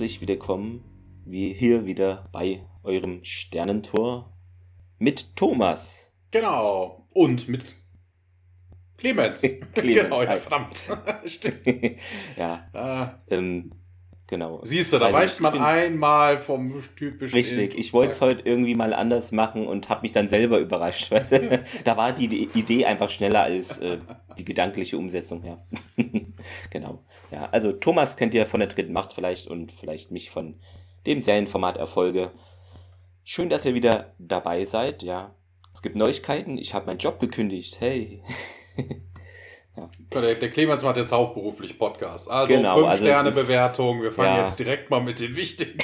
herzlich willkommen wie hier wieder bei eurem Sternentor mit Thomas. Genau. Und mit Clemens. Clemens, genau, ja, verdammt. Stimmt. ja, Ah, ähm, genau. siehst du, da Also, weicht ich man einmal vom typischen. Richtig, ich wollte es heute irgendwie mal anders machen und habe mich dann selber überrascht. Weißt du? da war die die Idee einfach schneller als äh, die gedankliche Umsetzung, ja. genau. Ja, also Thomas kennt ihr von der dritten Macht vielleicht und vielleicht mich von dem Serienformat Erfolge. Schön, dass ihr wieder dabei seid, ja. Es gibt Neuigkeiten, ich habe meinen Job gekündigt. Hey. Ja, Der, der Clemens macht jetzt hauptberuflich Podcast. Also Genau, fünf also Sterne Bewertung. Wir fangen ja. jetzt direkt mal mit den wichtigen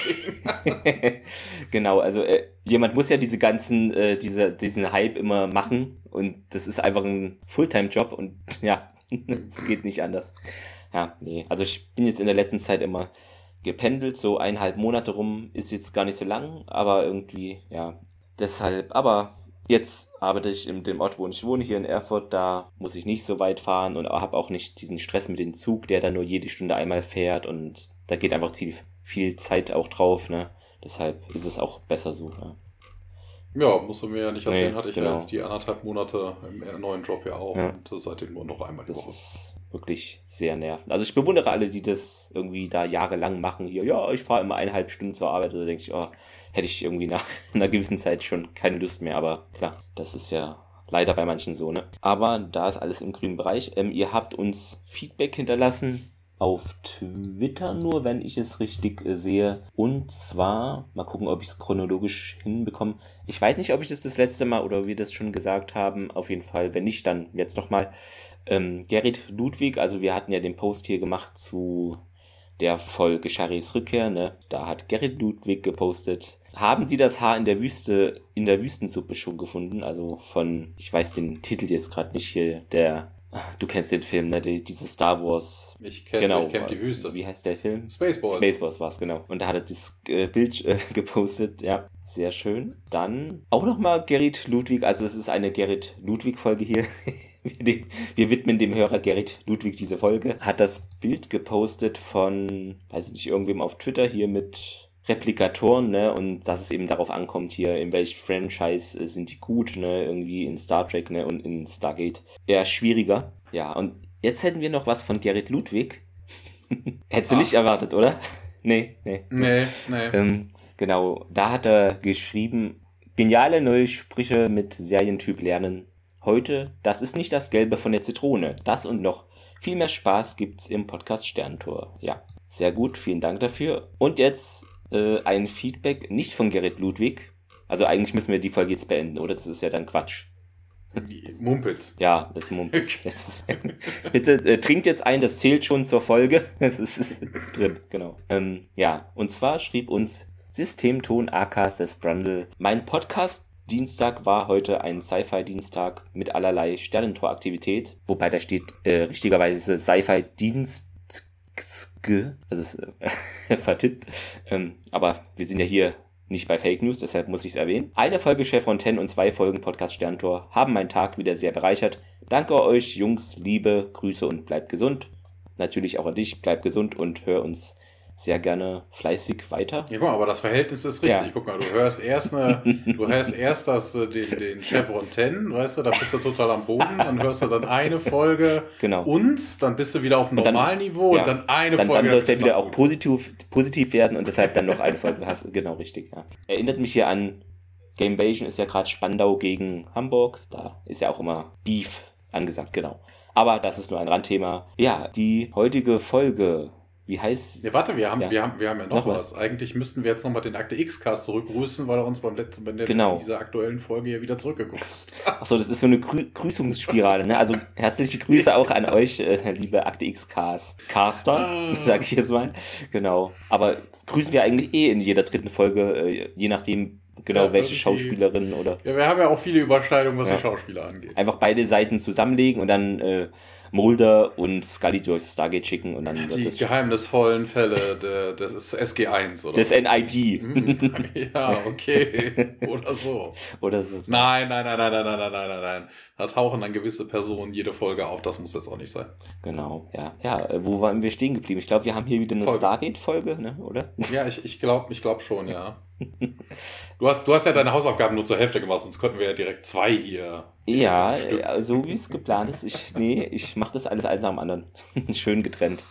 genau, also äh, jemand muss ja diese ganzen, äh, diese, diesen Hype immer machen und das ist einfach ein Fulltime-Job und ja, es geht nicht anders. Ja, nee, also ich bin jetzt in der letzten Zeit immer gependelt, so eineinhalb Monate rum, ist jetzt gar nicht so lang, aber irgendwie, ja, deshalb, aber jetzt arbeite ich in dem Ort, wo ich wohne, hier in Erfurt, da muss ich nicht so weit fahren und habe auch nicht diesen Stress mit dem Zug, der dann nur jede Stunde einmal fährt und da geht einfach ziemlich viel Zeit auch drauf, ne? Deshalb ist es auch besser so. Ne? Ja, musst du mir ja nicht erzählen, Nee, hatte ich genau. ja jetzt die anderthalb Monate im neuen Job ja auch Ja. und seitdem nur noch einmal die Das Woche. ist wirklich sehr nervend. Also ich bewundere alle, die das irgendwie da jahrelang machen. Hier, ja, ich fahre immer eineinhalb Stunden zur Arbeit. Da denke ich, oh, hätte ich irgendwie nach einer gewissen Zeit schon keine Lust mehr. Aber klar, das ist ja leider bei manchen so, ne? Aber da ist alles im grünen Bereich. Ähm, ihr habt uns Feedback hinterlassen auf Twitter nur, wenn ich es richtig äh, sehe. Und zwar, mal gucken, ob ich es chronologisch hinbekomme. Ich weiß nicht, ob ich das das letzte Mal oder wir das schon gesagt haben. Auf jeden Fall, wenn nicht, dann jetzt nochmal. Ähm, Gerrit Ludwig, also wir hatten ja den Post hier gemacht zu der Folge Charis Rückkehr, ne? Da hat Gerrit Ludwig gepostet. Haben Sie das Haar in der Wüste, in der Wüstensuppe schon gefunden? Also von, ich weiß den Titel jetzt gerade nicht hier, der, du kennst den Film, ne? Die, diese Star Wars. Ich kenne genau. ich kenn die Wüste. Wie heißt der Film? Spaceballs. Spaceballs war es, genau. Und da hat er das äh, Bild äh, gepostet, ja. Sehr schön. Dann auch nochmal Gerrit Ludwig, also es ist eine Gerrit Ludwig-Folge hier. wir widmen dem Hörer Gerrit Ludwig diese Folge. Hat das Bild gepostet von, weiß ich nicht, irgendwem auf Twitter hier mit Replikatoren, ne, und dass es eben darauf ankommt hier, in welchem Franchise äh, sind die gut, ne, irgendwie in Star Trek, ne, und in Stargate eher schwieriger. Ja, und jetzt hätten wir noch was von Gerrit Ludwig. Hättest du Ah. nicht erwartet, oder? Nee, nee. Nee, nee. Ähm, genau, da hat er geschrieben, geniale neue Sprüche mit Serientyp lernen. Heute, das ist nicht das Gelbe von der Zitrone. Das und noch viel mehr Spaß gibt's im Podcast Sterntor. Ja, sehr gut, vielen Dank dafür. Und jetzt äh, ein Feedback, nicht von Gerrit Ludwig. Also eigentlich müssen wir die Folge jetzt beenden, oder? Das ist ja dann Quatsch. Mumpitz. Ja, das mumpelt. Ist- Bitte äh, trinkt jetzt ein, das zählt schon zur Folge. Das ist drin, genau. Ähm, ja, und zwar schrieb uns Systemton AK Brundle. Mein Podcast Dienstag war heute ein Sci-Fi-Dienstag mit allerlei Sternentor-Aktivität, wobei da steht äh, richtigerweise Sci-Fi-Dienst. Also es äh, vertippt. Ähm, aber wir sind ja hier nicht bei Fake News, deshalb muss ich es erwähnen. Eine Folge Chef Fontaine und zwei Folgen Podcast Sterntor haben meinen Tag wieder sehr bereichert. Danke euch, Jungs, Liebe, Grüße und bleibt gesund. Natürlich auch an dich, bleib gesund und hör uns sehr gerne fleißig weiter. Ja, guck mal, aber das Verhältnis ist richtig. Ja. Guck mal, du hörst erst eine, du hörst erst das, äh, den, den Chevron 10, weißt du, da bist du total am Boden, dann hörst du dann eine Folge Genau. uns, dann bist du wieder auf dem Und dann- Normalniveau ja. und dann eine Dann, Folge. dann soll es ja du wieder auch positiv, positiv werden und deshalb dann noch eine Folge hast. Genau, richtig. Ja. Erinnert mich hier an Gamevasion ist ja gerade Spandau gegen Hamburg. Da ist ja auch immer Beef angesagt, genau. Aber das ist nur ein Randthema. Ja, die heutige Folge, wie heißt Ja, warte, wir haben, Ja. wir haben, wir haben ja noch, Noch was. Eigentlich müssten wir jetzt nochmal den Akte X-Cast zurückgrüßen, weil er uns beim letzten, bei der, Genau. dieser aktuellen Folge hier wieder zurückgegrüßt hat. Achso, das ist so eine Grü Grüßungsspirale, ne? Also herzliche Grüße auch an euch, äh, liebe Akte X Cast Caster, Ah. sage ich jetzt mal. Genau. Aber grüßen wir eigentlich eh in jeder dritten Folge, äh, je nachdem, genau Ja, welche Schauspielerin oder Ja, wir haben ja auch viele Überschneidungen, was Ja. die Schauspieler angeht. einfach beide Seiten zusammenlegen und dann äh, Mulder und Scully durchs Stargate schicken und dann wird Die das geheimnisvollen Fälle der, des SG1 oder so. NID Ja, okay. Oder so. oder so. Nein, nein, nein, nein, nein, nein, nein, nein, nein, nein. Da tauchen dann gewisse Personen jede Folge auf. Das muss jetzt auch nicht sein. Genau, ja. Ja, wo waren wir stehen geblieben? Ich glaube, wir haben hier wieder eine Folge. Stargate-Folge, ne? oder? Ja, ich, ich glaube ich glaub schon, ja. Du hast, du hast ja deine Hausaufgaben nur zur Hälfte gemacht, sonst könnten wir ja direkt zwei hier. Ja, Stimmt. äh, so wie es geplant ist. Ich, nee, ich mache das alles eins nach dem anderen. Schön getrennt.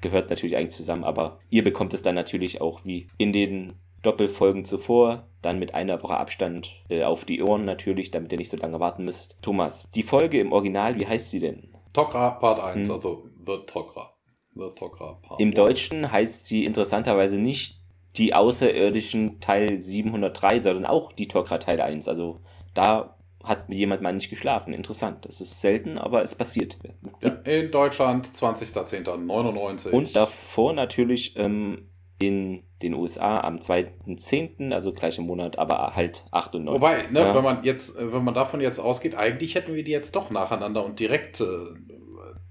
Gehört natürlich eigentlich zusammen, aber ihr bekommt es dann natürlich auch wie in den Doppelfolgen zuvor, dann mit einer Woche Abstand äh, auf die Ohren natürlich, damit ihr nicht so lange warten müsst. Thomas, die Folge im Original, wie heißt sie denn? Tokra Part 1, Hm. also The Tokra. The Tokra Part Im 1. Deutschen heißt sie interessanterweise nicht die Außerirdischen Teil 703, sondern auch die Tokra Teil 1. Also da hat jemand mal nicht geschlafen. Interessant. Das ist selten, aber es passiert. Ja, in Deutschland 20.10.99. Und davor natürlich ähm, in den USA am 2.10., also gleich im Monat, aber halt 98. Wobei, ne, ja. wenn man jetzt, äh, wenn man davon jetzt ausgeht, eigentlich hätten wir die jetzt doch nacheinander und direkt äh,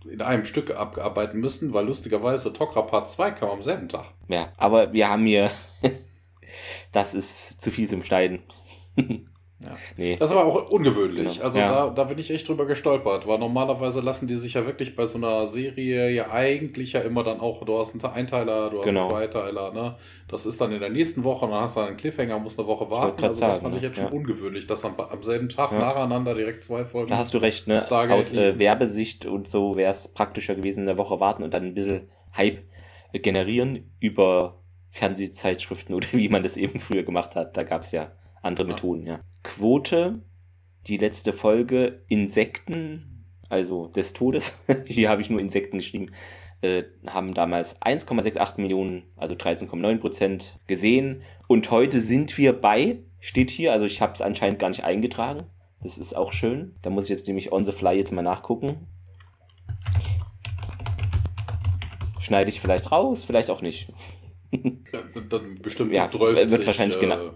in einem Stück abarbeiten müssen, weil lustigerweise Tokra Part 2 kam am selben Tag. ja, aber wir haben hier, das ist zu viel zum Schneiden. Ja. Nee. Das ist aber auch ungewöhnlich. Genau. Also Ja. da, da bin ich echt drüber gestolpert, weil normalerweise lassen die sich ja wirklich bei so einer Serie ja eigentlich ja immer dann auch, du hast einen Einteiler, du hast Genau. einen Zweiteiler, ne? Das ist dann in der nächsten Woche und dann hast du einen Cliffhanger, musst eine Woche warten. Also das sagen, fand ich ne? jetzt schon Ja. ungewöhnlich, dass am, am selben Tag Ja. nacheinander direkt zwei Folgen. Da hast du recht, ne? Stargate Aus äh. Werbesicht und so wäre es praktischer gewesen, eine Woche warten und dann ein bisschen Hype generieren über Fernsehzeitschriften oder wie man das eben früher gemacht hat. Da gab es ja andere Ja. Methoden, ja. Quote, die letzte Folge, Insekten, also des Todes, hier habe ich nur Insekten geschrieben, äh, haben damals 1,68 Millionen, also 13,9 Prozent gesehen. Und heute sind wir bei, steht hier, also ich habe es anscheinend gar nicht eingetragen. Das ist auch schön. Da muss ich jetzt nämlich on the fly jetzt mal nachgucken. Schneide ich vielleicht raus, vielleicht auch nicht. Ja, dann bestimmt Ja, 12, wird wahrscheinlich genau. Äh, Fa-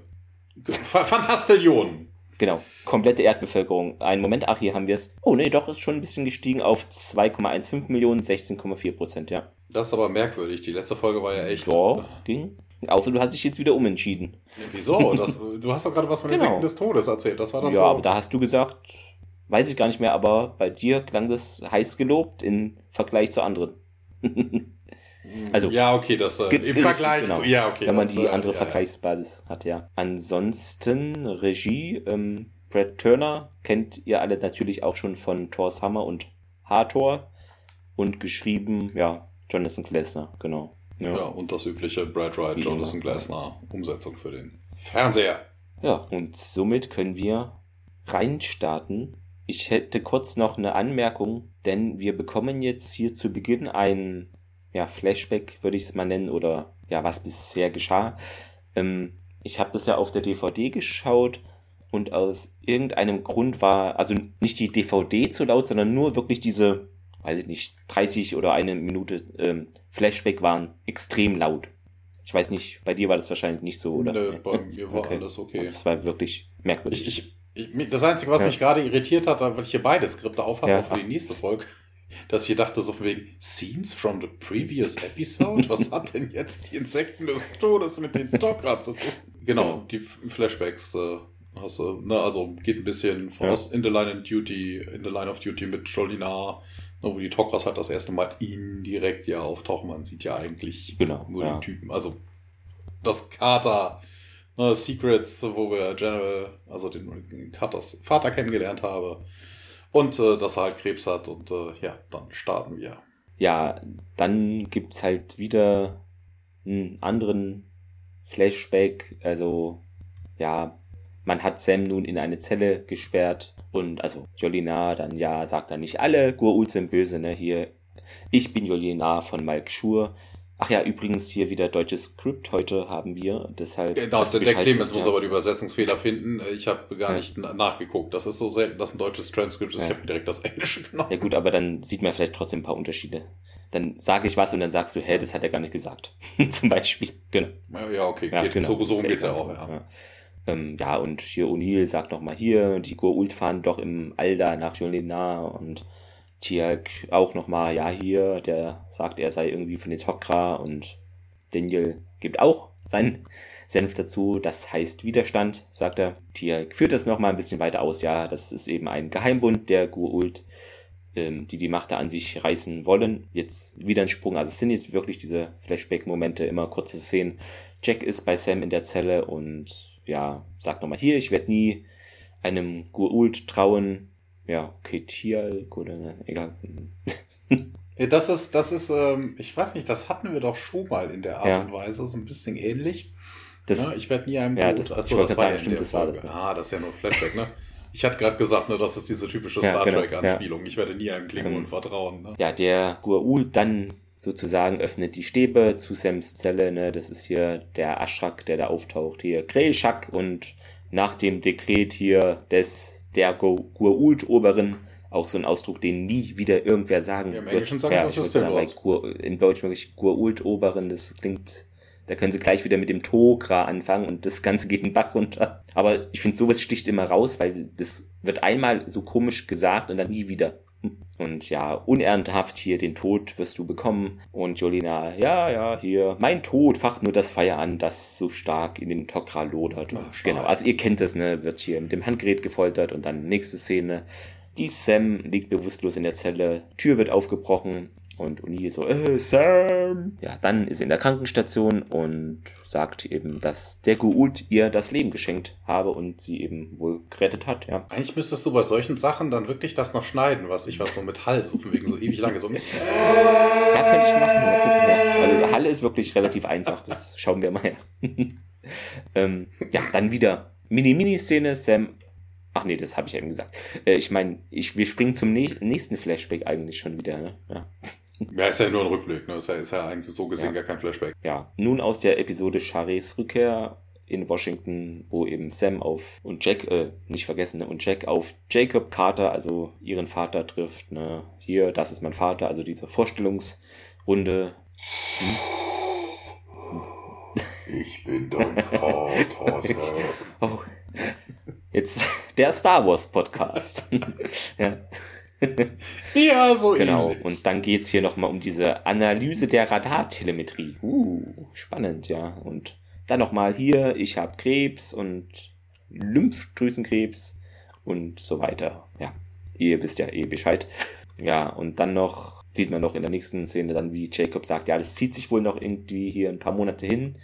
Fantastillionen. Genau, komplette Erdbevölkerung. Einen Moment, ach, hier haben wir es. Oh nee, doch, ist schon ein bisschen gestiegen auf 2,15 Millionen, 16,4 Prozent, ja. Das ist aber merkwürdig. Die letzte Folge war ja echt. Doch, ging. Außer du hast dich jetzt wieder umentschieden. Wieso? Das, du hast doch gerade was von den Genau. Sekten des Todes erzählt. Das war doch ja, so. aber da hast du gesagt, weiß ich gar nicht mehr, aber bei dir klang das heiß gelobt im Vergleich zu anderen. also- ja, okay, das äh, im Vergleich genau. zu. Ja, okay. wenn man das, die äh, andere ja, ja. Vergleichsbasis hat, ja. Ansonsten Regie, ähm, Brad Turner kennt ihr alle natürlich auch schon von Thor's Hammer und Hathor und geschrieben, ja, Jonathan Glessner, genau. Ja. und das übliche Brad Wright, Wie Jonathan. Glasner Umsetzung für den Fernseher. Ja, und somit können wir reinstarten. Ich hätte kurz noch eine Anmerkung, denn wir bekommen jetzt hier zu Beginn ein ja, Flashback, würde ich es mal nennen, oder ja, was bisher geschah. Ähm, ich habe das ja auf der DVD geschaut und aus irgendeinem Grund war, also nicht die DVD zu laut, sondern nur wirklich diese, weiß ich nicht, 30 oder eine Minute ähm, Flashback waren extrem laut. Ich weiß nicht, bei dir war das wahrscheinlich nicht so, oder? Nö, bei mir war Okay. alles okay. Das war wirklich merkwürdig. Ich, ich, das Einzige, was Ja. mich gerade irritiert hat, weil ich hier beide Skripte aufhabe Ja, für die nächste Folge, dass ich hier dachte, so von wegen Scenes from the previous episode? Was hat denn jetzt die Insekten des Todes mit den Tok'ra zu tun? Genau, die Flashbacks äh, hast du, ne, also geht ein bisschen Ja. aus In the Line of Duty, In the Line of Duty mit Jolinar, ne, wo die Tok'ras halt das erste Mal indirekt ja auftauchen. Man sieht ja eigentlich Genau, nur ja. den Typen. Also das Carter ne, Secrets, wo wir General, also den Carters Vater kennengelernt habe. Und äh, dass er halt Krebs hat und äh, ja, dann starten wir. ja, dann gibt's halt wieder einen anderen Flashback. Also, ja, man hat Sam nun in eine Zelle gesperrt und also Jolinar dann ja sagt dann nicht alle, Gurul sind böse, ne? Hier, ich bin Jolinar von Malk Schur. Ach ja, übrigens hier wieder deutsches Skript heute haben wir, deshalb. Genau, du der Bescheid Clemens muss ja. aber die Übersetzungsfehler finden. Äh, Ich habe gar Ja. nicht na- nachgeguckt. Das ist so selten, dass ein deutsches Transkript ist. Ich Ja. habe direkt das Englische genommen. Ja gut, aber dann sieht man vielleicht trotzdem ein paar Unterschiede. Dann sage ich was und dann sagst du, hä, das hat er gar nicht gesagt. Zum Beispiel. Genau. Ja, ja okay, Ja, geht, genau. so, so ist geht's ja auch. einfach, Ja. Ähm, ja, und hier O'Neill sagt nochmal hier, die Gur-Ult fahren doch im Alda nach Jolena und Tiag auch nochmal, ja, hier, der sagt, er sei irgendwie von den Tok'ra und Daniel gibt auch seinen Senf dazu. Das heißt Widerstand, sagt er. Tiag führt das nochmal ein bisschen weiter aus. Ja, das ist eben ein Geheimbund der Gur-Ult, ähm, die die Macht da an sich reißen wollen. Jetzt wieder ein Sprung. Also es sind jetzt wirklich diese Flashback-Momente, immer kurze Szenen. Jack ist bei Sam in der Zelle und ja, sagt nochmal hier, ich werde nie einem Gur-Ult trauen. Ja, okay, Tial, oder egal. Das ist, das ist, ähm, ich weiß nicht, das hatten wir doch schon mal in der Art ja. und Weise, so ein bisschen ähnlich. Das, ja, ich werde nie einem ja, das, Achso, das war sagen, ja stimmt, das war das. Ne? Ah, das ist ja nur Flashback, ne? Ich hatte gerade gesagt, ne, das ist diese typische ja, Star genau, Trek-Anspielung. Ja. Ich werde nie einem Klingon ähm, vertrauen. Ne? Ja, der Gua'ul dann sozusagen öffnet die Stäbe zu Sams Zelle. Ne? Das ist hier der Aschrak, der da auftaucht. Hier Grelschak und nach dem Dekret hier des der Gua'uld-Oberin auch so ein Ausdruck, den nie wieder irgendwer sagen ja, im wird. Sagen, ja, das ist das Gur, in Deutsch wirklich Gua'uld-Oberin, das klingt da können sie gleich wieder mit dem Togra anfangen und das Ganze geht den Bach runter. Aber ich finde, sowas sticht immer raus, weil das wird einmal so komisch gesagt und dann nie wieder. Und ja, unernsthaft hier den Tod wirst du bekommen. Und Jolina, ja, ja, hier, mein Tod facht nur das Feuer an, das so stark in den Tokra lodert. Ach, genau, also ihr kennt das, ne, wird hier mit dem Handgerät gefoltert und dann nächste Szene. Die Sam liegt bewusstlos in der Zelle, Tür wird aufgebrochen und Uni so, äh, Sam. Ja, dann ist sie in der Krankenstation und sagt eben, dass der Guult ihr das Leben geschenkt habe und sie eben wohl gerettet hat, ja. Eigentlich müsstest du bei solchen Sachen dann wirklich das noch schneiden, was ich was so mit Hall, so von wegen so ewig lange so. ja, könnte ich machen. Mal gucken, ja. Also Halle ist wirklich relativ einfach, das schauen wir mal. ähm, ja, dann wieder Mini-Mini-Szene, Sam Ach nee, das habe ich eben gesagt. Äh, ich meine, ich, wir springen zum nächsten Flashback eigentlich schon wieder. Ne? Ja. Ja, ist ja nur ein Rückblick, ne? Ist ja, ist ja eigentlich so gesehen ja. gar kein Flashback. Ja, nun aus der Episode Chares Rückkehr in Washington, wo eben Sam auf und Jack, äh, nicht vergessen, ne, und Jack auf Jacob Carter, also ihren Vater trifft, ne? Hier, das ist mein Vater, also diese Vorstellungsrunde. Hm? Ich bin dein Vater. oh. Jetzt der Star Wars Podcast. ja. ja, so Genau, ähnlich. und dann geht es hier nochmal um diese Analyse der Radartelemetrie. Uh, spannend, ja. Und dann nochmal hier, ich habe Krebs und Lymphdrüsenkrebs und so weiter. Ja, ihr wisst ja eh Bescheid. Ja, und dann noch sieht man noch in der nächsten Szene dann, wie Jacob sagt, ja, das zieht sich wohl noch irgendwie hier ein paar Monate hin.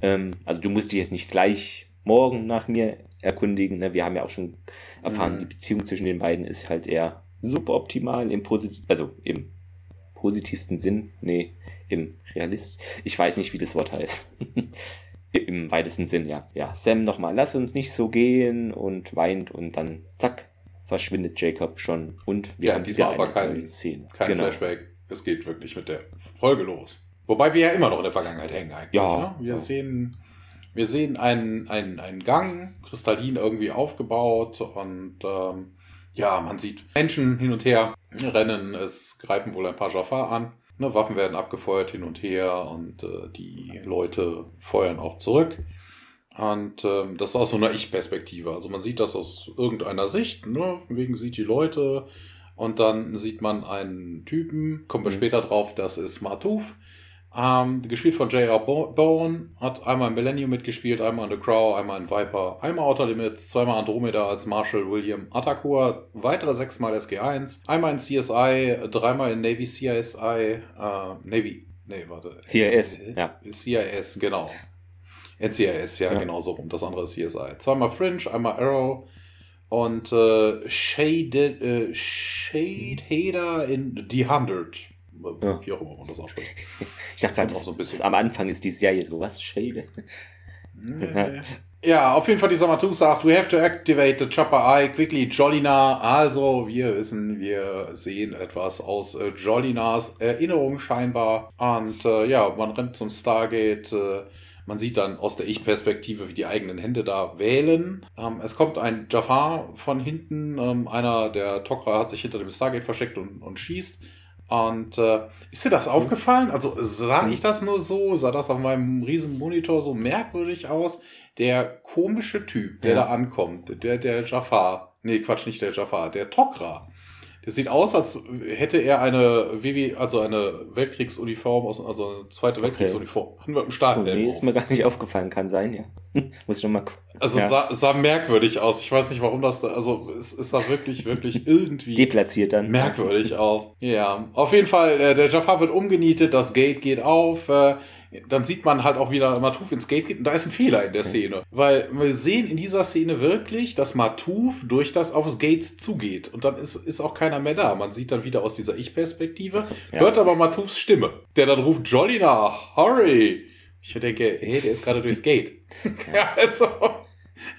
Ähm, also du musst dich jetzt nicht gleich morgen nach mir erkundigen. Ne? Wir haben ja auch schon erfahren, mhm. die Beziehung zwischen den beiden ist halt eher suboptimal im Posit also im positivsten Sinn, nee, im Realist. Ich weiß nicht, wie das Wort heißt. Im weitesten Sinn, ja. Ja, Sam nochmal, lass uns nicht so gehen und weint und dann zack, verschwindet Jacob schon und wir ja, haben diesmal aber kein, Szene. kein genau. Flashback. Es geht wirklich mit der Folge los. Wobei wir ja immer noch in der Vergangenheit hängen eigentlich. Ja. Ne? Wir ja. sehen, wir sehen einen, einen, einen Gang, kristallin irgendwie aufgebaut und ähm, ja, man sieht Menschen hin und her rennen, es greifen wohl ein paar Jafar an. Ne, Waffen werden abgefeuert hin und her und äh, die Leute feuern auch zurück. Und ähm, das ist aus so einer Ich-Perspektive. Also man sieht das aus irgendeiner Sicht, ne? wegen sieht die Leute und dann sieht man einen Typen, kommen wir mhm. später drauf, das ist Matuf, ähm, gespielt von J.R. Bowen, hat einmal in Millennium mitgespielt, einmal in The Crow, einmal in Viper, einmal Outer Limits, zweimal Andromeda als Marshall William Atakua, weitere sechsmal SG1, einmal in CSI, dreimal in Navy CSI, äh, Navy, nee, warte. CIS, ja. CIS, genau. NCIS, ja, ja. genau so rum. Das andere ist CSI. Zweimal Fringe, einmal Arrow und äh, Shade, äh, Shade Hader in The Hundred ja. wie auch immer man das ausspricht. Ich dachte gerade, so am Anfang ist die Serie so, was? Shade? Nee. ja, auf jeden Fall dieser Matu sagt, we have to activate the chopper eye quickly, Jolina. Also, wir wissen, wir sehen etwas aus äh, Jolinas Erinnerung scheinbar. Und äh, ja, man rennt zum Stargate. Äh, man sieht dann aus der Ich-Perspektive, wie die eigenen Hände da wählen. Ähm, es kommt ein Jafar von hinten. Ähm, einer der Tok'ra hat sich hinter dem Stargate versteckt und, und schießt. Und äh, ist dir das aufgefallen? Also sah ich das nur so? Sah das auf meinem riesen Monitor so merkwürdig aus? der komische Typ, der Ja. da ankommt, der, der Jafar, nee, Quatsch, nicht der Jafar, der Tok'ra. Der sieht aus, als hätte er eine WW, also eine Weltkriegsuniform, aus, also eine zweite Weltkriegsuniform. Hatten wir im So, Staaten nee, ist mir gar nicht aufgefallen, kann sein, ja. Muss ich noch mal gu- Also ja. sah, sah merkwürdig aus. Ich weiß nicht, warum das da, also es, es sah wirklich, wirklich irgendwie deplatziert dann. merkwürdig aus. Ja, auf jeden Fall, äh, der Jafar wird umgenietet, das Gate geht auf, äh, dann sieht man halt auch wieder Matuf ins Gate geht und da ist ein Fehler in der Okay. Szene. Weil wir sehen in dieser Szene wirklich, dass Matuf durch das aufs Gates zugeht und dann ist, ist auch keiner mehr da. Man sieht dann wieder aus dieser Ich-Perspektive, ja. hört aber Matufs Stimme, der dann ruft, Jolina, hurry! Ich denke, hey, der ist gerade durchs Gate. ja, also,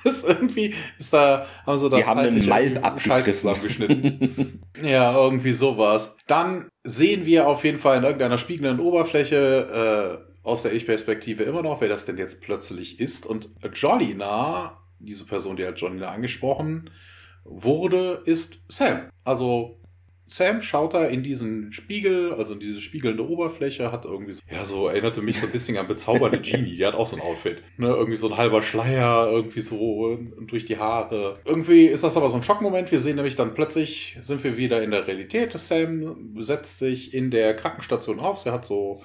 ist irgendwie, ist da, haben sie da Die haben einen Malb zusammengeschnitten. Ja, irgendwie sowas. Dann sehen wir auf jeden Fall in irgendeiner spiegelnden Oberfläche äh, aus der Ich-Perspektive immer noch, wer das denn jetzt plötzlich ist. Und Jolina, diese Person, die als Jolina angesprochen wurde, ist Sam. Also Sam schaut da in diesen Spiegel, also in diese spiegelnde Oberfläche, hat irgendwie so, ja, so erinnerte mich so ein bisschen an bezaubernde Genie. Die hat auch so ein Outfit. Ne, irgendwie so ein halber Schleier, irgendwie so durch die Haare. Irgendwie ist das aber so ein Schockmoment. Wir sehen nämlich dann plötzlich, sind wir wieder in der Realität. Sam setzt sich in der Krankenstation auf. Sie hat so,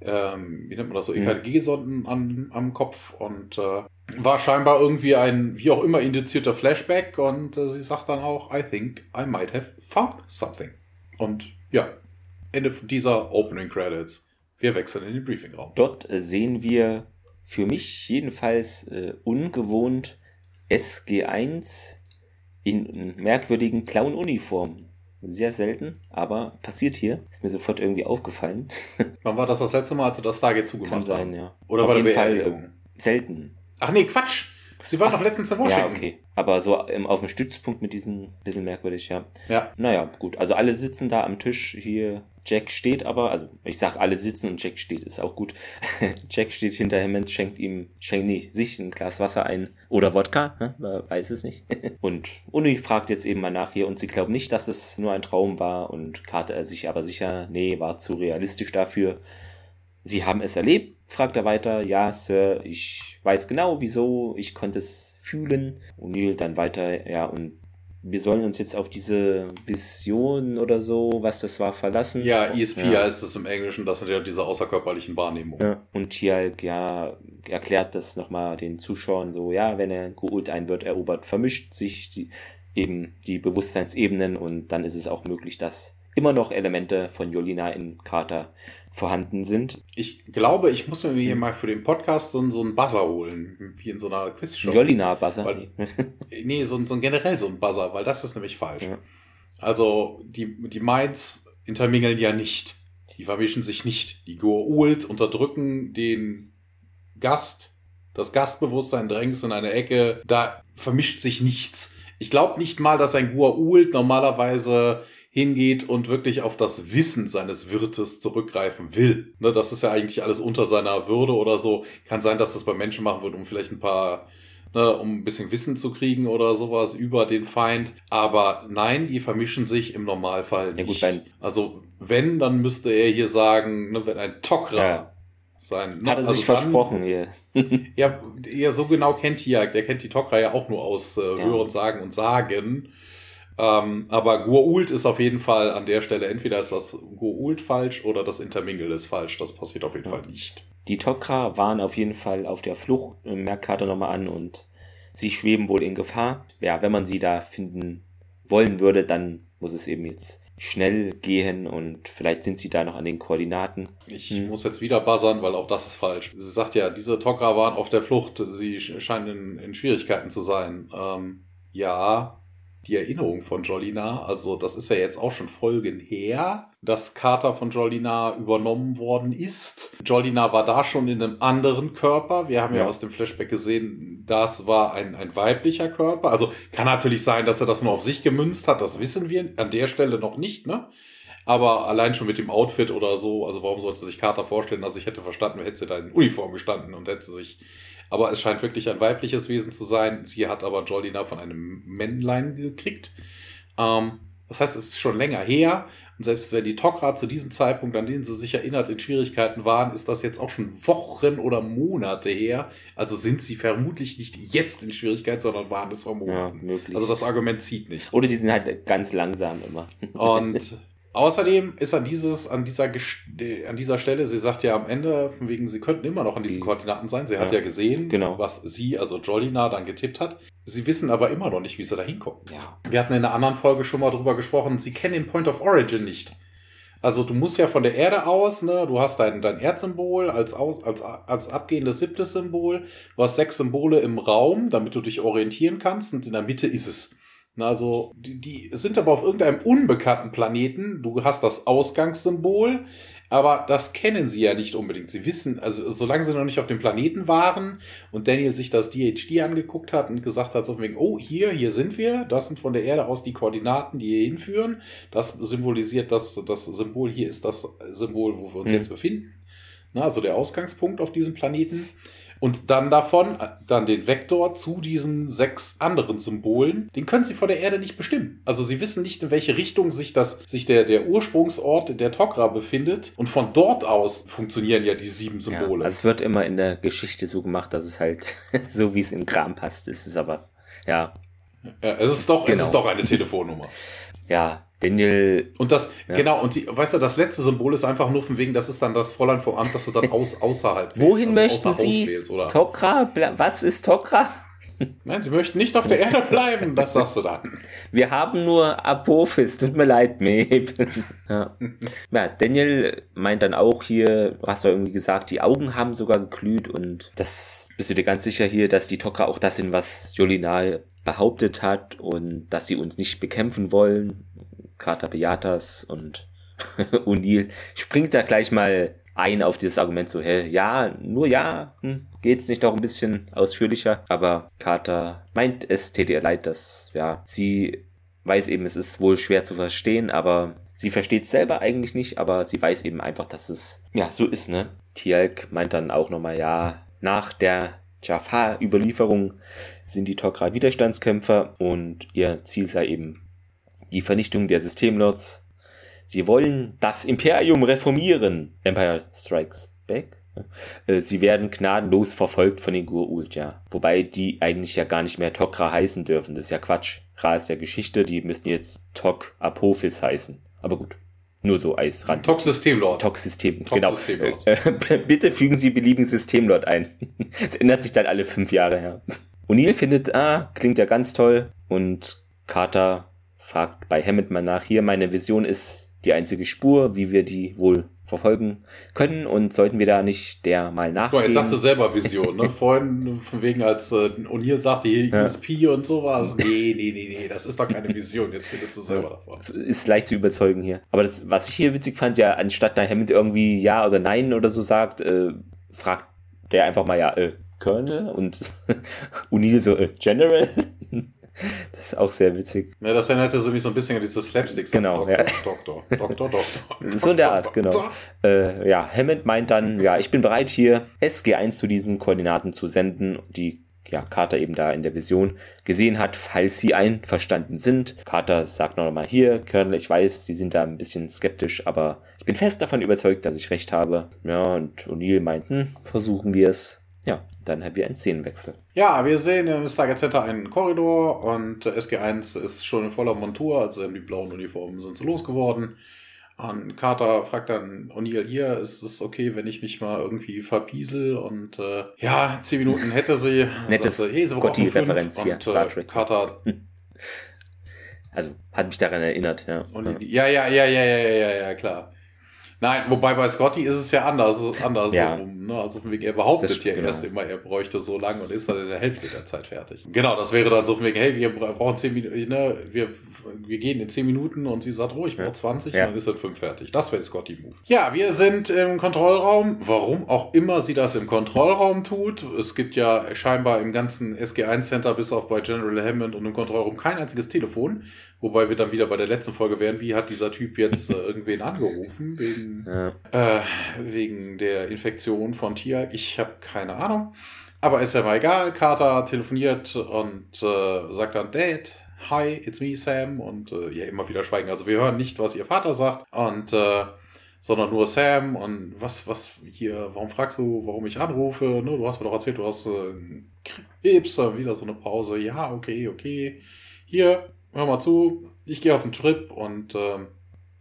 ähm, wie nennt man das, so Mhm. EKG-Sonden am, am Kopf und äh, war scheinbar irgendwie ein, wie auch immer, induzierter Flashback und äh, sie sagt dann auch, I think I might have found something. Und ja, Ende dieser Opening Credits. Wir wechseln in den Briefingraum. Dort sehen wir für mich jedenfalls äh, ungewohnt SG1 in merkwürdigen blauen Uniformen. Sehr selten, aber passiert hier. Ist mir sofort irgendwie aufgefallen. Wann war das das letzte Mal, als sie das Stargate Kann zugemacht sein, haben? ja. Oder Auf war eine jeden Fall äh, selten. Ach nee, Quatsch! Sie war doch letztens in Washington. Ja, okay. Aber so ähm, auf dem Stützpunkt mit diesen, bisschen merkwürdig, ja. Ja. Naja, gut. Also alle sitzen da am Tisch. Hier, Jack steht aber, also ich sag alle sitzen und Jack steht, ist auch gut. Jack steht hinter Hammond, schenkt ihm, schenkt nee, sich ein Glas Wasser ein. Oder Wodka, ne? Man weiß es nicht. und Uni fragt jetzt eben mal nach hier und sie glaubt nicht, dass es nur ein Traum war und Carter er sich aber sicher, nee, war zu realistisch dafür. Sie haben es erlebt, fragt er weiter. Ja, Sir, ich weiß genau wieso, ich konnte es fühlen. Neil dann weiter, ja, und wir sollen uns jetzt auf diese Vision oder so, was das war, verlassen. Ja, ESP Ja. heißt es im Englischen, das sind ja diese außerkörperlichen Wahrnehmungen. Ja, und Tialk, ja, erklärt das nochmal den Zuschauern so, ja, wenn er geholt ein wird, erobert, vermischt sich die, eben die Bewusstseinsebenen und dann ist es auch möglich, dass immer noch Elemente von Jolina in Carter vorhanden sind. Ich glaube, ich muss mir hier mal für den Podcast so, einen- so einen Buzzer holen, wie in so einer Quizshow. Jolina-Buzzer. Weil- Nee, so, ein- so generell so ein Buzzer, weil das ist nämlich falsch. Ja. Also, die, die Minds intermingeln ja nicht. Die vermischen sich nicht. Die Goa'uld unterdrücken den Gast, das Gastbewusstsein drängt in eine Ecke. Da vermischt sich nichts. Ich glaube nicht mal, dass ein Goa'uld normalerweise hingeht und wirklich auf das Wissen seines Wirtes zurückgreifen will. Ne, das ist ja eigentlich alles unter seiner Würde oder so. Kann sein, dass das bei Menschen machen wird, um vielleicht ein paar ne, um ein bisschen Wissen zu kriegen oder sowas über den Feind. Aber nein, die vermischen sich im Normalfall Ja, gut, nicht. wenn- also wenn, dann müsste er hier sagen, ne, wenn ein Tok'ra Ja. sein. Ne, Hat er also sich dann- versprochen hier. Ja, ja, so genau kennt Tiag. Der kennt die Tok'ra ja auch nur aus äh, Ja. Hören, Sagen und Sagen. Ähm, aber Goa'uld ist auf jeden Fall an der Stelle, entweder ist das Goa'uld falsch oder das Intermingle ist falsch. Das passiert auf jeden Ja. Fall nicht. Die Tok'ra waren auf jeden Fall auf der Flucht, äh, merkt Carter nochmal an, und sie schweben wohl in Gefahr. Ja, wenn man sie da finden wollen würde, dann muss es eben jetzt schnell gehen und vielleicht sind sie da noch an den Koordinaten. Ich Hm. muss jetzt wieder buzzern, weil auch das ist falsch. Sie sagt ja, diese Tok'ra waren auf der Flucht. Sie sch- scheinen in, in Schwierigkeiten zu sein. Ähm, ja, die Erinnerung von Jolina, also das ist ja jetzt auch schon Folgen her, dass Carter von Jolina übernommen worden ist. Jolina war da schon in einem anderen Körper. Wir haben ja, Ja. aus dem Flashback gesehen, das war ein, ein weiblicher Körper. Also kann natürlich sein, dass er das nur auf sich gemünzt hat. Das wissen wir an der Stelle noch nicht, ne? Aber allein schon mit dem Outfit oder so, also warum sollte sich Carter vorstellen? Also ich hätte verstanden, hätte sie da in Uniform gestanden und hätte sich. Aber es scheint wirklich ein weibliches Wesen zu sein. Sie hat aber Jolina von einem Männlein gekriegt. Ähm, das heißt, es ist schon länger her. Und selbst wenn die Tok'ra zu diesem Zeitpunkt, an den sie sich erinnert, in Schwierigkeiten waren, ist das jetzt auch schon Wochen oder Monate her. Also sind sie vermutlich nicht jetzt in Schwierigkeiten, sondern waren es vor Monaten. Ja. Also das Argument zieht nicht. Oder die sind halt ganz langsam immer. Und Außerdem ist an dieses, an dieser, an dieser Stelle, sie sagt ja am Ende, von wegen, sie könnten immer noch an diesen Koordinaten sein. Sie ja. hat ja gesehen, genau. was sie, also Jolina, dann getippt hat. Sie wissen aber immer noch nicht, wie sie da hinkommen. Ja. Wir hatten in einer anderen Folge schon mal drüber gesprochen, sie kennen den Point of Origin nicht. Also du musst ja von der Erde aus, ne, du hast dein, dein Erdsymbol als, als, als abgehendes siebtes Symbol, du hast sechs Symbole im Raum, damit du dich orientieren kannst und in der Mitte ist es. Also, die, die sind aber auf irgendeinem unbekannten Planeten. Du hast das Ausgangssymbol, aber das kennen sie ja nicht unbedingt. Sie wissen, also solange sie noch nicht auf dem Planeten waren und Daniel sich das DHD angeguckt hat und gesagt hat, so von wegen, oh, hier, hier sind wir, das sind von der Erde aus die Koordinaten, die hier hinführen. Das symbolisiert das, das Symbol, hier ist das Symbol, wo wir uns mhm. jetzt befinden. Na, also der Ausgangspunkt auf diesem Planeten und dann davon, dann den Vektor zu diesen sechs anderen Symbolen, den können sie vor der Erde nicht bestimmen. Also sie wissen nicht, in welche Richtung sich das, sich der, der Ursprungsort der Tok'ra befindet. Und von dort aus funktionieren ja die sieben Symbole. Ja, also es wird immer in der Geschichte so gemacht, dass es halt so wie es im Kram passt, ist es aber, ja. ja es ist doch, genau. es ist doch eine Telefonnummer. ja, Daniel. Und das, ja. genau, und die, weißt du, das letzte Symbol ist einfach nur von wegen, das ist dann das Fräulein vom Amt, das du dann aus, außerhalb Wohin also möchten Sie? Wählst, oder? Tokra? Was ist Tokra? Nein, sie möchten nicht auf der Erde bleiben, das sagst du dann. Wir haben nur Apophis, tut mir leid, Meb. ja. ja, Daniel meint dann auch hier, du hast ja irgendwie gesagt, die Augen haben sogar geglüht und das bist du dir ganz sicher hier, dass die Tokra auch das sind, was Jolina behauptet hat und dass sie uns nicht bekämpfen wollen Carter Beatas und O'Neill springt da gleich mal ein auf dieses Argument so, hä, ja, nur ja, hm, geht's nicht noch ein bisschen ausführlicher, aber Carter meint, es täte ihr leid, dass, ja, sie weiß eben, es ist wohl schwer zu verstehen, aber sie versteht es selber eigentlich nicht, aber sie weiß eben einfach, dass es, ja, so ist, ne? Tialk meint dann auch nochmal, ja, nach der Jafar-Überlieferung sind die Tok'ra Widerstandskämpfer und ihr Ziel sei eben die Vernichtung der Systemlords. Sie wollen das Imperium reformieren. Empire Strikes Back. Äh, sie werden gnadenlos verfolgt von den Gur-Ult, ja. Wobei die eigentlich ja gar nicht mehr Tok'ra heißen dürfen. Das ist ja Quatsch. Ra ist ja Geschichte, die müssen jetzt Tok Apophis heißen. Aber gut. Nur so als Rand. Tok-Systemlord. Tok-System, genau. Äh, bitte fügen Sie beliebigen Systemlord ein. Es ändert sich dann alle fünf Jahre, ja. O'Neill findet, ah, klingt ja ganz toll. Und Carter fragt bei Hammond mal nach, hier meine Vision ist die einzige Spur, wie wir die wohl verfolgen können und sollten wir da nicht der mal nachgehen. jetzt sagst du selber Vision, ne? Vorhin von wegen, als äh, O'Neill sagte, hier ja. ESP und sowas. Nee, nee, nee, nee, das ist doch keine Vision. Jetzt redet du selber davon. Ist leicht zu überzeugen hier. Aber das, was ich hier witzig fand, ja, anstatt da Hammond irgendwie Ja oder Nein oder so sagt, äh, fragt der einfach mal ja, äh, Colonel und O'Neill so, äh, General. Das ist auch sehr witzig. Ja, das erinnerte so mich so ein bisschen an diese Slapsticks. Genau, Doktor, ja. Doktor, Doktor, Doktor. so in der Art, genau. Äh, ja, Hammond meint dann, ja, ich bin bereit hier SG1 zu diesen Koordinaten zu senden, die ja, Carter eben da in der Vision gesehen hat, falls sie einverstanden sind. Carter sagt noch mal hier, Colonel, ich weiß, Sie sind da ein bisschen skeptisch, aber ich bin fest davon überzeugt, dass ich recht habe. Ja, und O'Neill meint, hm, versuchen wir es. Ja, dann haben wir einen Szenenwechsel. Ja, wir sehen im Stargate Center einen Korridor und SG1 ist schon in voller Montur, also die blauen Uniformen sind so losgeworden. Und Carter fragt dann O'Neill hier, ist es okay, wenn ich mich mal irgendwie verpiesel? Und äh, ja, zehn Minuten hätte sie. Nettes sagte, hey, Gotti-Referenz hier, Star Trek. Carter. Also hat mich daran erinnert, ja. ja, ja, ja, ja, ja, ja, ja, klar. Nein, wobei bei Scotty ist es ja anders, anders ja. ne? Also von wegen, er behauptet ja genau. erst immer, er bräuchte so lange und ist dann in der Hälfte der Zeit fertig. Genau, das wäre dann so von wegen, hey, wir brauchen zehn Minuten, ne? wir, wir gehen in zehn Minuten und sie sagt, oh, ich brauche 20, ja. dann ist er fünf fertig. Das wäre Scotty Move. Ja, wir sind im Kontrollraum. Warum auch immer sie das im Kontrollraum tut. Es gibt ja scheinbar im ganzen SG1 Center bis auf bei General Hammond und im Kontrollraum kein einziges Telefon. Wobei wir dann wieder bei der letzten Folge wären, wie hat dieser Typ jetzt äh, irgendwen angerufen wegen, ja. äh, wegen der Infektion von Tia? Ich habe keine Ahnung. Aber ist ja mal egal. Carter telefoniert und äh, sagt dann, Dad, hi, it's me, Sam. Und äh, ja, immer wieder schweigen. Also wir hören nicht, was ihr Vater sagt. Und äh, sondern nur Sam und was, was hier, warum fragst du, warum ich anrufe? Ne, du hast mir doch erzählt, du hast äh, Krebs, wieder so eine Pause. Ja, okay, okay. Hier, hör mal zu, ich gehe auf einen Trip und äh,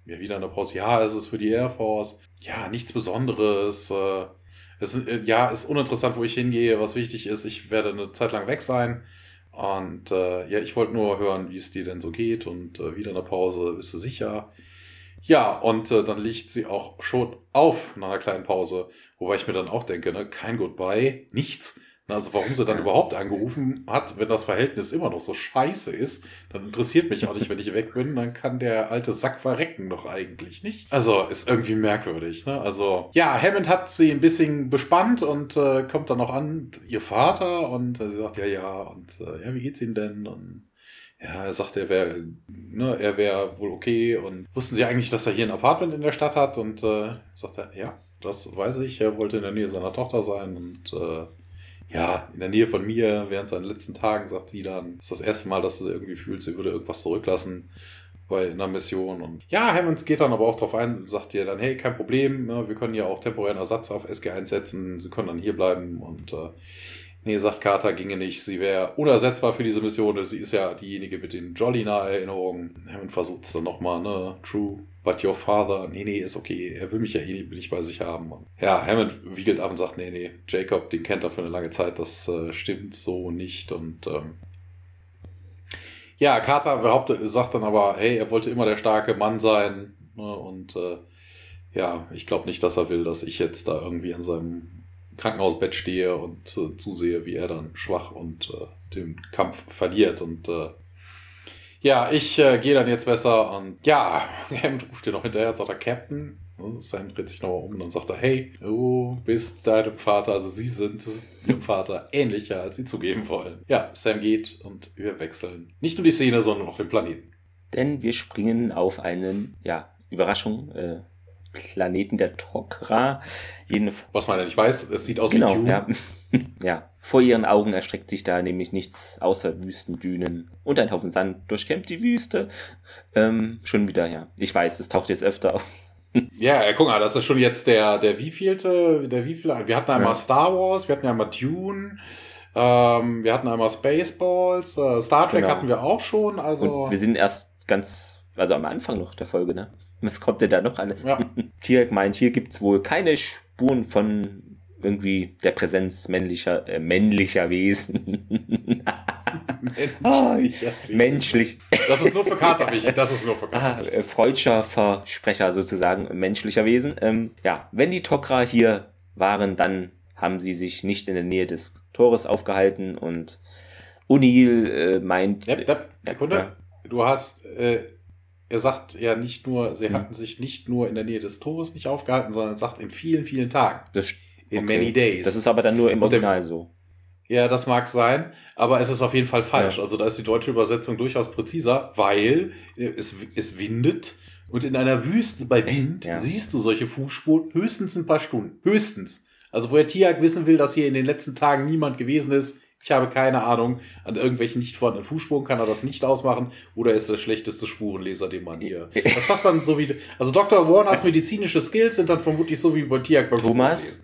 ja, wieder eine Pause. Ja, es ist für die Air Force. Ja, nichts Besonderes. Äh, es, äh, ja, ist uninteressant, wo ich hingehe. Was wichtig ist, ich werde eine Zeit lang weg sein. Und äh, ja, ich wollte nur hören, wie es dir denn so geht und äh, wieder eine Pause. Bist du sicher? Ja, und äh, dann liegt sie auch schon auf nach einer kleinen Pause. Wobei ich mir dann auch denke, ne, kein Goodbye, nichts. Also warum sie dann überhaupt angerufen hat, wenn das Verhältnis immer noch so scheiße ist, dann interessiert mich auch nicht, wenn ich weg bin, dann kann der alte Sack verrecken doch eigentlich nicht. Also ist irgendwie merkwürdig. Ne? Also ja, Hammond hat sie ein bisschen bespannt und äh, kommt dann noch an, ihr Vater und äh, sie sagt ja ja und äh, ja wie geht's ihm denn und ja, er sagt, er wäre, ne, er wäre wohl okay und wussten Sie eigentlich, dass er hier ein Apartment in der Stadt hat und äh, sagt er, ja, das weiß ich, er wollte in der Nähe seiner Tochter sein und äh, ja, in der Nähe von mir während seinen letzten Tagen, sagt sie dann, ist das erste Mal, dass sie irgendwie fühlt, sie würde irgendwas zurücklassen bei einer Mission. Und ja, Hammond geht dann aber auch drauf ein, sagt ihr dann, hey, kein Problem, ne, wir können ja auch temporären Ersatz auf SG einsetzen, sie können dann hier bleiben und äh, Nee, sagt Carter, ginge nicht. Sie wäre unersetzbar für diese Mission. Sie ist ja diejenige mit den Jolly-Erinnerungen. Hammond versucht es dann nochmal, ne? True, but your father. Nee, nee, ist okay. Er will mich ja eh nicht bei sich haben. Ja, Hammond wiegelt ab und sagt, nee, nee, Jacob, den kennt er für eine lange Zeit. Das äh, stimmt so nicht. Und ähm, ja, Carter behauptet, sagt dann aber, hey, er wollte immer der starke Mann sein. Ne? Und äh, ja, ich glaube nicht, dass er will, dass ich jetzt da irgendwie an seinem Krankenhausbett stehe und äh, zusehe, wie er dann schwach und äh, den Kampf verliert. Und äh, ja, ich äh, gehe dann jetzt besser und ja, Hammond ruft dir noch hinterher, sagt er Captain. Sam dreht sich nochmal um und dann sagt er, hey, du bist deinem Vater, also sie sind ihrem Vater ähnlicher, als sie zugeben wollen. Ja, Sam geht und wir wechseln nicht nur die Szene, sondern auch den Planeten. Denn wir springen auf einen, ja, Überraschung, äh, Planeten der Tok'ra. Was man ja nicht weiß, es sieht aus genau, wie Dune. Ja. ja, vor ihren Augen erstreckt sich da nämlich nichts außer Wüstendünen und ein Haufen Sand durchkämmt die Wüste. Ähm, schon wieder, ja. Ich weiß, es taucht jetzt öfter auf. Ja, guck mal, das ist schon jetzt der, der wievielte, der wievielte, wir hatten einmal ja. Star Wars, wir hatten einmal Dune, ähm, wir hatten einmal Spaceballs, äh, Star Trek genau. hatten wir auch schon, also. Und wir sind erst ganz, also am Anfang noch der Folge, ne? Was kommt denn da noch alles? Ja. Tierk meint, hier gibt es wohl keine Spuren von irgendwie der Präsenz männlicher, äh, männlicher Wesen. menschlicher oh, menschlich. Das ist nur für Kater wichtig. Das ist nur für Kater. Ah, äh, Freudscher Versprecher sozusagen menschlicher Wesen. Ähm, ja, wenn die Tok'ra hier waren, dann haben sie sich nicht in der Nähe des Tores aufgehalten und O'Neill äh, meint. Ja, ja, Sekunde. Ja. Du hast äh, er sagt ja nicht nur, sie mhm. hatten sich nicht nur in der Nähe des Tores nicht aufgehalten, sondern sagt in vielen, vielen Tagen. Das, in okay. many days. Das ist aber dann nur im Original so. Ja, das mag sein, aber es ist auf jeden Fall falsch. Ja. Also da ist die deutsche Übersetzung durchaus präziser, weil es, es windet und in einer Wüste bei Wind ja. siehst du solche Fußspuren höchstens ein paar Stunden. Höchstens. Also wo der Tiag wissen will, dass hier in den letzten Tagen niemand gewesen ist, ich habe keine Ahnung. An irgendwelchen nicht vorhandenen Fußspuren kann er das nicht ausmachen. Oder ist der schlechteste Spurenleser, den man hier. Das passt dann so wie. Also Dr. Warners medizinische Skills sind dann vermutlich so wie bei Tiag beim Thomas,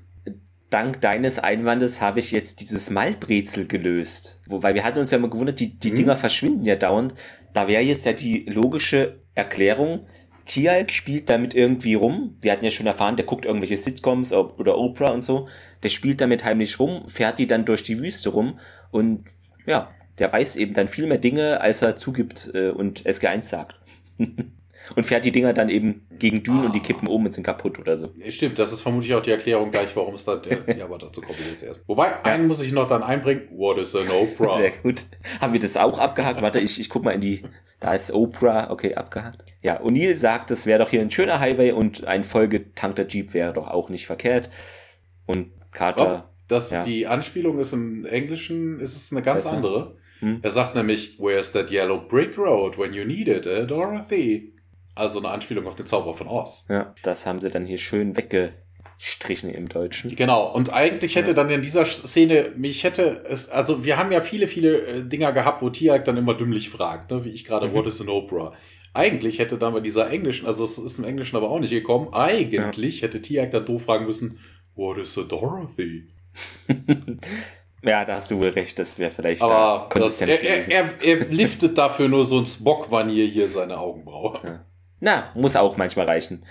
dank deines Einwandes habe ich jetzt dieses Malbrezel gelöst. Wobei wir hatten uns ja mal gewundert, die, die hm. Dinger verschwinden ja dauernd. Da wäre jetzt ja die logische Erklärung, Tialk spielt damit irgendwie rum. Wir hatten ja schon erfahren, der guckt irgendwelche Sitcoms oder Oprah und so. Der spielt damit heimlich rum, fährt die dann durch die Wüste rum und ja, der weiß eben dann viel mehr Dinge, als er zugibt äh, und SG1 sagt. und fährt die Dinger dann eben gegen Dünen ah. und die kippen um und sind kaputt oder so. Stimmt, das ist vermutlich auch die Erklärung gleich, warum es da. ja, aber dazu kommen wir jetzt erst. Wobei, ja. einen muss ich noch dann einbringen. What is an Oprah? Sehr gut. Haben wir das auch abgehakt? Warte, ich, ich guck mal in die da ist Oprah, okay, abgehakt. Ja, O'Neill sagt, es wäre doch hier ein schöner Highway und ein vollgetankter Jeep wäre doch auch nicht verkehrt. Und Carter. Oh, dass ja. die Anspielung ist im Englischen, ist es eine ganz Besser. andere. Hm? Er sagt nämlich, Where's that yellow brick road when you need it, eh, Dorothy? Also eine Anspielung auf den Zauber von Oz. Ja, das haben sie dann hier schön wegge gestrichen im Deutschen. Genau, und eigentlich hätte dann in dieser Szene, mich hätte es, also wir haben ja viele, viele äh, Dinger gehabt, wo Tiag dann immer dümmlich fragt, ne, wie ich gerade, mhm. what is an Oprah? Eigentlich hätte dann bei dieser englischen, also es ist im Englischen aber auch nicht gekommen, eigentlich ja. hätte Tiag dann doof fragen müssen, what is a Dorothy? ja, da hast du wohl recht, das wäre vielleicht aber da das, er, er, er, er, liftet dafür nur so ein Spock-Manier hier seine Augenbraue. Ja. Na, muss auch manchmal reichen.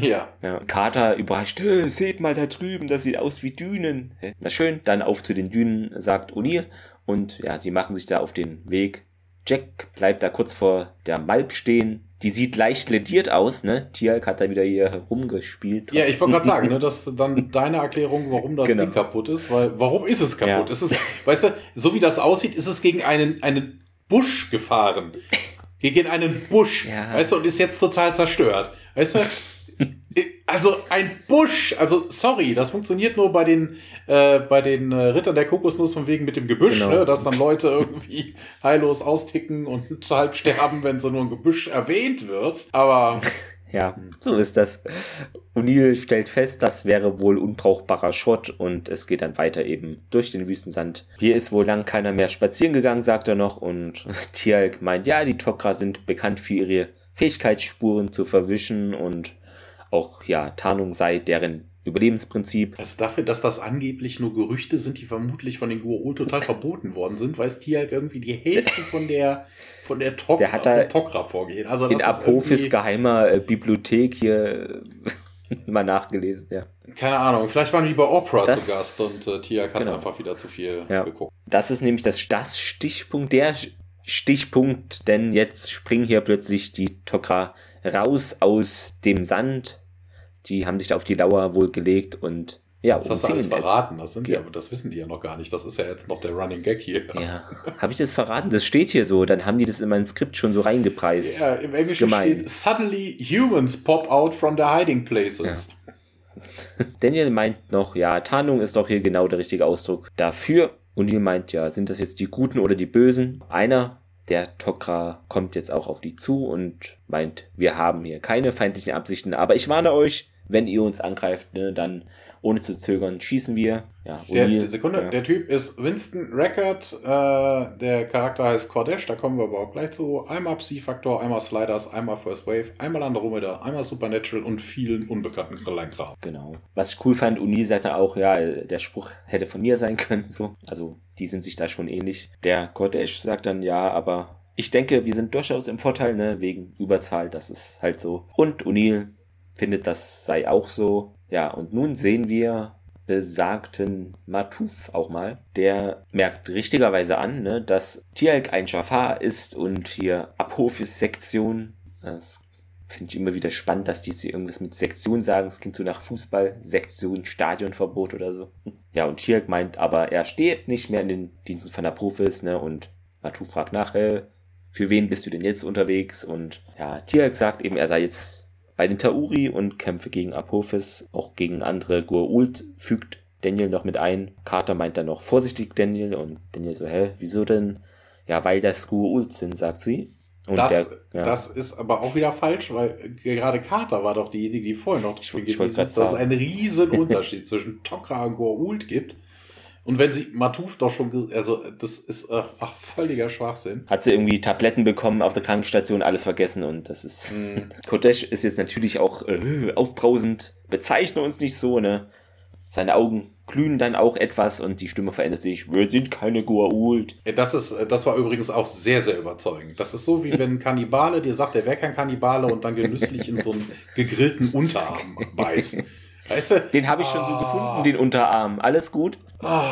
Ja. ja Carter überrascht, seht mal da drüben, das sieht aus wie Dünen. Na schön, dann auf zu den Dünen, sagt O'Neill. Und ja, sie machen sich da auf den Weg. Jack bleibt da kurz vor der Malp stehen. Die sieht leicht lediert aus, ne? Tialk hat da wieder hier herumgespielt. Ja, ich wollte gerade sagen, ne, dass dann deine Erklärung, warum das genau. Ding kaputt ist, weil warum ist es kaputt? Ja. Ist es, weißt du, so wie das aussieht, ist es gegen einen, einen Busch gefahren gegen einen Busch, ja. weißt du, und ist jetzt total zerstört. Weißt du? Also ein Busch, also sorry, das funktioniert nur bei den äh, bei den äh, Rittern der Kokosnuss von wegen mit dem Gebüsch, genau. ne, dass dann Leute irgendwie heillos austicken und halb sterben, wenn so nur ein Gebüsch erwähnt wird. Aber ja, so ist das. O'Neill stellt fest, das wäre wohl unbrauchbarer Schrott und es geht dann weiter eben durch den Wüstensand. Hier ist wohl lang keiner mehr spazieren gegangen, sagt er noch und Tialk meint, ja, die Tok'ra sind bekannt für ihre Fähigkeitsspuren zu verwischen und auch, ja, Tarnung sei deren Überlebensprinzip. Also dafür, dass das angeblich nur Gerüchte sind, die vermutlich von den Gua'ul total verboten worden sind, weiß Tialk irgendwie die Hälfte von der von der, Tok der hat da Tok'ra vorgehen. Also in Apophis geheimer äh, Bibliothek hier mal nachgelesen, ja. Keine Ahnung, vielleicht waren die bei Opera das, zu Gast und äh, Tiak hat genau. einfach wieder zu viel ja. geguckt. Das ist nämlich das, das Stichpunkt, der Stichpunkt, denn jetzt springen hier plötzlich die Tok'ra raus aus dem Sand. Die haben sich da auf die Lauer wohl gelegt und ja, das hast du alles verraten, das, sind die, aber das wissen die ja noch gar nicht. Das ist ja jetzt noch der Running Gag hier. Ja, habe ich das verraten? Das steht hier so. Dann haben die das in mein Skript schon so reingepreist. Ja, im Englischen steht Suddenly humans pop out from their hiding places. Ja. Daniel meint noch, ja, Tarnung ist doch hier genau der richtige Ausdruck dafür. Und Neil meint, ja, sind das jetzt die Guten oder die Bösen? Einer, der Tokra, kommt jetzt auch auf die zu und meint, wir haben hier keine feindlichen Absichten, aber ich warne euch, wenn ihr uns angreift, ne, dann ohne zu zögern schießen wir. Ja, der, Sekunde, ja. der Typ ist Winston Record, äh, der Charakter heißt Cordesh, da kommen wir aber auch gleich zu. Einmal Psi-Faktor, einmal Sliders, einmal First Wave, einmal Andromeda, einmal Supernatural und vielen unbekannten Kleinkram. Genau. Was ich cool fand, Uni sagte auch, ja, der Spruch hätte von mir sein können, so. Also, die sind sich da schon ähnlich. Der Cordesh sagt dann, ja, aber ich denke, wir sind durchaus im Vorteil, ne, wegen Überzahl, das ist halt so. Und O'Neill findet, das sei auch so. Ja, und nun sehen wir besagten Matuf auch mal. Der merkt richtigerweise an, ne, dass Tialk ein Jafar ist und hier Apophis-Sektion. Das finde ich immer wieder spannend, dass die jetzt hier irgendwas mit Sektion sagen. Es klingt so nach Fußball, Sektion, Stadionverbot oder so. Ja, und Tialk meint aber, er steht nicht mehr in den Diensten von Apophis, ne, und Matuf fragt nach, äh, für wen bist du denn jetzt unterwegs? Und ja, Tialk sagt eben, er sei jetzt bei den Tauri und Kämpfe gegen Apophis, auch gegen andere Gua'uld fügt Daniel noch mit ein. Carter meint dann noch vorsichtig Daniel und Daniel so, hä, wieso denn? Ja, weil das Gua'uld sind, sagt sie. Und das, der, ja. das ist aber auch wieder falsch, weil gerade Carter war doch diejenige, die vorher noch ich, ich ist, dass es einen riesen Unterschied zwischen Tok'ra und Gua'uld gibt. Und wenn sie Matuf doch schon, also das ist äh, ach, völliger Schwachsinn. Hat sie irgendwie Tabletten bekommen auf der Krankenstation, alles vergessen und das ist. Mm. Kodesh ist jetzt natürlich auch äh, aufbrausend, bezeichne uns nicht so, ne? Seine Augen glühen dann auch etwas und die Stimme verändert sich. Wir sind keine Gua'uld. Das ist, das war übrigens auch sehr, sehr überzeugend. Das ist so, wie wenn Kannibale dir sagt, er wäre kein Kannibale und dann genüsslich in so einen gegrillten Unterarm beißt. Weißt du? Den habe ich schon oh. so gefunden, den Unterarm. Alles gut? Oh.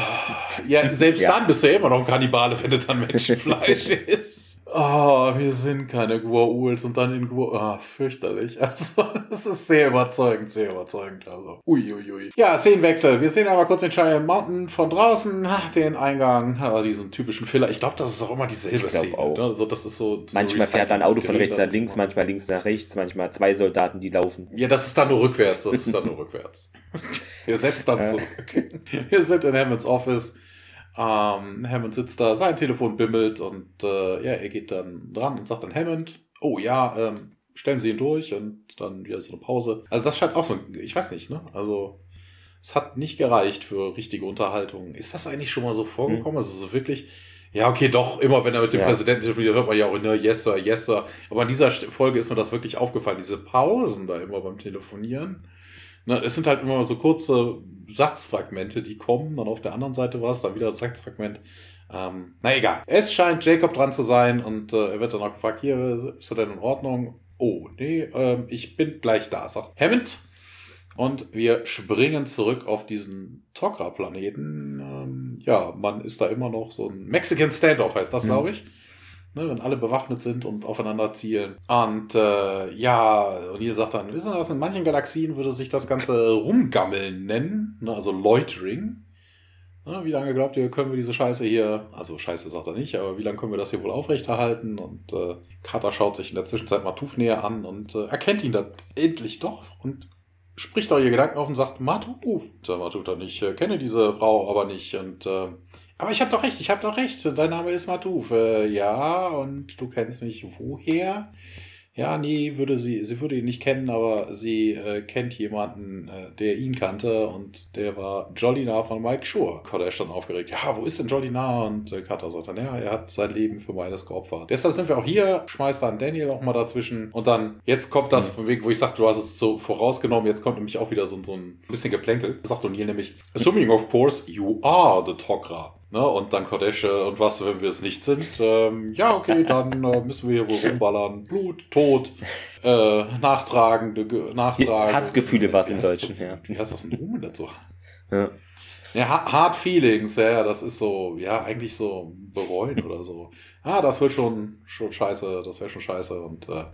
Ja, selbst ja. dann bist du ja immer noch ein Kannibale, wenn du dann Menschenfleisch isst. Oh, wir sind keine Gua'uls und dann in Gua'ul. Ah, fürchterlich. Also, es ist sehr überzeugend, sehr überzeugend. Also, uiuiui. Ui. Ja, Szenenwechsel. Wir sehen aber kurz den Cheyenne Mountain von draußen, den Eingang, also diesen typischen Filler. Ich glaube, das ist auch immer dieselbe ich Szene. Auch. Also, das ist so, so manchmal fährt ein Auto von rechts nach links, manchmal links nach rechts, manchmal zwei Soldaten, die laufen. Ja, das ist dann nur rückwärts. Das ist dann nur rückwärts. Ihr setzt dann zurück. Wir sind in Hammonds Office. Ähm, Hammond sitzt da, sein Telefon bimmelt und äh, ja, er geht dann dran und sagt dann Hammond, oh ja, ähm, stellen Sie ihn durch und dann wieder so eine Pause. Also das scheint auch so, ich weiß nicht, ne? Also es hat nicht gereicht für richtige Unterhaltung. Ist das eigentlich schon mal so vorgekommen? Mhm. Also so wirklich, ja, okay, doch, immer wenn er mit dem ja. Präsidenten telefoniert, hört man ja auch, ne, yes, sir, yes, sir. Aber in dieser Folge ist mir das wirklich aufgefallen, diese Pausen da immer beim Telefonieren. Ne, es sind halt immer so kurze Satzfragmente, die kommen, dann auf der anderen Seite war es, dann wieder das Satzfragment. Ähm, na egal. Es scheint Jacob dran zu sein und äh, er wird dann auch gefragt, hier, ist er denn in Ordnung? Oh, nee, äh, ich bin gleich da, sagt Hammond. Und wir springen zurück auf diesen Tokra-Planeten. Ähm, ja, man ist da immer noch so ein Mexican Standoff, heißt das, mhm. glaube ich. Ne, wenn alle bewaffnet sind und aufeinander zielen. Und äh, ja, O'Neill sagt dann, wissen Sie was, in manchen Galaxien würde sich das Ganze Rumgammeln nennen, ne, also Loitering. Na, wie lange glaubt ihr, können wir diese Scheiße hier, also Scheiße sagt er nicht, aber wie lange können wir das hier wohl aufrechterhalten? Und äh, Carter schaut sich in der Zwischenzeit Matuf näher an und äh, erkennt ihn dann endlich doch und spricht auch ihr Gedanken auf und sagt, Matuf. Der Matuf dann, ich äh, kenne diese Frau aber nicht und äh, aber ich habe doch recht, ich habe doch recht, dein Name ist Matuf. Äh, ja, und du kennst mich woher? Ja, nee, würde sie, sie würde ihn nicht kennen, aber sie äh, kennt jemanden, äh, der ihn kannte und der war Jolina von Mike Shore. Kodesh dann aufgeregt, ja, wo ist denn Jolina? Und äh, Carter sagt dann, ja, er hat sein Leben für meines geopfert. Deshalb sind wir auch hier, schmeißt dann Daniel auch mal dazwischen und dann, jetzt kommt das mhm. von wegen, wo ich sage, du hast es so vorausgenommen, jetzt kommt nämlich auch wieder so, so ein bisschen geplänkel. Sagt O'Neill nämlich, assuming of course you are the Tok'ra. Ne, und dann Kodesh und was, wenn wir es nicht sind? Ähm, ja, okay, dann äh, müssen wir hier wohl rumballern. Blut, Tod, äh, nachtragende, nachtragen. Hassgefühle war es im Deutschen, ja. Wie heißt das denn um dazu? Ja. Ja, Hard Feelings, ja, das ist so, ja, eigentlich so bereuen oder so. Ah, das wird schon, schon scheiße, das wäre schon scheiße. Und äh,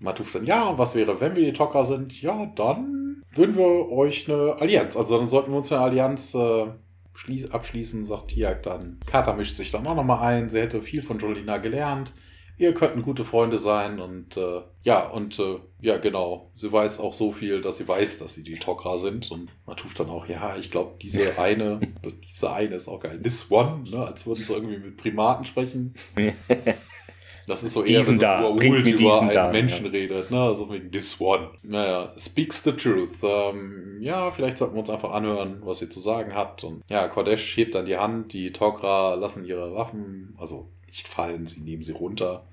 Matuf dann, ja, und was wäre, wenn wir die Tocker sind? Ja, dann würden wir euch eine Allianz, also dann sollten wir uns eine Allianz äh, abschließen, sagt Tiag dann. Kata mischt sich dann auch nochmal ein. Sie hätte viel von Jolina gelernt. Ihr könnten gute Freunde sein und äh, ja, und äh, ja, genau. Sie weiß auch so viel, dass sie weiß, dass sie die Tok'ra sind. Und man tut dann auch, ja, ich glaube, diese eine, diese eine ist auch geil. This one, ne, als würden sie irgendwie mit Primaten sprechen. Das ist so eher, wenn so da, Ult über einen da, Menschen ja. redet, ne? Also wegen this one. Naja, speaks the truth. Ähm, ja, vielleicht sollten wir uns einfach anhören, was sie zu sagen hat. Und ja, Kodesh hebt dann die Hand, die Tok'ra lassen ihre Waffen, also nicht fallen, sie nehmen sie runter.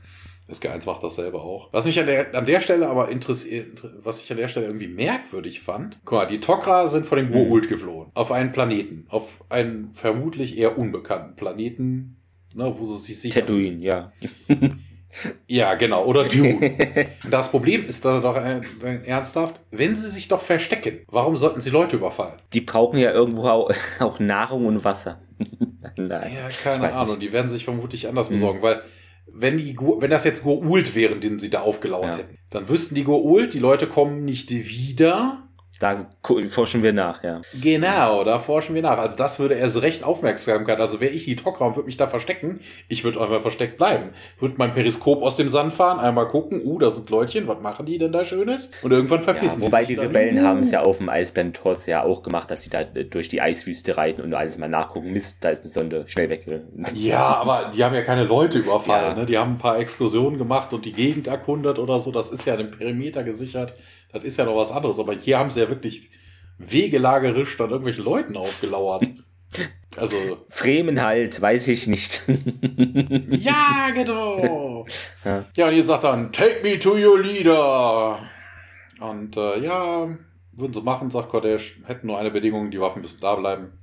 SG1 macht das selber auch. Was mich an der, an der Stelle aber interessiert, was ich an der Stelle irgendwie merkwürdig fand. Guck mal, die Tok'ra sind von den Goa'uld geflohen. Auf einen Planeten. Auf einen vermutlich eher unbekannten Planeten Ne, wo sie sich sicher Tatooine, ja. ja, genau. Oder Dune. das Problem ist da doch äh, ernsthaft, wenn sie sich doch verstecken, warum sollten sie Leute überfallen? Die brauchen ja irgendwo auch, auch Nahrung und Wasser. Nein. Ja, keine Ahnung. Nicht. Die werden sich vermutlich anders mhm. besorgen, weil wenn, die, wenn das jetzt Goa'uld wären, den sie da aufgelauert ja. hätten, dann wüssten die Goa'uld, die Leute kommen nicht wieder da forschen wir nach, ja. Genau, da forschen wir nach. Also das würde erst recht Aufmerksamkeit. Also wäre ich die Tok'ra würde mich da verstecken, ich würde einfach versteckt bleiben. Würde mein Periskop aus dem Sand fahren, einmal gucken, uh, da sind Leutchen, was machen die denn da Schönes? Und irgendwann verpissen ja, wobei die, die Rebellen haben es ja auf dem Eisbären Tors ja auch gemacht, dass sie da durch die Eiswüste reiten und alles mal nachgucken. Mist, da ist eine Sonde, schnell weg. Ja, aber die haben ja keine Leute überfallen. Ja. Ne? Die haben ein paar Explosionen gemacht und die Gegend erkundet oder so. Das ist ja dem Perimeter gesichert. Das ist ja noch was anderes. Aber hier haben sie ja wirklich wegelagerisch dann irgendwelchen Leuten aufgelauert. Also. Fremen halt, weiß ich nicht. ja, genau. Ja. ja, und jetzt sagt dann, take me to your leader. Und äh, ja, würden sie machen, sagt Kodesh, hätten nur eine Bedingung, die Waffen müssen da bleiben.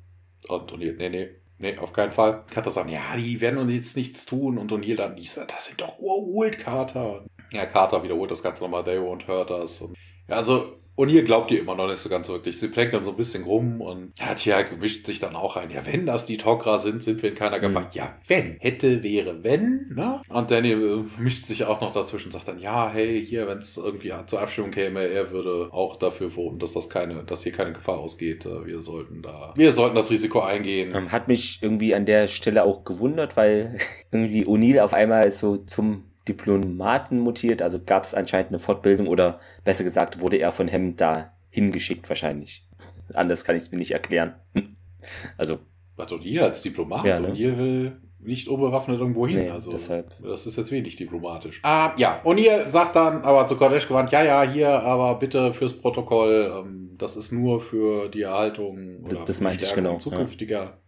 Und O'Neill, nee, nee, nee, auf keinen Fall. Carter sagt, ja, die werden uns jetzt nichts tun. Und O'Neill dann, das sind doch uralt Carter. Ja, Carter wiederholt das Ganze nochmal, They won't hurt us. Und ja, also und ihr glaubt ihr immer noch nicht so ganz wirklich. Sie plänkeln so ein bisschen rum und ja, Tja gemischt sich dann auch ein. Ja, wenn das die Tok'ra sind, sind wir in keiner Gefahr. Mhm. Ja, wenn. Hätte, wäre, wenn. Ne? Und Daniel äh, mischt sich auch noch dazwischen und sagt dann, ja, hey, hier, wenn es irgendwie ja, zur Abstimmung käme, er würde auch dafür voten, dass das keine, dass hier keine Gefahr ausgeht. Äh, wir sollten da, wir sollten das Risiko eingehen. Ähm, hat mich irgendwie an der Stelle auch gewundert, weil irgendwie O'Neill auf einmal ist so zum Diplomaten mutiert, also gab es anscheinend eine Fortbildung oder besser gesagt wurde er von Hammond da hingeschickt wahrscheinlich. Anders kann ich es mir nicht erklären. also. Was O'Neill als Diplomat? Ja, ne? O'Neill will, nicht unbewaffnet irgendwo hin. Nee, also deshalb. das ist jetzt wenig diplomatisch. Ah, ja, und ihr sagt dann aber zu Kodesh gewandt, ja, ja, hier, aber bitte fürs Protokoll, ähm, das ist nur für die Erhaltung oder Das die meinte ich genau, zukünftiger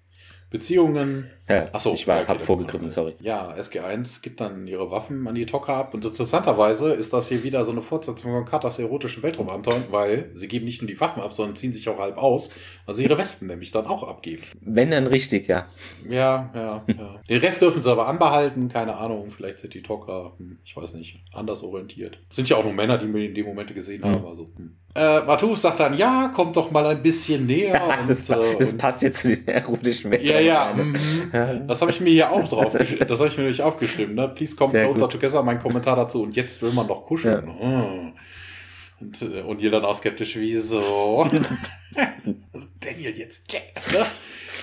Beziehungen. Ja, Ach so, ich war, hab vorgegriffen, sorry. Ja, SG1 gibt dann ihre Waffen an die Tocker ab. Und interessanterweise ist das hier wieder so eine Fortsetzung von Katas erotischen Weltraumabenteuern, weil sie geben nicht nur die Waffen ab, sondern ziehen sich auch halb aus, weil sie ihre Westen nämlich dann auch abgeben. Wenn dann richtig, ja. Ja, ja, ja. Den Rest dürfen sie aber anbehalten, keine Ahnung, vielleicht sind die Tocker, hm, ich weiß nicht, anders orientiert. Sind ja auch nur Männer, die wir in dem Momente gesehen Hm. haben. Also, hm. Äh, Matus sagt dann, ja, kommt doch mal ein bisschen näher. und, das, pa- das und- passt jetzt zu den erotischen ja, ja. Weltraum- mhm. Das habe ich mir hier auch drauf Das habe ich mir nämlich aufgeschrieben. Ne? Please come Sehr closer gut. together, mein Kommentar dazu. Und jetzt will man doch kuscheln. Hm. Und, äh, und ihr dann auch skeptisch, wieso? Daniel jetzt Jack. Ne?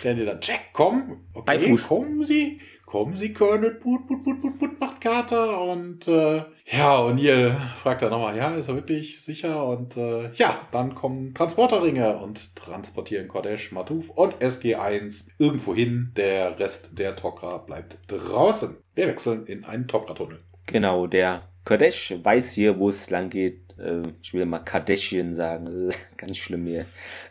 Daniel dann Jack, komm. Okay, Bei Fuß. Kommen Sie. Kommen Sie, Colonel. Put, put, put, put, put, macht Carter. Und äh, ja, und ihr fragt dann nochmal, ja, ist er wirklich sicher? Und äh, ja, dann kommen Transporterringe und transportieren Kodesh, Matuf und SG1 irgendwo hin. Der Rest der Tok'ra bleibt draußen. Wir wechseln in einen Tok'ra-Tunnel. Genau, der Kadesh weiß hier, wo es lang geht. Äh, ich will mal Kardashian sagen. Ganz schlimm hier.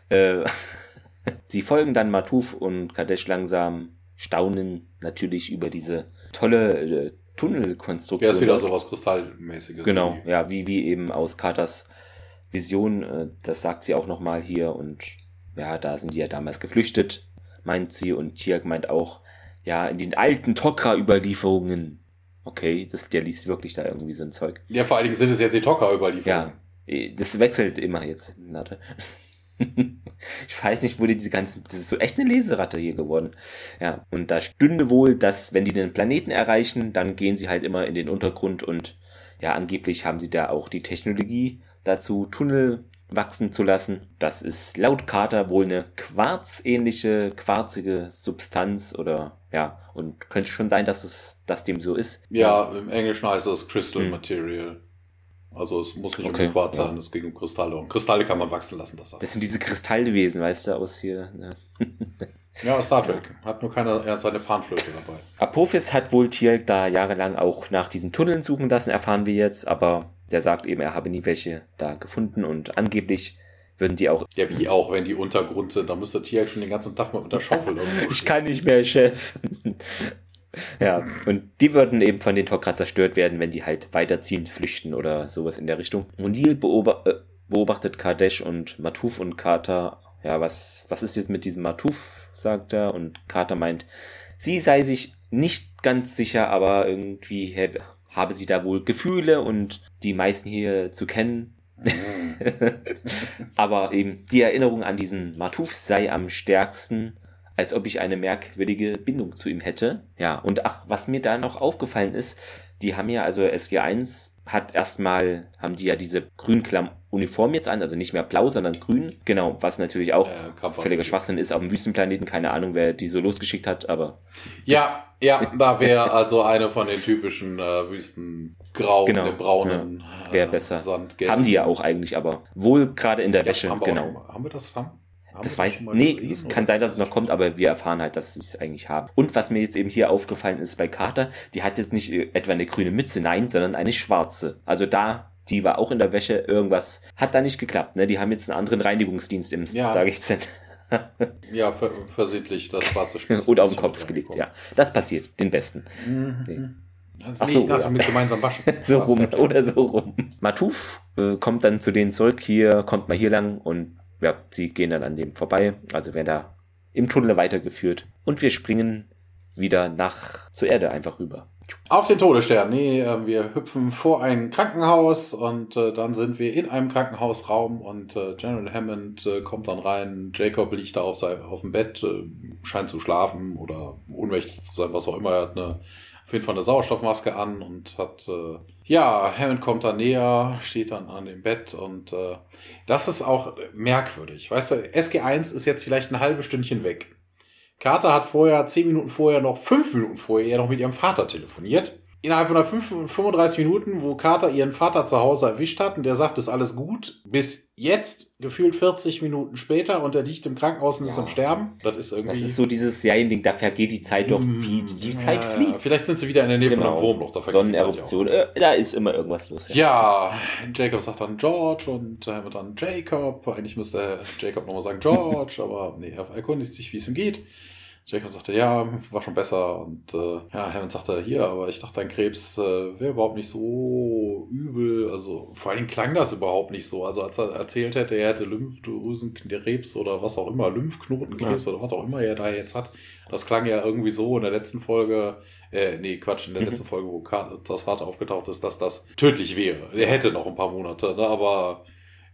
Äh, Sie folgen dann Matuf und Kadesh langsam, staunen natürlich über diese tolle äh, Tunnelkonstruktion. Ja, ist wieder so was Kristallmäßiges. Genau, ja, wie, wie eben aus Katas Vision, äh, das sagt sie auch nochmal hier und ja, da sind die ja damals geflüchtet, meint sie und Tiak meint auch, ja, in den alten Tok'ra-Überlieferungen. Okay, das, der liest wirklich da irgendwie so ein Zeug. Ja, vor allen Dingen sind es jetzt die Tok'ra-Überlieferungen. Ja, eh, das wechselt immer jetzt. Ich weiß nicht, wo die diese ganzen. Das ist so echt eine Leseratte hier geworden. Ja, und da stünde wohl, dass, wenn die den Planeten erreichen, dann gehen sie halt immer in den Untergrund und ja, angeblich haben sie da auch die Technologie dazu, Tunnel wachsen zu lassen. Das ist laut Carter wohl eine quarzähnliche, quarzige Substanz oder ja, und könnte schon sein, dass es dass dem so ist. Ja, im Englischen heißt es Crystal Hm. Material. Also es muss nicht Okay, um Quarz ja. sein, es ging um Kristalle. Und Kristalle kann man wachsen lassen, das, Das sind diese Kristallwesen, weißt du, aus hier. Ne? Ja, Star Trek. Hat nur keiner, er hat seine Panflöte dabei. Apophis hat wohl Tielk da jahrelang auch nach diesen Tunneln suchen lassen, erfahren wir jetzt, aber der sagt eben, er habe nie welche da gefunden und angeblich würden die auch. Ja, wie auch, wenn die Untergrund sind, da müsste Tier schon den ganzen Tag mal mit der Schaufel Ich kann nicht mehr, Chef. Ja, und die würden eben von den Tok'ra zerstört werden, wenn die halt weiterziehen, flüchten oder sowas in der Richtung. Mundil beoba äh, beobachtet Kadesh und Matuf und Carter. Ja, was, was ist jetzt mit diesem Matuf, sagt er. Und Carter meint, sie sei sich nicht ganz sicher, aber irgendwie hä- habe sie da wohl Gefühle und die meisten hier zu kennen. aber eben die Erinnerung an diesen Matuf sei am stärksten, als ob ich eine merkwürdige Bindung zu ihm hätte. Ja, und ach, was mir da noch aufgefallen ist, die haben ja, also SG1 hat erstmal, haben die ja diese grün-klamm Uniform jetzt an, also nicht mehr blau, sondern grün. Genau, was natürlich auch Äh, völliger Schwachsinn ist auf dem Wüstenplaneten. Keine Ahnung, wer die so losgeschickt hat, aber Ja, ja, da wäre also eine von den typischen äh, Wüstengrauen, Genau, braunen Wär äh, besser. Sandgelb. haben die ja auch eigentlich, aber wohl gerade in der Ja, Wäsche, haben genau. mal- haben wir das? Haben Das weiß mal nee, gesehen, es oder? kann sein, dass es noch kommt, aber wir erfahren halt, dass sie es eigentlich haben. Und was mir jetzt eben hier aufgefallen ist bei Carter, die hat jetzt nicht äh, etwa eine grüne Mütze, nein, sondern eine schwarze. Also da, die war auch in der Wäsche, irgendwas hat da nicht geklappt. Ne? Die haben jetzt einen anderen Reinigungsdienst im Ja. Stargate Center Ja, ver versehentlich das schwarze Spitze. oder auf den Kopf gelegt, ja. Das passiert, den Besten. Mhm. Also Ach nee, so, ich dachte, ja. mit gemeinsam waschen. So rum oder so rum. Matuf äh, kommt dann zu denen zurück, hier kommt mal hier lang und ja, sie gehen dann an dem vorbei, also werden da im Tunnel weitergeführt und wir springen wieder nach zur Erde einfach rüber. Auf den Todesstern. Nee, äh, wir hüpfen vor ein Krankenhaus und äh, dann sind wir in einem Krankenhausraum und äh, General Hammond äh, kommt dann rein. Jacob liegt da auf, sein, auf dem Bett, äh, scheint zu schlafen oder ohnmächtig zu sein, was auch immer. Er hat eine, auf jeden Fall eine Sauerstoffmaske an und hat, äh, ja, Hammond kommt dann näher, steht dann an dem Bett und äh, das ist auch merkwürdig. Weißt du, SG1 ist jetzt vielleicht ein halbes Stündchen weg. Carter hat vorher, zehn Minuten vorher, noch fünf Minuten vorher noch mit ihrem Vater telefoniert. Innerhalb von 35 Minuten, wo Carter ihren Vater zu Hause erwischt hat und der sagt, ist alles gut, bis jetzt gefühlt 40 Minuten später und er liegt im Krankenhaus und ja. ist am Sterben. Das ist irgendwie. Das ist so dieses Seriending, da vergeht die Zeit doch mm, wie die Zeit ja, fliegt. Vielleicht sind sie wieder in der Nähe genau. von einem Wurmloch. Da Sonneneruption, äh, da ist immer irgendwas los. Ja. ja, Jacob sagt dann George und äh, dann Jacob. Eigentlich müsste Jacob nochmal sagen George, aber nee, er erkundigt sich, wie es ihm geht. Jacob sagte, ja, war schon besser. Und äh, ja, Hammond sagte, hier, aber ich dachte, dein Krebs äh, wäre überhaupt nicht so übel. Also vor allen Dingen klang das überhaupt nicht so. Also als er erzählt hätte, er hätte Lymphdrüsenkrebs oder was auch immer, Lymphknotenkrebs ja. oder was auch immer er da jetzt hat. Das klang ja irgendwie so in der letzten Folge, äh, nee, Quatsch, in der mhm. letzten Folge, wo das Vater aufgetaucht ist, dass das tödlich wäre. Er hätte noch ein paar Monate, ne? aber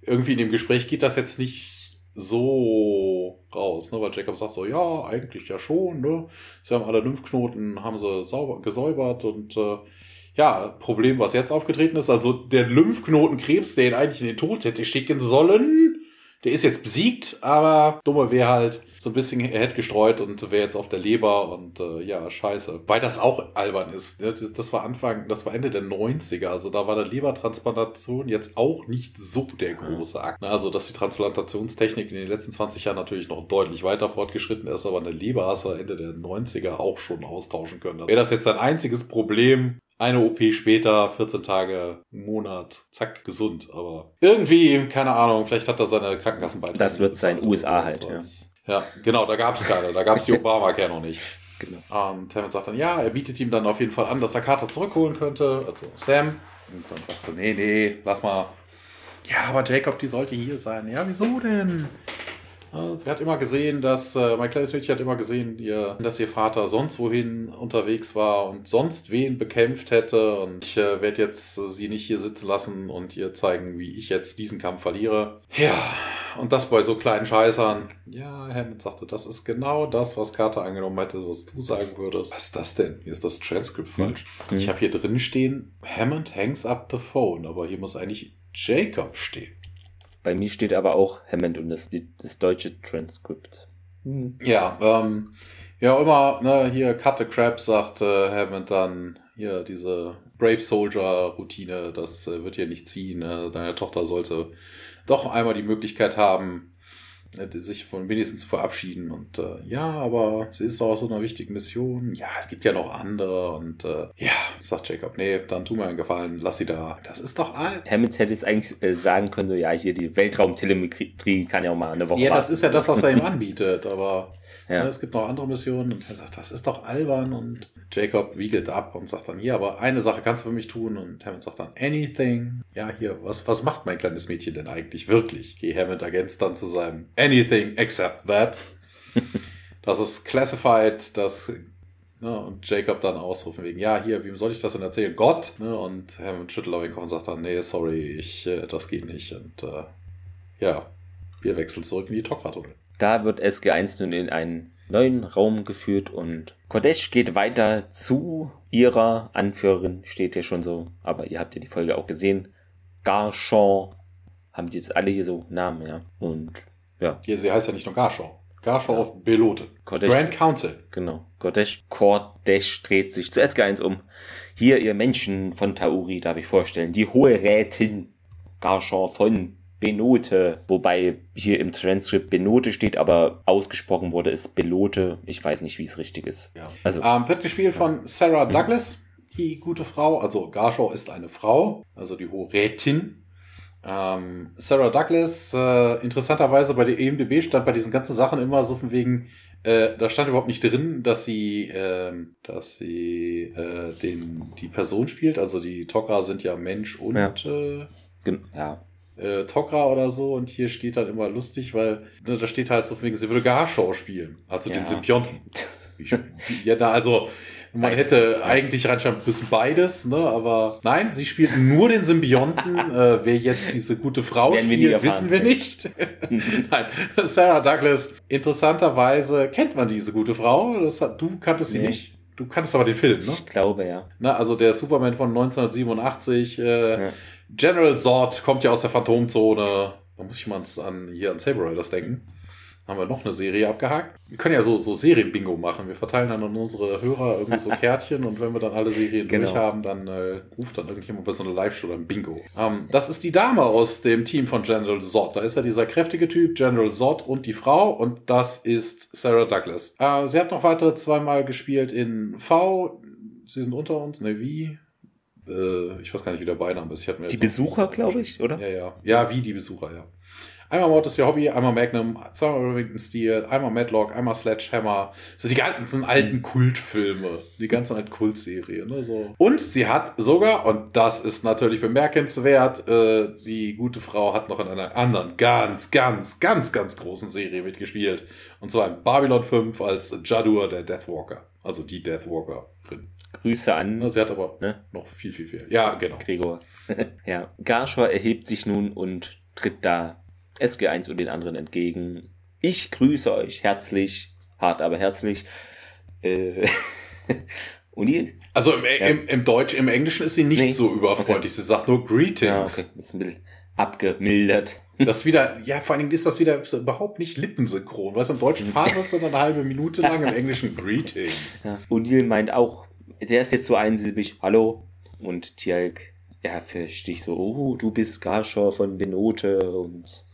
irgendwie in dem Gespräch geht das jetzt nicht so raus, ne? weil Jacob sagt so, ja, eigentlich ja schon, ne? Sie haben alle Lymphknoten, haben sie sauber, gesäubert und äh, ja, Problem, was jetzt aufgetreten ist, also der Lymphknotenkrebs, der ihn eigentlich in den Tod hätte schicken sollen, der ist jetzt besiegt, aber dumme wäre halt, so ein bisschen hätte gestreut und wäre jetzt auf der Leber und äh, ja, scheiße. Weil das auch albern ist. Ne? Das, war Anfang, das war Ende der 90er. Also da war der Lebertransplantation jetzt auch nicht so der große Akt. Also, dass die Transplantationstechnik in den letzten 20 Jahren natürlich noch deutlich weiter fortgeschritten ist, aber eine Leber hast du Ende der 90er auch schon austauschen können. Wäre das jetzt ein einziges Problem, eine OP später, 14 Tage, Monat, zack, gesund. Aber irgendwie, keine Ahnung, vielleicht hat er seine Krankenkassenbeiträge. Das wird sein USA halt, ja. Ja, genau, da gab es keine. Da gab es die Obamacare noch nicht. Genau. Und Hammond sagt dann, ja, er bietet ihm dann auf jeden Fall an, dass er Carter zurückholen könnte, also Sam. Und dann sagt sie, nee, nee, lass mal. Ja, aber Jacob, die sollte hier sein. Ja, wieso denn? Sie hat immer gesehen, dass, äh, mein kleines Mädchen hat immer gesehen, ihr, dass ihr Vater sonst wohin unterwegs war und sonst wen bekämpft hätte. Und ich äh, werde jetzt sie nicht hier sitzen lassen und ihr zeigen, wie ich jetzt diesen Kampf verliere. Ja, und das bei so kleinen Scheißern. Ja, Hammond sagte, das ist genau das, was Carter angenommen hätte, was du sagen würdest. Was ist das denn? Hier ist das Transcript falsch. Mhm. Ich habe hier drin stehen, Hammond hangs up the phone, aber hier muss eigentlich Jacob stehen. Bei mir steht aber auch Hammond und das, das deutsche Transkript. Hm. Ja, ähm, ja, immer, ne, hier Cut the Crap sagt äh, Hammond dann, hier diese Brave Soldier Routine, das äh, wird hier nicht ziehen. Äh, deine Tochter sollte doch einmal die Möglichkeit haben, sich von wenigstens verabschieden. Und äh, ja, aber sie ist auch so einer wichtigen Mission. Ja, es gibt ja noch andere. Und äh, ja, sagt Jacob, nee, dann tu mir einen Gefallen, lass sie da. Das ist doch all. Hammond hätte jetzt eigentlich äh, sagen können, so, ja, hier die Weltraumtelemetrie kann ja auch mal eine Woche Ja, das ist ja das, was er ihm anbietet, aber ja. Ne, es gibt noch andere Missionen. Und er sagt, das ist doch albern. Und Jacob wiegelt ab und sagt dann, hier, aber eine Sache kannst du für mich tun. Und Hammond sagt dann, anything. Ja, hier, was, was macht mein kleines Mädchen denn eigentlich wirklich? Okay, Hammond ergänzt dann zu seinem anything except that. das ist classified, das Ne, und Jacob dann ausrufen wegen, ja, hier, wem soll ich das denn erzählen? Gott! Ne, und Hammond schüttelt auf den Kopf und sagt dann, nee, sorry, ich, äh, das geht nicht. Und äh, ja, wir wechseln zurück in die Tokra-Tunnel. Da wird SG1 nun in einen neuen Raum geführt und Kodesh geht weiter zu ihrer Anführerin, steht hier schon so, aber ihr habt ja die Folge auch gesehen. Garchon haben die jetzt alle hier so Namen, ja. Und ja. Hier, sie heißt ja nicht nur Garchon. Garchon ja. auf Belote. Kodesh, Grand Council. Genau. Kodesh, Kodesh dreht sich zu SG1 um. Hier, ihr Menschen von Tauri, darf ich vorstellen. Die hohe Rätin Garchon von Benote, wobei hier im Transkript Benote steht, aber ausgesprochen wurde es Belote. Ich weiß nicht, wie es richtig ist. Ja. Also, ähm, wird gespielt von Sarah mhm. Douglas, die gute Frau. Also Garshaw ist eine Frau, also die hohe Rätin. Ähm, Sarah Douglas, äh, interessanterweise bei der EMDB stand bei diesen ganzen Sachen immer so von wegen, äh, da stand überhaupt nicht drin, dass sie, äh, dass sie äh, den, die Person spielt. Also die Tok'ra sind ja Mensch und ja. Äh, ja äh, Tokra oder so und hier steht dann immer lustig, weil ne, da steht halt so wegen, sie würde Garschau spielen, also ja. den Symbionten. ja, na, also man hätte eigentlich reinschreiben müssen beides, ne? aber nein, sie spielt nur den Symbionten. äh, wer jetzt diese gute Frau Werden spielt, wir wissen wir nicht. nein, Sarah Douglas, interessanterweise kennt man diese gute Frau. Hat, du kanntest nee. sie nicht. Du kanntest aber den Film, ne? Ich glaube, ja. Na, also der Superman von 1987, äh, ja. General Zod kommt ja aus der Phantomzone. Da muss ich mal an, hier an Saber Riders denken. Haben wir noch eine Serie abgehakt? Wir können ja so, so Serien-Bingo machen. Wir verteilen dann an unsere Hörer irgendwie so Kärtchen und wenn wir dann alle Serien Genau. durch haben, dann äh, ruft dann irgendjemand bei so einer Live-Show dann Bingo. Ähm, das ist die Dame aus dem Team von General Zod. Da ist ja dieser kräftige Typ, General Zod und die Frau und das ist Sarah Douglas. Äh, sie hat noch weitere zweimal gespielt in V. Sie sind unter uns, ne, wie? Äh, ich weiß gar nicht, wie der Beiname ist. Ich mir Die Besucher, glaube ich, oder? ja, ja. Ja, wie die Besucher, ja. Einmal Mord ist ihr Hobby, einmal Magnum, zweimal Remington Steel, einmal Madlock, einmal Sledgehammer. So die ganzen alten Kultfilme, die ganzen alten Kultserien. Ne, so. Und sie hat sogar, und das ist natürlich bemerkenswert, äh, die gute Frau hat noch in einer anderen ganz, ganz, ganz, ganz großen Serie mitgespielt. Und zwar in Babylon 5 als Jadur, der Deathwalker. Also die Deathwalkerin. Grüße an Ne, Sie hat aber Ne? noch viel, viel, viel. Ja, genau. Gregor. ja. Garshor erhebt sich nun und tritt da SG1 und den anderen entgegen. Ich grüße euch herzlich, hart aber herzlich. Äh, O'Neill? Also im, Ja. im, im Deutsch, im Englischen ist sie nicht Nee. so überfreundlich. Sie sagt nur Greetings. Ja, okay. Ist ein bisschen abgemildert. Das ist wieder, ja, vor allen Dingen ist das wieder so überhaupt nicht lippensynchron. Du, im Deutschen sie dann eine halbe Minute lang, im Englischen Greetings. Ja. O'Neill meint auch, der ist jetzt so einsilbig, hallo. Und Tjalk, ja, verstehe ich so, oh, du bist Garshor von Benote. Und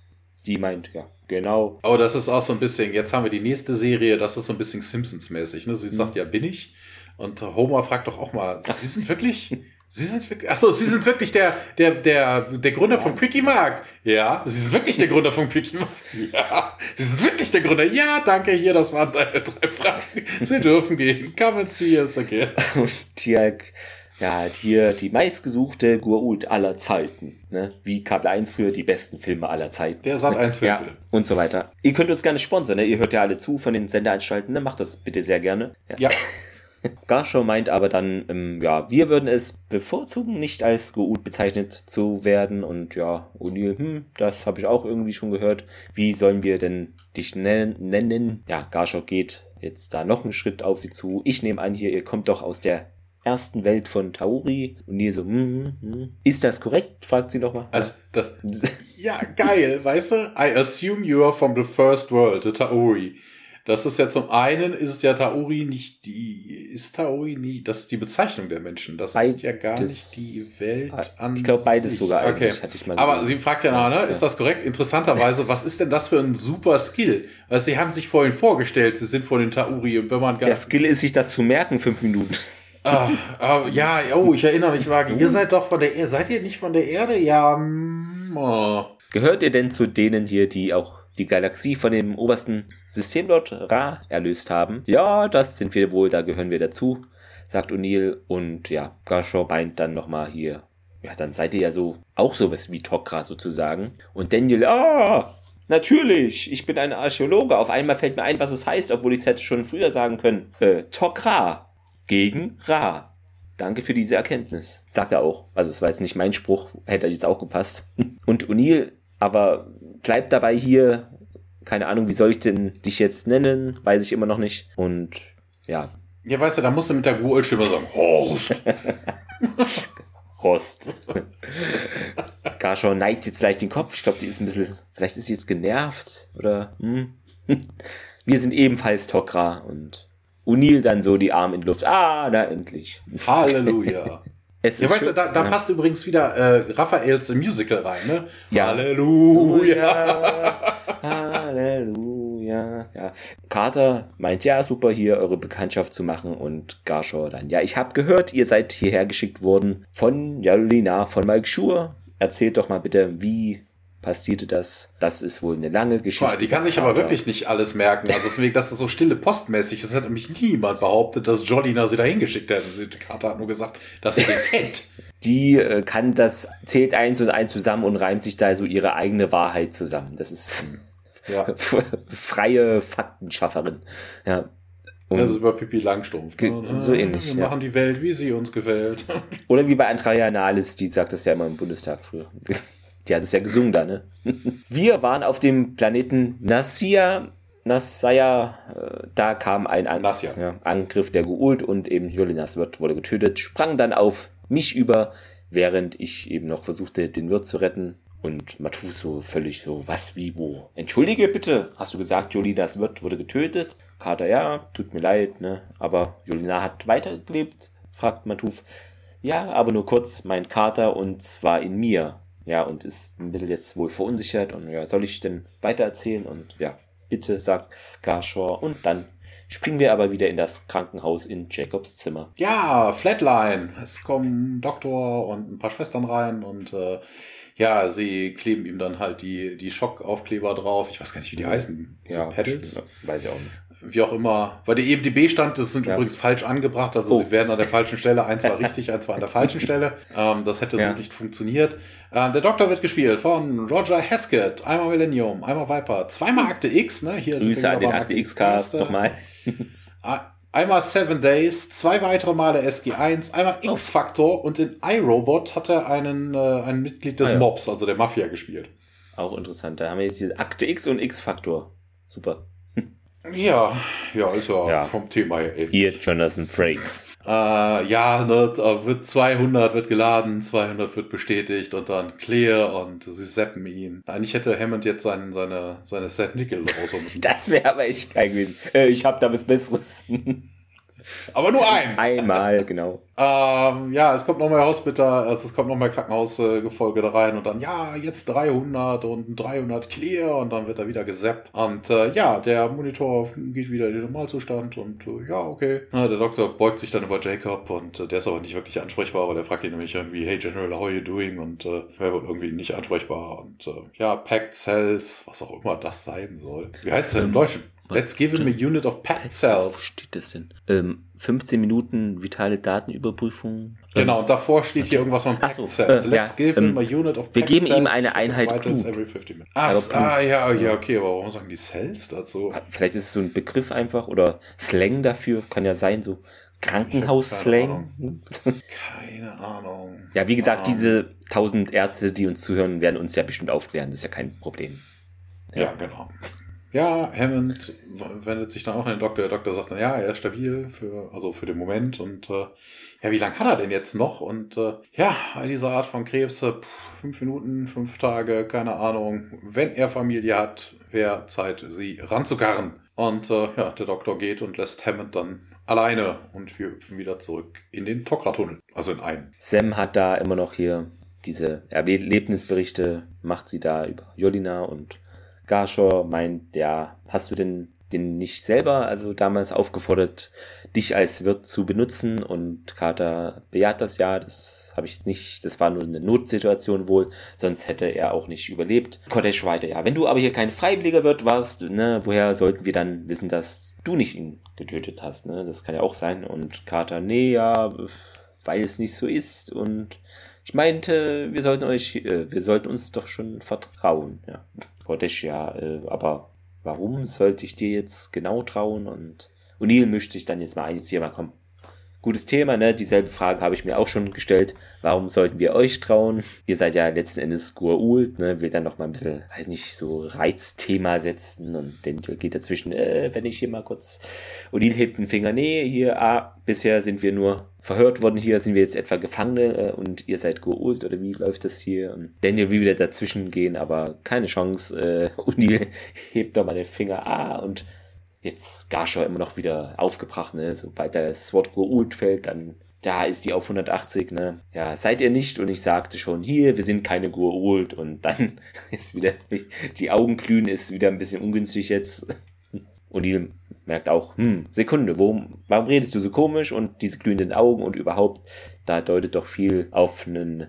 die meint, ja, genau. Aber das ist auch so ein bisschen, jetzt haben wir die nächste Serie, das ist so ein bisschen Simpsons-mäßig. Ne? Sie sagt, ja, bin ich. Und Homer fragt doch auch mal, Sie sind wirklich, Sie sind wirklich, achso, Sie sind wirklich der, der, der, der Gründer vom Quickie Markt. Ja, Sie sind wirklich der Gründer vom Quickie Markt. Ja, Sie sind wirklich der Gründer. Ja, danke, hier, das waren deine drei Fragen. Sie dürfen gehen. Come and see us again. Und Tjalk, ja, hat hier die meistgesuchte Gurult aller Zeiten. Ne? Wie Kabel 1 früher die besten Filme aller Zeiten. Der Sat 1 Ja, Filmfilm. und so weiter. Ihr könnt uns gerne sponsern, ne? ihr hört ja alle zu von den Sendeanstalten, ne? macht das bitte sehr gerne. Ja. Garshaw meint aber dann, ähm, ja, wir würden es bevorzugen, nicht als Gout bezeichnet zu werden. Und ja, O'Neill, hm, das habe ich auch irgendwie schon gehört. Wie sollen wir denn dich nennen? Ja, Garshaw geht jetzt da noch einen Schritt auf sie zu. Ich nehme an, hier, ihr kommt doch aus der ersten Welt von Tauri. Und Neil so, hm, hm, hm. ist das korrekt? fragt sie nochmal. Also, das, ja, geil, weißt du? I assume you are from the first world, the Tauri. Das ist ja zum einen, ist es ja Tauri nicht die, ist Tauri nie, das ist die Bezeichnung der Menschen. Das ist ja gar Beides- nicht die Welt an Ich glaube beides sich. sogar Okay. eigentlich, hatte ich mal Aber gelesen. sie fragt ja nach, ne? Ja. Ist das korrekt? Interessanterweise, was ist denn das für ein super Skill? Weil sie haben sich vorhin vorgestellt, sie sind von den Tauri und wenn man Der Skill ist, sich das zu merken, fünf Minuten. Ah, ah, ja, oh, ich erinnere mich vage. Ihr seid doch von der Erde. Seid ihr nicht von der Erde? Ja, mm, oh. Gehört ihr denn zu denen hier, die auch die Galaxie von dem obersten Systemlord Ra erlöst haben? Ja, das sind wir wohl, da gehören wir dazu, sagt O'Neill. Und ja, Garshaw meint dann nochmal hier, ja, dann seid ihr ja so auch sowas wie Tok'ra sozusagen. Und Daniel, ah, natürlich, ich bin ein Archäologe. Auf einmal fällt mir ein, was es heißt, obwohl ich es hätte schon früher sagen können. Äh, Tok'ra gegen Ra. Danke für diese Erkenntnis. Sagt er auch. Also es war jetzt nicht mein Spruch, hätte jetzt auch gepasst. Und O'Neill aber bleibt dabei hier. Keine Ahnung, wie soll ich denn dich jetzt nennen? Weiß ich immer noch nicht. Und ja, Ja, weißt du, da musst du mit der Google-Stimme sagen, Horst. Horst. Garshaw neigt jetzt leicht den Kopf. Ich glaube, die ist ein bisschen, vielleicht ist sie jetzt genervt oder hm. Wir sind ebenfalls Tok'ra und O'Neill dann so die Arme in die Luft. Ah, na endlich. Halleluja. Es Ja, weißt du, da, da ja. passt übrigens wieder äh, Raphaels Musical rein, ne? Ja. Halleluja. Halleluja. Ja. Carter meint, ja, super, hier eure Bekanntschaft zu machen. Und Garshaw dann, ja, ich habe gehört, ihr seid hierher geschickt worden von Jalina, von Mike Schur. Erzählt doch mal bitte, wie passierte das? Das ist wohl eine lange Geschichte. Boah, die kann sich aber wirklich nicht alles merken. Also von wegen, dass das so stille postmäßig ist, hat nämlich niemand behauptet, dass Jolina sie dahin geschickt hätte. Sie- Carter hat nur gesagt, dass sie den kennt. Die äh, kann das, zählt eins und eins zusammen und reimt sich da so ihre eigene Wahrheit zusammen. Das ist Ja. freie Faktenschafferin. Ja. Und, Das ist über Pipi Langstrumpf. Ne? so ähnlich, Wir ja. machen die Welt, wie sie uns gefällt. Oder wie bei Andrea Nahles, die sagt das ja immer im Bundestag früher. Die hat es ja gesungen da, ne? Wir waren auf dem Planeten Nassia, Nassaya, äh, da kam ein An Nassia. ja, Angriff der Geult und eben Jolinas Wirt wurde getötet, sprang dann auf mich über, während ich eben noch versuchte, den Wirt zu retten. Und Matuf so völlig so, was, wie, wo? Entschuldige bitte, hast du gesagt, Jolinas Wirt wurde getötet? Kater, ja, tut mir leid, ne? Aber Jolina hat weitergelebt? fragt Matuf. Ja, aber nur kurz, mein Kater und zwar in mir. Ja, und ist ein bisschen jetzt wohl verunsichert und ja, soll ich denn weitererzählen? Und ja, bitte, sagt Garshore. Und dann springen wir aber wieder in das Krankenhaus in Jacobs Zimmer. Ja, Flatline. Es kommen ein Doktor und ein paar Schwestern rein und äh, ja, sie kleben ihm dann halt die, die Schockaufkleber drauf. Ich weiß gar nicht, wie die heißen. Ja, Pedals? Weiß ich auch nicht wie auch immer. Bei der EMDB stand, das sind ja. übrigens falsch angebracht, also oh. sie werden an der falschen Stelle, eins war richtig, eins war an der falschen Stelle. Ähm, das hätte ja. so nicht funktioniert. Ähm, der Doktor wird gespielt von Roger Haskett, einmal Millennium, einmal Viper, zweimal Akte X, ne? Hier Grüße an den Akte X-Cast nochmal. Einmal Seven Days, zwei weitere Male SG1, einmal oh. X-Factor und in iRobot hat er einen, äh, ein Mitglied des ah, ja. Mobs, also der Mafia, gespielt. Auch interessant. Da haben wir jetzt hier Akte X und X-Factor. Super. Ja, ja, ist ja, ja. vom Thema her ähnlich. Hier Jonathan Frakes. Äh, ja, ne, wird 200 wird geladen, 200 wird bestätigt und dann clear und sie zappen ihn. Eigentlich hätte Hammond jetzt seinen, seine, seine Seth Nickel rausholen müssen. das wäre aber echt geil gewesen. Äh, ich habe da was Besseres. Aber nur ein. Einmal, genau. ähm, ja, es kommt nochmal Hospital, also es kommt nochmal Krankenhausgefolge da rein und dann, ja, jetzt 300 und 300 clear und dann wird er wieder gesappt. Und äh, ja, der Monitor geht wieder in den Normalzustand und äh, ja, okay. Na, der Doktor beugt sich dann über Jacob und äh, der ist aber nicht wirklich ansprechbar, weil er fragt ihn nämlich irgendwie, hey General, how are you doing? Und äh, er wird irgendwie nicht ansprechbar und äh, ja, Packed Cells, was auch immer das sein soll. Wie heißt es denn im Deutschen? Let's give him a unit of pet cells. Wo steht das denn? Ähm, 15 Minuten vitale Datenüberprüfung. Genau, und davor steht okay. hier irgendwas von Pet so, Cells. Äh, Let's ja, give him ähm, a unit of Wir geben cells ihm eine Einheit Blut. Ach, ah, ja, ja, okay, aber warum sagen die Cells dazu? Vielleicht ist es so ein Begriff einfach oder Slang dafür, kann ja sein, so Krankenhaus-Slang. Keine, keine Ahnung. Ja, wie gesagt, diese tausend Ärzte, die uns zuhören, werden uns ja bestimmt aufklären. Das ist ja kein Problem. ja, ja genau. Ja, Hammond wendet sich dann auch an den Doktor. Der Doktor sagt dann, ja, er ist stabil für, also für den Moment und äh, ja, wie lange hat er denn jetzt noch? Und äh, ja, diese Art von Krebs, fünf Minuten, fünf Tage, keine Ahnung. Wenn er Familie hat, wäre Zeit, sie ranzukarren. Und äh, ja, der Doktor geht und lässt Hammond dann alleine und wir hüpfen wieder zurück in den Tokra-Tunnel, also in einen. Sam hat da immer noch hier diese Erlebnisberichte, macht sie da über Jolina und Garshore meint, ja, hast du denn den nicht selber, also damals aufgefordert, dich als Wirt zu benutzen und Carter bejaht das ja, das habe ich nicht, das war nur eine Notsituation wohl, sonst hätte er auch nicht überlebt. Kodesh weiter, ja, wenn du aber hier kein Freiwilliger Wirt warst, ne, woher sollten wir dann wissen, dass du nicht ihn getötet hast, ne, das kann ja auch sein und Carter, nee, ja, weil es nicht so ist und ich meinte, wir sollten euch, äh, wir sollten uns doch schon vertrauen, ja. Kodesh, ja, äh, aber warum sollte ich dir jetzt genau trauen? Und O'Neill mischt sich dann jetzt mal ein, jetzt hier mal, komm, gutes Thema, ne? Dieselbe Frage habe ich mir auch schon gestellt. Warum sollten wir euch trauen? Ihr seid ja letzten Endes Gua'uld, ne? Will dann noch mal ein bisschen, weiß nicht, so Reizthema setzen und dann geht dazwischen, äh, wenn ich hier mal kurz, O'Neill hebt den Finger, nee, hier, ah, bisher sind wir nur verhört worden, hier sind wir jetzt etwa Gefangene äh, und ihr seid Gua'uld oder wie läuft das hier? Und Daniel will wieder dazwischen gehen, aber keine Chance, äh, O'Neill hebt doch mal den Finger, ah, und jetzt Garshaw immer noch wieder aufgebracht, ne? Sobald das Wort Ruult fällt, dann da ist die auf 180, ne? Ja, seid ihr nicht? Und ich sagte schon, hier, wir sind keine Gurult. Und dann ist wieder, die Augen glühen, ist wieder ein bisschen ungünstig jetzt. Und die merkt auch, hm, Sekunde, warum, warum redest du so komisch? Und diese glühenden Augen und überhaupt, da deutet doch viel auf einen,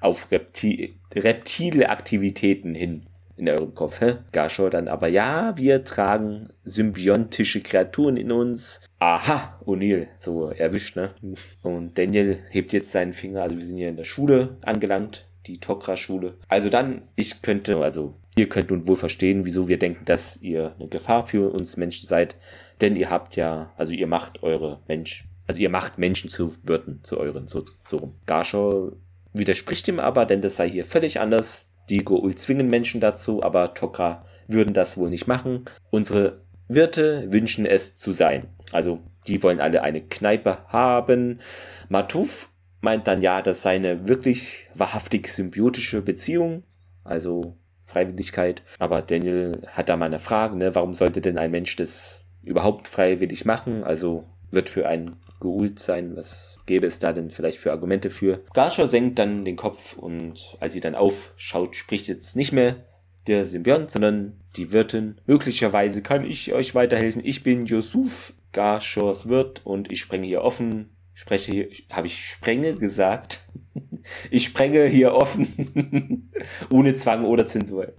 auf Reptil, reptile Aktivitäten hin in eurem Kopf, hä? Gashor dann aber, ja, wir tragen symbiontische Kreaturen in uns. Aha, O'Neill, so erwischt, ne? Und Daniel hebt jetzt seinen Finger, also wir sind hier in der Schule angelangt, die Tokra-Schule. Also dann, ich könnte, also ihr könnt nun wohl verstehen, wieso wir denken, dass ihr eine Gefahr für uns Menschen seid, denn ihr habt ja, also ihr macht eure Mensch, also ihr macht Menschen zu Wirten, zu euren, so, so rum. Gashor widerspricht ihm aber, denn das sei hier völlig anders. Die Goul zwingen Menschen dazu, aber Tokra würden das wohl nicht machen. Unsere Wirte wünschen es zu sein. Also, die wollen alle eine Kneipe haben. Matuf meint dann ja, das sei eine wirklich wahrhaftig symbiotische Beziehung. also Freiwilligkeit. Aber Daniel hat da mal eine Frage, ne? warum sollte denn ein Mensch das überhaupt freiwillig machen? Also wird für einen geult sein. Was gäbe es da denn vielleicht für Argumente für? Garshaw senkt dann den Kopf und als sie dann aufschaut, spricht jetzt nicht mehr der Symbiont, sondern die Wirtin. Möglicherweise kann ich euch weiterhelfen. Ich bin Yusuf, Garshaws Wirt und ich sprenge hier offen. Spreche hier, habe ich sprenge gesagt? ich sprenge hier offen. Ohne Zwang oder Zensur.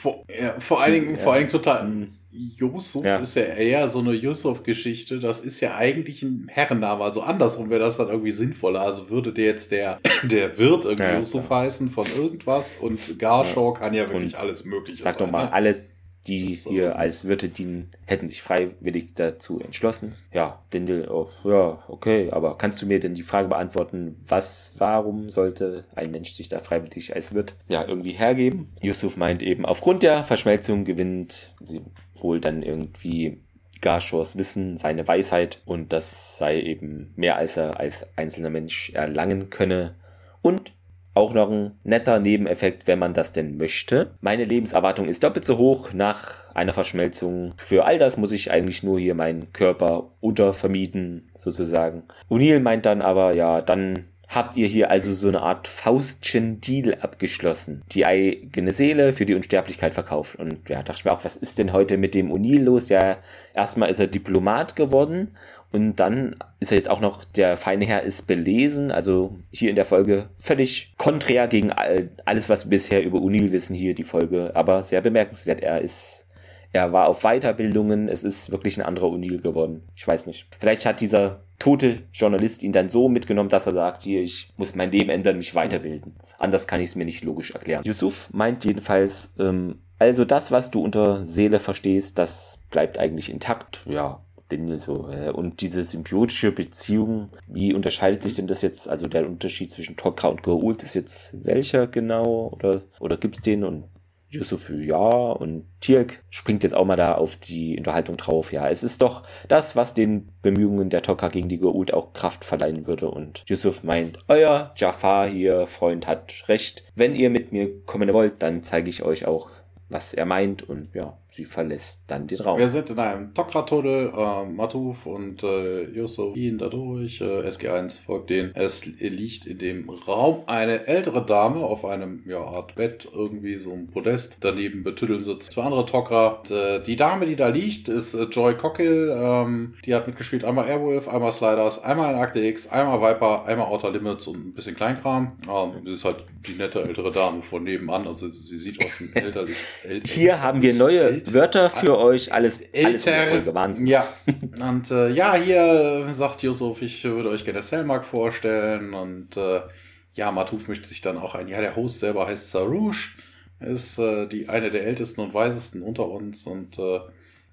Vor, ja, vor allen Dingen, ja. vor allen Dingen total. Yusuf ja. ist ja eher so eine Yusuf-Geschichte. Das ist ja eigentlich ein Herrenname. Also andersrum wäre das dann irgendwie sinnvoller. Also würde der jetzt der, der Wirt irgendwie ja, Yusuf ja. heißen von irgendwas und Garshaw kann ja wirklich und alles Mögliche sag sein. Sag doch mal, ne? alle, die hier also als Wirte dienen, hätten sich freiwillig dazu entschlossen. Ja, Dindel, oh, ja, okay, aber kannst du mir denn die Frage beantworten, was, warum sollte ein Mensch sich da freiwillig als Wirt ja irgendwie hergeben? Yusuf meint eben, aufgrund der Verschmelzung gewinnt sie wohl dann irgendwie Garshors Wissen, seine Weisheit und das sei eben mehr als er als einzelner Mensch erlangen könne. Und auch noch ein netter Nebeneffekt, wenn man das denn möchte. Meine Lebenserwartung ist doppelt so hoch nach einer Verschmelzung. Für all das muss ich eigentlich nur hier meinen Körper untervermieten, sozusagen. O'Neill meint dann aber, ja, dann habt ihr hier also so eine Art Faustchen Deal abgeschlossen. Die eigene Seele für die Unsterblichkeit verkauft. Und ja, dachte ich mir auch, was ist denn heute mit dem O'Neill los? Ja, erstmal ist er Diplomat geworden und dann ist er jetzt auch noch, der feine Herr ist belesen, also hier in der Folge völlig konträr gegen alles, was wir bisher über O'Neill wissen, hier die Folge, aber sehr bemerkenswert. Er ist er war auf Weiterbildungen, es ist wirklich ein anderer O'Neill geworden. Ich weiß nicht. Vielleicht hat dieser tote Journalist ihn dann so mitgenommen, dass er sagt, hier, ich muss mein Leben ändern, mich weiterbilden. Anders kann ich es mir nicht logisch erklären. Yusuf meint jedenfalls, ähm, also das, was du unter Seele verstehst, das bleibt eigentlich intakt. Ja, denn so. Äh, und diese symbiotische Beziehung, wie unterscheidet sich denn das jetzt? Also der Unterschied zwischen Tokra und Geult ist jetzt welcher genau? Oder, oder gibt es den? Und Yusuf, ja, und Tirk springt jetzt auch mal da auf die Unterhaltung drauf. Ja, es ist doch das, was den Bemühungen der Tokka gegen die Goa'uld auch Kraft verleihen würde. Und Yusuf meint, euer Jafar hier, Freund, hat recht. Wenn ihr mit mir kommen wollt, dann zeige ich euch auch, was er meint. Und ja, sie verlässt dann den Raum. Wir sind in einem Tokra-Tunnel, äh, Matuf und äh, Yusuf gehen da durch, äh, SG1 folgt denen. Es liegt in dem Raum eine ältere Dame auf einem ja, Art Bett, irgendwie so ein Podest. Daneben betütteln sitzt zwei andere Tokra. Und, äh, die Dame, die da liegt, ist äh, Joy Cockle. Ähm, die hat mitgespielt einmal Airwolf, einmal Sliders, einmal in Akte X, einmal Viper, einmal Outer Limits und ein bisschen Kleinkram. Ähm, sie ist halt die nette ältere Dame von nebenan. Also sie, sie sieht auch schon älterlich. äl Hier haben wir neue Wörter für euch, alles, alles Älter, Wahnsinn. Ja, und äh, ja, hier sagt Yusuf, ich würde euch gerne Selmark vorstellen und äh, ja, Matuf mischt sich dann auch ein. Ja, der Host selber heißt Sarouche, ist äh, die eine der ältesten und weisesten unter uns und äh,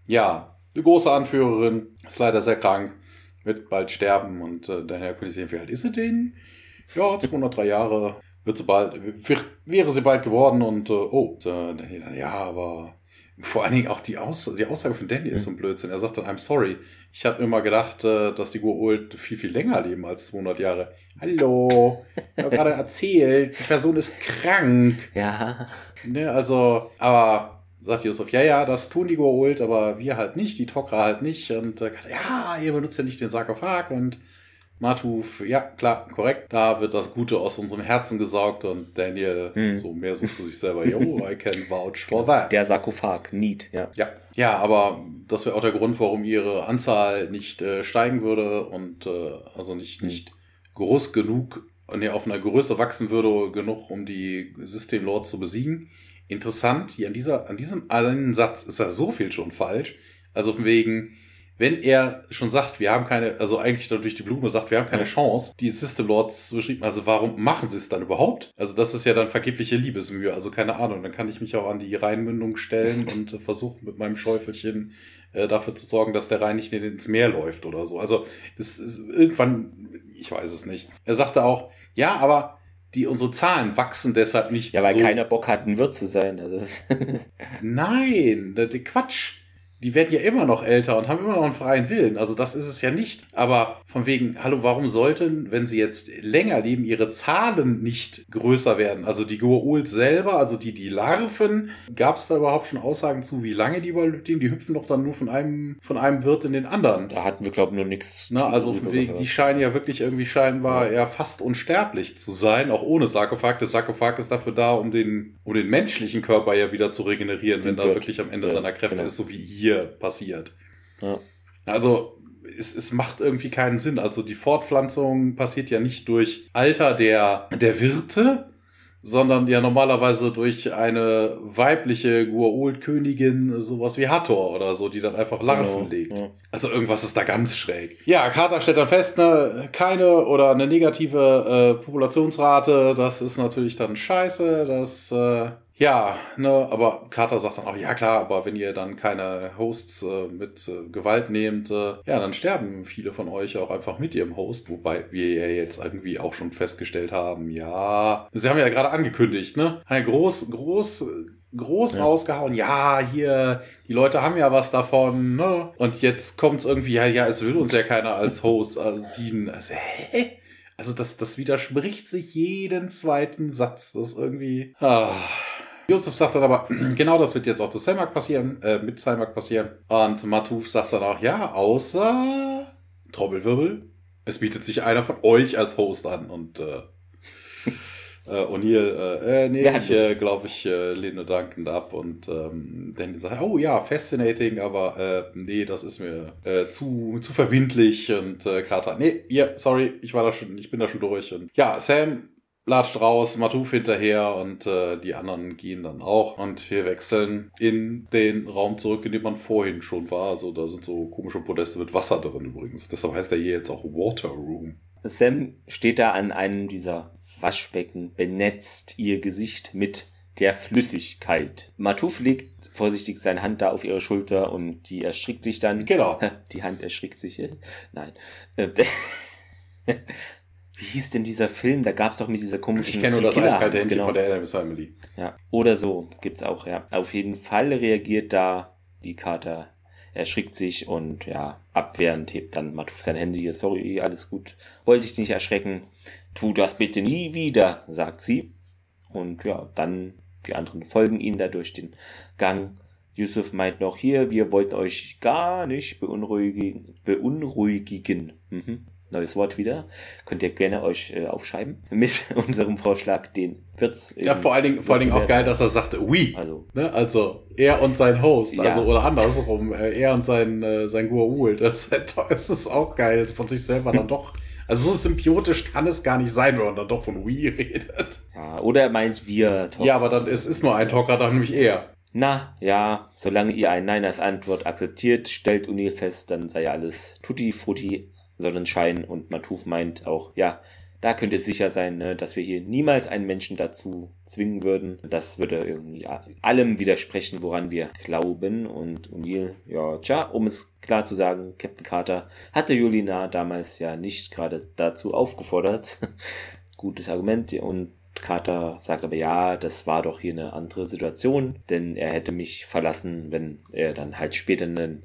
ja, eine große Anführerin, ist leider sehr krank, wird bald sterben und äh, daher können Sie sehen, wie alt ist sie denn? Ja, 203 Jahre, wird sie bald, wäre sie bald geworden und äh, oh, äh, ja, aber vor allen Dingen auch die, Aus die Aussage von Danny ist so ein Blödsinn. Er sagt dann, I'm sorry. Ich habe mir mal gedacht, äh, dass die Goa'uld viel, viel länger leben als 200 Jahre. Hallo, ich habe gerade erzählt, die Person ist krank. Ja. Ne, also, aber sagt Yusuf, ja, ja, das tun die Goa'uld, aber wir halt nicht, die Tok'ra halt nicht. Und äh, ja, ihr benutzt ja nicht den Sarkophag und Matuf, ja, klar, korrekt. Da wird das Gute aus unserem Herzen gesaugt und Daniel hm. so mehr so zu sich selber, yo, I can vouch for that. Der Sarkophag, neat, ja. Ja, ja aber das wäre auch der Grund, warum ihre Anzahl nicht äh, steigen würde und äh, also nicht, hm. nicht groß genug, nee, auf einer Größe wachsen würde, genug, um die Systemlords zu besiegen. Interessant, hier an, dieser, an diesem einen Satz ist ja so viel schon falsch. Also von wegen, wenn er schon sagt, wir haben keine, also eigentlich durch die Blume sagt, wir haben keine Chance, die System Lords beschrieben, also warum machen sie es dann überhaupt? Also das ist ja dann vergebliche Liebesmühe, also keine Ahnung, dann kann ich mich auch an die Rheinmündung stellen und äh, versuchen mit meinem Schäufelchen äh, dafür zu sorgen, dass der Rhein nicht ins Meer läuft oder so. Also das ist irgendwann, ich weiß es nicht. Er sagte auch, ja, aber die unsere Zahlen wachsen deshalb nicht. Ja, weil so. keiner Bock hat, ein Wirt zu sein. Also Nein, Quatsch die werden ja immer noch älter und haben immer noch einen freien Willen. Also das ist es ja nicht. Aber von wegen, hallo, warum sollten, wenn sie jetzt länger leben, ihre Zahlen nicht größer werden? Also die Goa'uld selber, also die, die Larven, gab es da überhaupt schon Aussagen zu, wie lange die überlebt Die hüpfen doch dann nur von einem, von einem Wirt in den anderen. Da hatten wir, glaube ich, nur nichts. Na, also von wegen, die scheinen ja wirklich irgendwie scheinbar ja. fast unsterblich zu sein, auch ohne Sarkophag. Der Sarkophag ist dafür da, um den, um den menschlichen Körper ja wieder zu regenerieren, wenn er wirklich am Ende ja, seiner Kräfte genau. ist, so wie hier passiert. Ja. Also es, es macht irgendwie keinen Sinn. Also die Fortpflanzung passiert ja nicht durch Alter der, der Wirte, sondern ja normalerweise durch eine weibliche Gua'uld-Königin, sowas wie Hathor oder so, die dann einfach Larven genau, legt. Ja. Also irgendwas ist da ganz schräg. Ja, Carter stellt dann fest, ne, keine oder eine negative äh, Populationsrate, das ist natürlich dann scheiße, das äh, ja, ne, aber Carter sagt dann auch, ja klar, aber wenn ihr dann keine Hosts äh, mit äh, Gewalt nehmt, äh, ja, dann sterben viele von euch auch einfach mit ihrem Host, wobei wir ja jetzt irgendwie auch schon festgestellt haben, ja, sie haben ja gerade angekündigt, ne, ein groß, groß, groß ja. rausgehauen, ja, hier, die Leute haben ja was davon, ne, und jetzt kommt's irgendwie, ja, ja, es will uns ja keiner als Host also dienen, also, hä? Also das, das widerspricht sich jeden zweiten Satz. Das irgendwie. Ah. Yusuf sagt dann aber, genau das wird jetzt auch zu Selmak passieren, äh, mit Selmak passieren. Und Matuf sagt dann auch, ja, außer Trommelwirbel, es bietet sich einer von euch als Host an. Und äh, äh, O'Neill, äh, äh, nee, ich äh, glaube, ich äh, lehne dankend ab. Und ähm, Danny sagt, oh ja, fascinating, aber äh, nee, das ist mir äh, zu, zu verbindlich. Und äh, Carter, nee, ja, yeah, sorry, ich war da schon, ich bin da schon durch. Und ja, Sam latscht raus, Matuf hinterher und äh, die anderen gehen dann auch. Und wir wechseln in den Raum zurück, in dem man vorhin schon war. Also da sind so komische Podeste mit Wasser drin übrigens. Deshalb heißt der hier jetzt auch Water Room. Sam steht da an einem dieser Waschbecken, benetzt ihr Gesicht mit der Flüssigkeit. Matuf legt vorsichtig seine Hand da auf ihre Schulter und die erschrickt sich dann. Genau. Die Hand erschrickt sich. Nein. Wie hieß denn dieser Film? Da gab es doch mit dieser komischen. Ich kenne nur das eiskalte Händchen genau. von der Adams Family. Ja, oder so gibt's auch, ja. Auf jeden Fall reagiert da die Kater, erschrickt sich und ja, abwehrend hebt dann Matuf sein Handy. Sorry, alles gut. Wollte ich nicht erschrecken. Tu das bitte nie wieder, sagt sie. Und ja, dann die anderen folgen ihnen da durch den Gang. Yusuf meint noch hier, wir wollten euch gar nicht beunruhigen. beunruhigen. Mhm neues Wort wieder. Könnt ihr gerne euch äh, aufschreiben mit unserem Vorschlag, den wird's. Ja, vor allen Dingen, vor allen Dingen auch geil, dass er sagte, oui. Also, ne? also er und sein Host, ja. also oder andersrum, äh, er und sein, äh, sein Gua'uld. Das, das ist auch geil, von sich selber dann doch. Also so symbiotisch kann es gar nicht sein, wenn man dann doch von We redet. Ja, oder er meint wir Talker. Ja, aber dann es ist nur ein Talker, dann nämlich er. Na, ja, solange ihr ein Nein als Antwort akzeptiert, stellt Uni fest, dann sei alles tutti frutti Sonnenschein und Matuf meint auch, ja, da könnt ihr sicher sein, ne, dass wir hier niemals einen Menschen dazu zwingen würden. Das würde irgendwie allem widersprechen, woran wir glauben. Und O'Neill, ja, tja, um es klar zu sagen, Captain Carter hatte Julina damals ja nicht gerade dazu aufgefordert. Gutes Argument. Und Carter sagt aber, ja, das war doch hier eine andere Situation, denn er hätte mich verlassen, wenn er dann halt später einen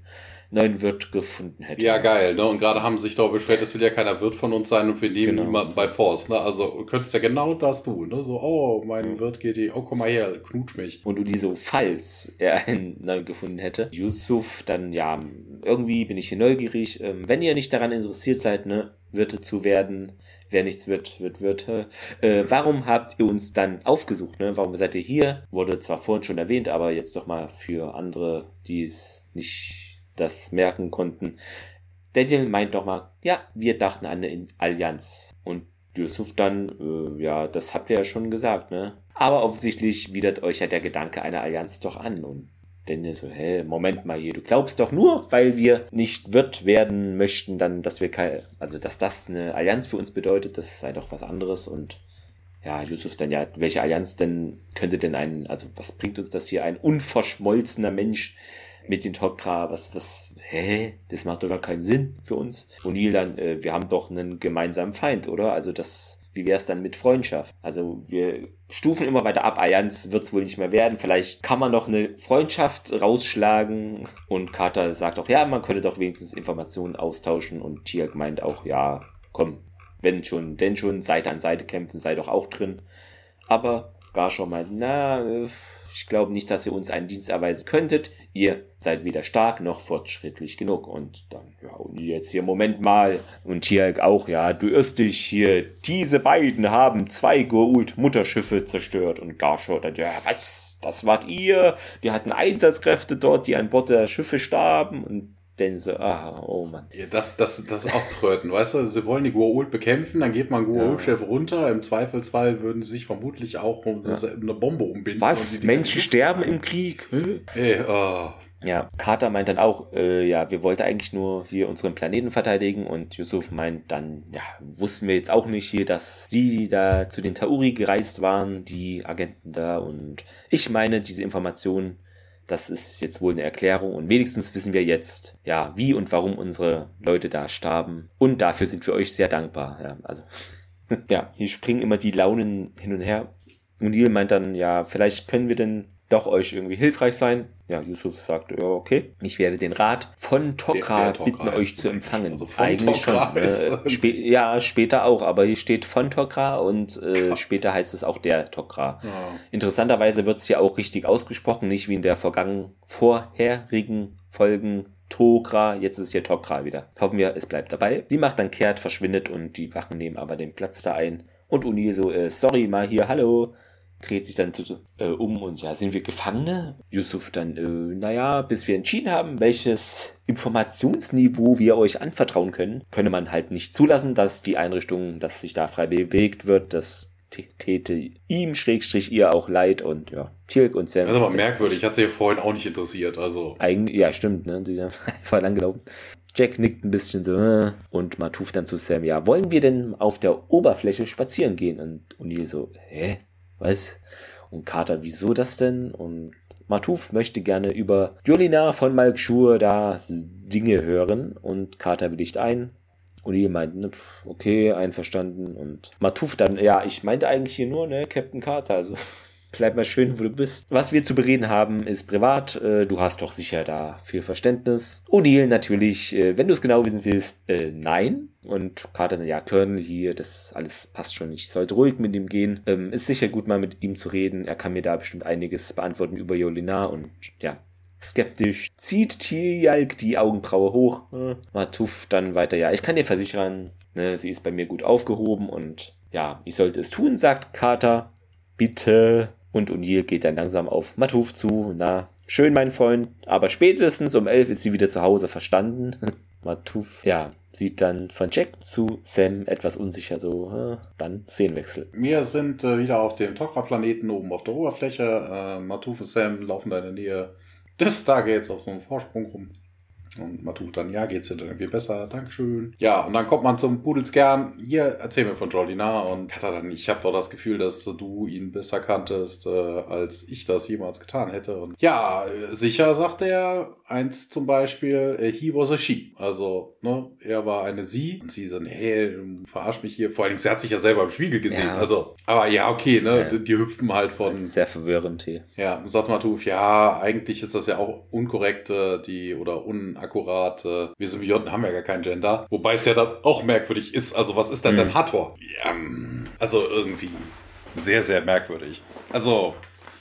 neuen Wirt gefunden hätte. Ja, geil, ne? Und gerade haben sich darüber beschwert, es will ja keiner Wirt von uns sein und wir nehmen genau. niemanden bei Force, ne? Also könntest ja genau das tun, ne? So, oh, mein Wirt geht die, oh, komm mal her, knutsch mich. Und Udi so, falls er einen neuen gefunden hätte, Yusuf, dann ja, irgendwie bin ich hier neugierig. Ähm, wenn ihr nicht daran interessiert seid, ne, Wirte zu werden, wer nichts wird, wird Wirte. Äh, warum habt ihr uns dann aufgesucht? Ne? Warum seid ihr hier? Wurde zwar vorhin schon erwähnt, aber jetzt doch mal für andere, die es nicht das merken konnten. Daniel meint nochmal, ja, wir dachten an eine Allianz. Und Yusuf dann, äh, ja, das habt ihr ja schon gesagt, ne? Aber offensichtlich widert euch ja der Gedanke einer Allianz doch an. Und Daniel so, hä, Moment mal hier, du glaubst doch nur, weil wir nicht Wirt werden möchten, dann, dass wir keine, also dass das eine Allianz für uns bedeutet, das sei doch was anderes. Und ja, Yusuf dann, ja, welche Allianz denn könnte denn ein, also was bringt uns das hier, ein unverschmolzener Mensch mit den Tok'ra, was, was, hä, das macht doch gar keinen Sinn für uns. O'Neill dann, äh, wir haben doch einen gemeinsamen Feind, oder? Also das, wie wäre es dann mit Freundschaft? Also wir stufen immer weiter ab. Allianz wird es wohl nicht mehr werden. Vielleicht kann man noch eine Freundschaft rausschlagen. Und Carter sagt auch, ja, man könnte doch wenigstens Informationen austauschen. Und Tiag meint auch, ja, komm, wenn schon, denn schon, Seite an Seite kämpfen, sei doch auch drin. Aber Garshaw meint, na, ich glaube nicht, dass ihr uns einen Dienst erweisen könntet. Ihr seid weder stark noch fortschrittlich genug. Und dann, ja, und jetzt hier, Moment mal. Und hier auch, ja, du irrst dich hier. Diese beiden haben zwei Goult-Mutterschiffe zerstört. Und Garshaw dann, ja, was? Das wart ihr? Wir hatten Einsatzkräfte dort, die an Bord der Schiffe starben. Und denn so, ah, oh Mann. Ja, das, das, das ist auch Tröten, weißt du? Sie wollen die Goa'uld bekämpfen, dann geht man Goa'uld-Chef ja. runter. Im Zweifelsfall würden sie sich vermutlich auch um ja. eine Bombe umbinden. Was? Menschen sterben im Krieg? Ey, oh. Ja, Carter meint dann auch, äh, ja, wir wollten eigentlich nur hier unseren Planeten verteidigen und Yusuf meint dann, ja, wussten wir jetzt auch nicht hier, dass sie da zu den Tauri gereist waren, die Agenten da und ich meine, diese Informationen das ist jetzt wohl eine Erklärung und wenigstens wissen wir jetzt, ja, wie und warum unsere Leute da starben. Und dafür sind wir euch sehr dankbar. Ja, also, ja, hier springen immer die Launen hin und her. Und Neil meint dann, ja, vielleicht können wir denn doch euch irgendwie hilfreich sein. Ja, Yusuf sagt, ja, okay. Ich werde den Rat von Tokra bitten, euch zu empfangen. Also Eigentlich Tokra schon. Äh, spä ja, später auch, aber hier steht von Tokra und äh, später heißt es auch der Tokra. Ja. Interessanterweise wird es hier auch richtig ausgesprochen, nicht wie in der vergangenen, vorherigen Folgen Tokra, jetzt ist es hier Tokra wieder. Hoffen wir, es bleibt dabei. Die macht dann kehrt, verschwindet und die Wachen nehmen aber den Platz da ein. Und Uni so, äh, sorry, mal hier, hallo dreht sich dann zu, äh, um und ja, sind wir Gefangene? Yusuf dann, äh, naja, bis wir entschieden haben, welches Informationsniveau wir euch anvertrauen können, könne man halt nicht zulassen, dass die Einrichtung, dass sich da frei bewegt wird, das täte ihm, Schrägstrich, ihr auch leid und ja, Tirk und Sam. Das ist aber merkwürdig, hat sich ja vorhin auch nicht interessiert, also. Eigentlich, ja, stimmt, ne, die sind einfach langgelaufen. Jack nickt ein bisschen so äh, und Matuf dann zu Sam, ja, wollen wir denn auf der Oberfläche spazieren gehen? Und O'Neill so, hä? Was? Und Carter, wieso das denn? Und Matuf möchte gerne über Jolina von Malkshur da Dinge hören und Carter willigt ein. Und die meinten, ne, okay, einverstanden. Und Matuf dann, ja, ich meinte eigentlich hier nur, ne, Captain Carter, also bleib mal schön, wo du bist. Was wir zu bereden haben, ist privat. Äh, du hast doch sicher da viel Verständnis. O'Neill natürlich, äh, wenn du es genau wissen willst, äh, nein. Und Carter, ja, Colonel hier, das alles passt schon. Ich sollte ruhig mit ihm gehen. Ähm, ist sicher gut, mal mit ihm zu reden. Er kann mir da bestimmt einiges beantworten über Jolina und ja, skeptisch zieht Tialk die Augenbraue hoch. Äh, Matuf dann weiter, ja, ich kann dir versichern, ne, sie ist bei mir gut aufgehoben und ja, ich sollte es tun, sagt Carter. Bitte und O'Neill geht dann langsam auf Matuf zu. Na, schön, mein Freund, aber spätestens um elf ist sie wieder zu Hause verstanden. Matuf, ja, sieht dann von Jack zu Sam etwas unsicher so. Äh, dann Szenenwechsel. Wir sind äh, wieder auf dem Tokra-Planeten oben auf der Oberfläche. Äh, Matuf und Sam laufen da in der Nähe des Stargates auf so einem Vorsprung rum. Und man tut dann, ja, geht's dir dann irgendwie besser, Dankeschön. Ja, und dann kommt man zum Pudelskern. Hier, erzähl mir von Jordina. Und hat dann, ich habe doch das Gefühl, dass du ihn besser kanntest, äh, als ich das jemals getan hätte. Und ja, sicher, sagt er, eins zum Beispiel, äh, he was a she. Also, ne, er war eine sie. Und sie so, nee, verarsch mich hier. Vor allen Dingen, sie hat sich ja selber im Spiegel gesehen. Ja. Also, aber ja, okay, ne, ja. die, die, hüpfen halt von. Sehr verwirrend hier. Ja, und sagt Matuf, ja, eigentlich ist das ja auch unkorrekt, äh, die, oder unakkurat. Äh, wir Symbionten haben ja gar kein Gender. Wobei es ja dann auch merkwürdig ist. Also, was ist denn mhm. denn Hathor? Ja, also irgendwie sehr, sehr merkwürdig. Also,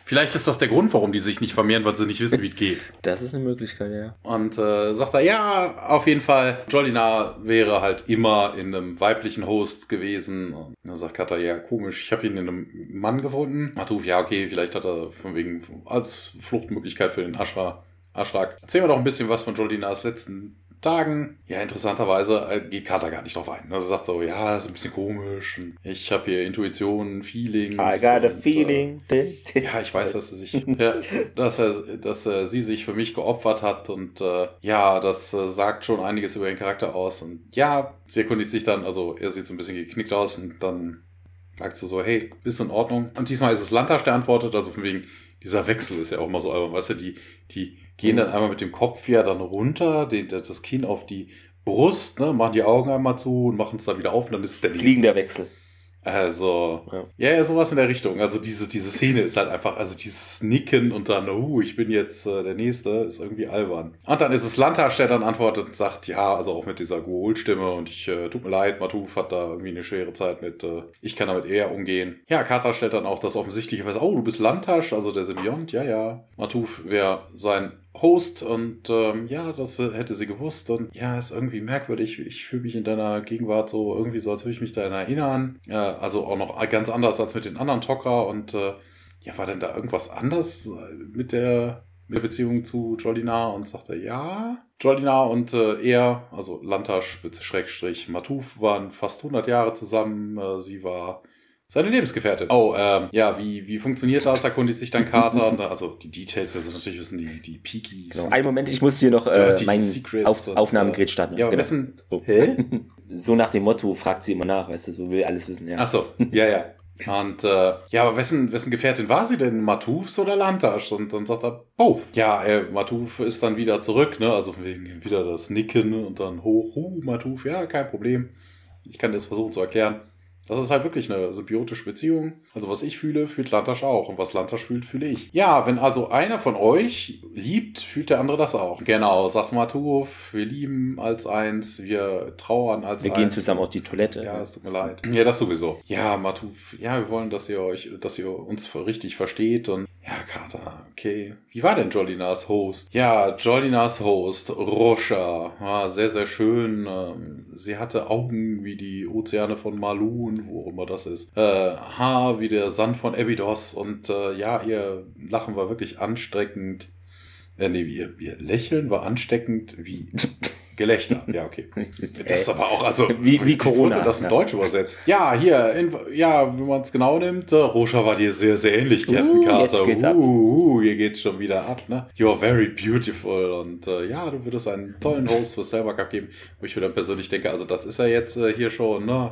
Vielleicht ist das der Grund, warum die sich nicht vermehren, weil sie nicht wissen, wie es geht. Das ist eine Möglichkeit, ja. Und äh, sagt er, ja, auf jeden Fall, Jolina wäre halt immer in einem weiblichen Host gewesen. Und dann sagt Kata, ja, komisch, ich habe ihn in einem Mann gefunden. Matuf, ja, okay, vielleicht hat er von wegen als Fluchtmöglichkeit für den Ashra, Ashrak. Erzähl mir doch ein bisschen was von Jolinas letzten Tagen. Ja, interessanterweise äh, geht Carter gar nicht drauf ein. Also sagt so, ja, ist ein bisschen komisch. Ich habe hier Intuition, Feelings. I got a und, feeling. Äh, ja, ich weiß, dass er sich, ja, dass er, dass er sie sich für mich geopfert hat und äh, ja, das äh, sagt schon einiges über ihren Charakter aus. Und ja, sie erkundigt sich dann, also er sieht so ein bisschen geknickt aus und dann sagt sie so, hey, bist du in Ordnung? Und diesmal ist es Lantasch, der antwortet, also von wegen, dieser Wechsel ist ja auch mal so albern, weißt du, die, die gehen dann einmal mit dem Kopf ja dann runter, den, das Kinn auf die Brust, ne, machen die Augen einmal zu und machen es dann wieder auf und dann ist es der nächste. Fliegender Wechsel. Also, ja. ja, sowas in der Richtung. Also diese, diese Szene ist halt einfach, also dieses Nicken und dann, uh, ich bin jetzt äh, der Nächste, ist irgendwie albern. Und dann ist es Lantasch, der dann antwortet und sagt, ja, also auch mit dieser Goal-Stimme und ich, äh, tut mir leid, Matuf hat da irgendwie eine schwere Zeit mit, äh, ich kann damit eher umgehen. Ja, Kata stellt dann auch das offensichtliche fest, oh, du bist Lantasch, also der Symbiont, ja, ja. Matuf wäre sein Host und ähm, ja, das hätte sie gewusst und ja, ist irgendwie merkwürdig. Ich fühle mich in deiner Gegenwart so irgendwie so, als würde ich mich daran erinnern. Äh, also auch noch ganz anders als mit den anderen Tocker und äh, ja, war denn da irgendwas anders mit der, mit der Beziehung zu Jolina und sagte ja. Jolina und äh, er, also Lantasch, Schrägstrich Matuf, waren fast 100 Jahre zusammen. Äh, sie war seine Lebensgefährtin. Oh, ähm, ja, wie, wie funktioniert das? Erkundigt sich dann Carter. Und, also die Details, wir sind natürlich wissen, die, die Peakies. Genau. Einen Moment, ich muss hier noch äh, meinen Auf, Aufnahmegerät starten. Ja, genau. wissen. Oh. Hä? so nach dem Motto fragt sie immer nach, weißt du, so will alles wissen, ja. Ach so, ja, ja. Und äh, ja, aber wessen, wessen Gefährtin war sie denn? Matufs oder Lantasch? Und dann sagt er, both. Ja, äh, Matuf ist dann wieder zurück, ne? Also wegen wieder das Nicken und dann hoch, huh, Matuf, ja, kein Problem. Ich kann das versuchen zu erklären. Das ist halt wirklich eine symbiotische Beziehung. Also was ich fühle, fühlt Lantasch auch. Und was Lantasch fühlt, fühle ich. Ja, wenn also einer von euch liebt, fühlt der andere das auch. Genau, sagt Matuf, wir lieben als eins, wir trauern als wir eins. Wir gehen zusammen auf die Toilette. Ja, es tut mir leid. Ja, das sowieso. Ja, Matuf, ja, wir wollen, dass ihr euch, dass ihr uns richtig versteht und ja, Kater, okay. Wie war denn Jolinas Host? Ja, Jolinas Host, Rosha, war sehr, sehr schön. Ähm, sie hatte Augen wie die Ozeane von Malun, wo immer das ist. Äh, Haar wie der Sand von Abydos und äh, ja, ihr Lachen war wirklich ansteckend. Äh, nee, ihr, ihr Lächeln war ansteckend wie Gelächter, ja, okay. Das ist aber auch, also, wie, wie Corona. Das in Deutsch übersetzt. Ja, hier, in, ja, wenn man es genau nimmt, äh, Rosha war dir sehr, sehr ähnlich, Captain uh, Carter. Geht's uh. Uh, hier geht's schon wieder ab, ne? You're very beautiful. Und äh, ja, du würdest einen tollen Host für Cyber Cup geben, wo ich mir dann persönlich denke, also das ist ja jetzt äh, hier schon, ne?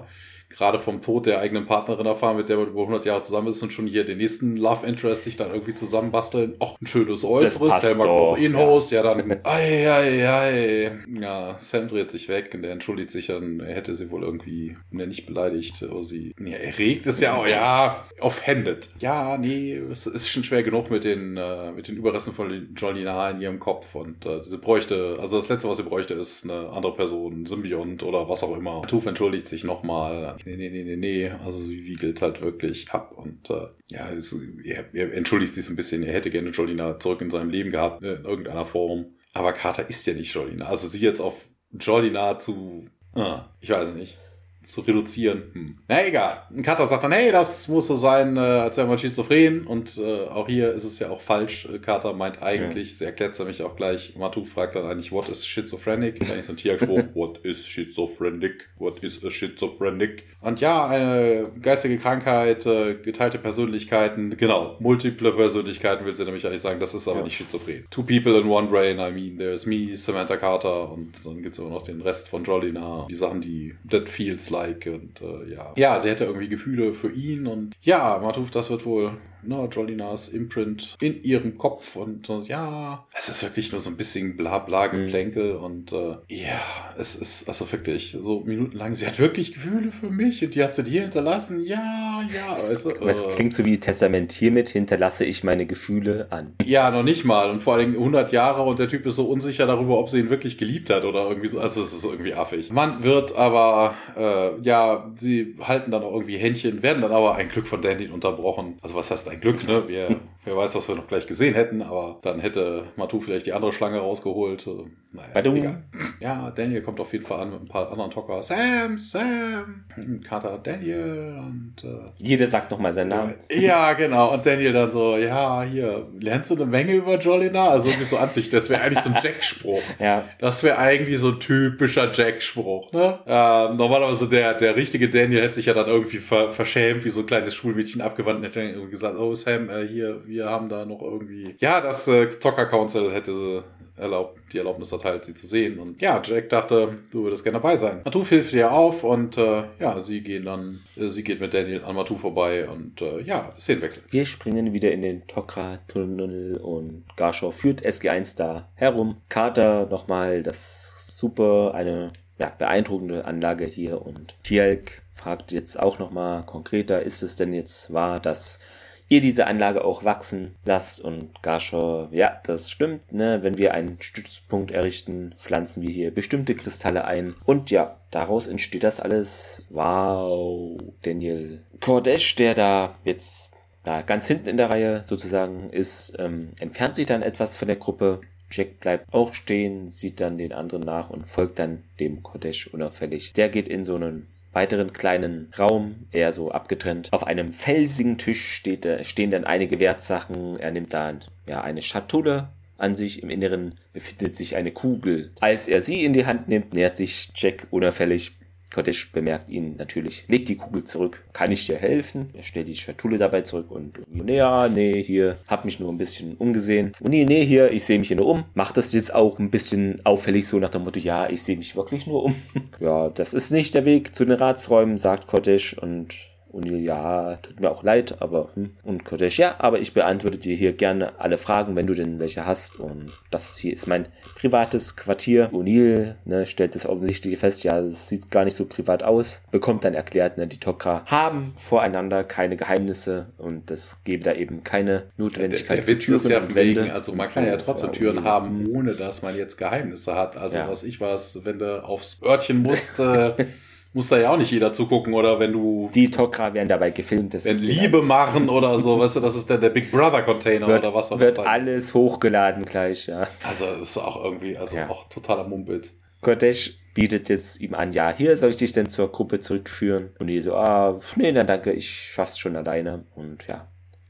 Gerade vom Tod der eigenen Partnerin erfahren, mit der man über 100 Jahre zusammen ist und schon hier den nächsten Love Interest sich dann irgendwie zusammenbasteln. Ach, ein schönes Äußeres. Sam mag auch In-Host. Ja. ja, dann, ei, ei, ei. Ja, Sam dreht sich weg und er entschuldigt sich dann, er hätte sie wohl irgendwie, ne, nicht beleidigt, aber sie, ja, erregt ist ja auch, ja, offended. Ja, nee, es ist schon schwer genug mit den, äh, mit den Überresten von Jolina in ihrem Kopf und äh, sie bräuchte, also das letzte, was sie bräuchte, ist eine andere Person, Symbiont oder was auch immer. Tuf entschuldigt sich nochmal nee, nee, nee, nee, nee. Also sie wiegelt halt wirklich ab und äh, ja, es, er, er entschuldigt sich so ein bisschen. Er hätte gerne Jolina zurück in seinem Leben gehabt, in irgendeiner Form. Aber Carter ist ja nicht Jolina. Also sie jetzt auf Jolina zu, äh, ich weiß nicht zu reduzieren. Hm. Na egal. Ein Cutter sagt dann, hey, das muss so sein, äh, als wäre man schizophren. Und äh, auch hier ist es ja auch falsch. Carter meint eigentlich, ja. sie erklärt es nämlich auch gleich, Matu fragt dann eigentlich, what is schizophrenic? Das ist ein Tierspruch, what is schizophrenic? What is a schizophrenic? Und ja, eine geistige Krankheit, äh, geteilte Persönlichkeiten, genau, multiple Persönlichkeiten will sie nämlich eigentlich sagen, das ist aber ja. nicht schizophren. Two people in one brain, I mean, there's me, Samantha Carter und dann gibt es immer noch den Rest von Jolina, die Sachen, die that feels like und äh, ja. Ja, sie hätte irgendwie Gefühle für ihn und ja, Matuf, das wird wohl ne, Jolinas Imprint in ihrem Kopf und ja, es ist wirklich nur so ein bisschen bla bla mhm. Geplänkel mhm. und äh, ja, es ist also wirklich so minutenlang, sie hat wirklich Gefühle für mich und die hat sie dir hinterlassen, ja, ja. Es, also, es äh, klingt so wie Testament hiermit hinterlasse ich meine Gefühle an. Ja, noch nicht mal und vor allem 100 Jahre und der Typ ist so unsicher darüber, ob sie ihn wirklich geliebt hat oder irgendwie so, also es ist irgendwie affig. Man wird aber, äh, ja, sie halten dann auch irgendwie Händchen, werden dann aber ein Glück von Dandy unterbrochen. Also was heißt ein Glück, ne? Wir, wer weiß, was wir noch gleich gesehen hätten, aber dann hätte Matu vielleicht die andere Schlange rausgeholt. Naja, Badum. egal. Ja, Daniel kommt auf jeden Fall an mit ein paar anderen Tocker. Sam, Sam, Carter, Daniel und äh, Jeder sagt nochmal seinen Namen. Ja, genau. Und Daniel dann so, ja, hier, lernst du eine Menge über Jolina? Also irgendwie so Ansicht, das wäre eigentlich so ein Jack-Spruch. ja. Das wäre eigentlich so ein typischer Jack-Spruch, ne? Äh, normalerweise der, der richtige Daniel hätte sich ja dann irgendwie ver verschämt, wie so ein kleines Schulmädchen abgewandt und hätte irgendwie gesagt, oh Sam, äh, hier, wir haben da noch irgendwie. Ja, das äh, Tocker Council hätte sie erlaubt, die Erlaubnis erteilt, sie zu sehen. Und ja, Jack dachte, du würdest gerne dabei sein. Matuf hilft ihr auf und äh, ja, sie gehen dann, äh, sie geht mit Daniel an Matuf vorbei und äh, ja, Szenenwechsel. Wir springen wieder in den Tokra-Tunnel und Garshaw führt SG1 da herum. Carter nochmal das super, eine ja, beeindruckende Anlage hier und Tielk fragt jetzt auch nochmal konkreter, ist es denn jetzt wahr, dass ihr diese Anlage auch wachsen lasst und Garshaw, ja, das stimmt, ne, wenn wir einen Stützpunkt errichten, pflanzen wir hier bestimmte Kristalle ein und ja, daraus entsteht das alles. Wow, Daniel Kordesh, der da jetzt da ganz hinten in der Reihe sozusagen ist, ähm, entfernt sich dann etwas von der Gruppe. Jack bleibt auch stehen, sieht dann den anderen nach und folgt dann dem Kodesh unauffällig. Der geht in so einen weiteren kleinen Raum, eher so abgetrennt. Auf einem felsigen Tisch steht, stehen dann einige Wertsachen. Er nimmt dann ja eine Schatulle an sich. Im Inneren befindet sich eine Kugel. Als er sie in die Hand nimmt, nähert sich Jack unauffällig Kodesh bemerkt ihn natürlich, legt die Kugel zurück. Kann ich dir helfen? Er stellt die Schatulle dabei zurück und, ja, nee, hier, hab mich nur ein bisschen umgesehen. Und nee, nee, hier, ich sehe mich hier nur um. Macht das jetzt auch ein bisschen auffällig so nach dem Motto, ja, ich sehe mich wirklich nur um. ja, das ist nicht der Weg zu den Ratsräumen, sagt Kodesh und O'Neill, ja, tut mir auch leid, aber, hm. Und Kodesh, ja, aber ich beantworte dir hier gerne alle Fragen, wenn du denn welche hast. Und das hier ist mein privates Quartier. O'Neill ne, stellt es offensichtlich fest, ja, es sieht gar nicht so privat aus. Bekommt dann erklärt, ne, die Tok'ra haben voreinander keine Geheimnisse und es gebe da eben keine Notwendigkeit der, der Witz ist ja wegen, also man kann ja trotzdem Türen haben, ohne dass man jetzt Geheimnisse hat. Also ja. was ich was, wenn du aufs Örtchen musst, muss da ja auch nicht jeder zugucken oder wenn du. Die Tok'ra werden dabei gefilmt. Das wenn Liebe machen oder so, weißt du, das ist der, der Big Brother Container wird, oder was auch Wird alles hochgeladen gleich, ja. Also, das ist auch irgendwie, also ja. auch totaler Mumpitz. Kodesh bietet jetzt ihm an, ja, hier soll ich dich denn zur Gruppe zurückführen? Und die so, ah, nee, dann danke, ich schaff's schon alleine. Und ja,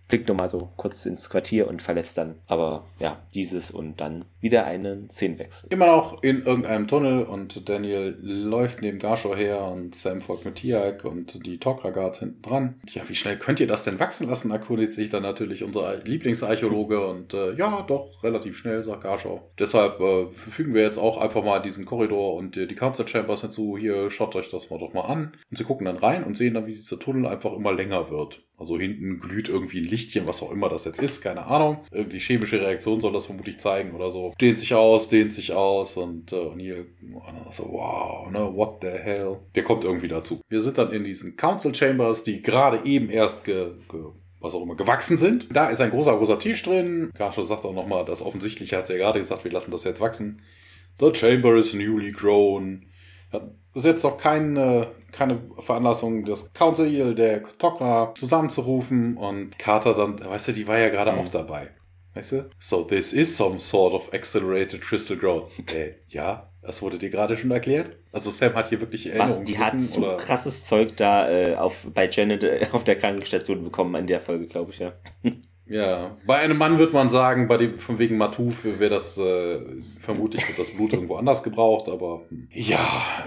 blickt nochmal so kurz ins Quartier und verlässt dann aber ja dieses und dann wieder einen Szenenwechsel. Immer noch in irgendeinem Tunnel und Daniel läuft neben Garshaw her und Sam folgt mit Tiag und die Tok'ra Guards hinten dran. Tja, wie schnell könnt ihr das denn wachsen lassen? erkundigt sich dann natürlich unser Lieblingsarchäologe und äh, ja, doch, relativ schnell, sagt Garshaw. Deshalb äh, fügen wir jetzt auch einfach mal diesen Korridor und äh, die Council Chambers hinzu. Hier, schaut euch das mal doch mal an. Und sie gucken dann rein und sehen dann, wie dieser Tunnel einfach immer länger wird. Also hinten glüht irgendwie ein Lichtchen, was auch immer das jetzt ist, keine Ahnung. Irgendwie chemische Reaktion soll das vermutlich zeigen oder so. Dehnt sich aus, dehnt sich aus und äh, O'Neill so, wow, ne, what the hell. Der kommt irgendwie dazu. Wir sind dann in diesen Council Chambers, die gerade eben erst ge, ge was auch immer, gewachsen sind. Da ist ein großer, großer Tisch drin. Garscho sagt auch nochmal, das Offensichtliche hat sie ja gerade gesagt, wir lassen das jetzt wachsen. The chamber is newly grown. Ja, das ist jetzt auch keine, keine Veranlassung des Council der Tok'ra zusammenzurufen und Carter dann, weißt du, die war ja gerade mhm. auch dabei. Weißt du? So, this is some sort of accelerated crystal growth. Äh, ja, das wurde dir gerade schon erklärt. Also Sam hat hier wirklich Erinnerungen. Was, die hat so oder? krasses Zeug da äh, auf, bei Janet äh, auf der Krankenstation bekommen in der Folge, glaube ich, ja. Ja, bei einem Mann würde man sagen, bei dem von wegen Matuf wäre das äh, vermutlich wird das Blut irgendwo anders gebraucht, aber hm. ja,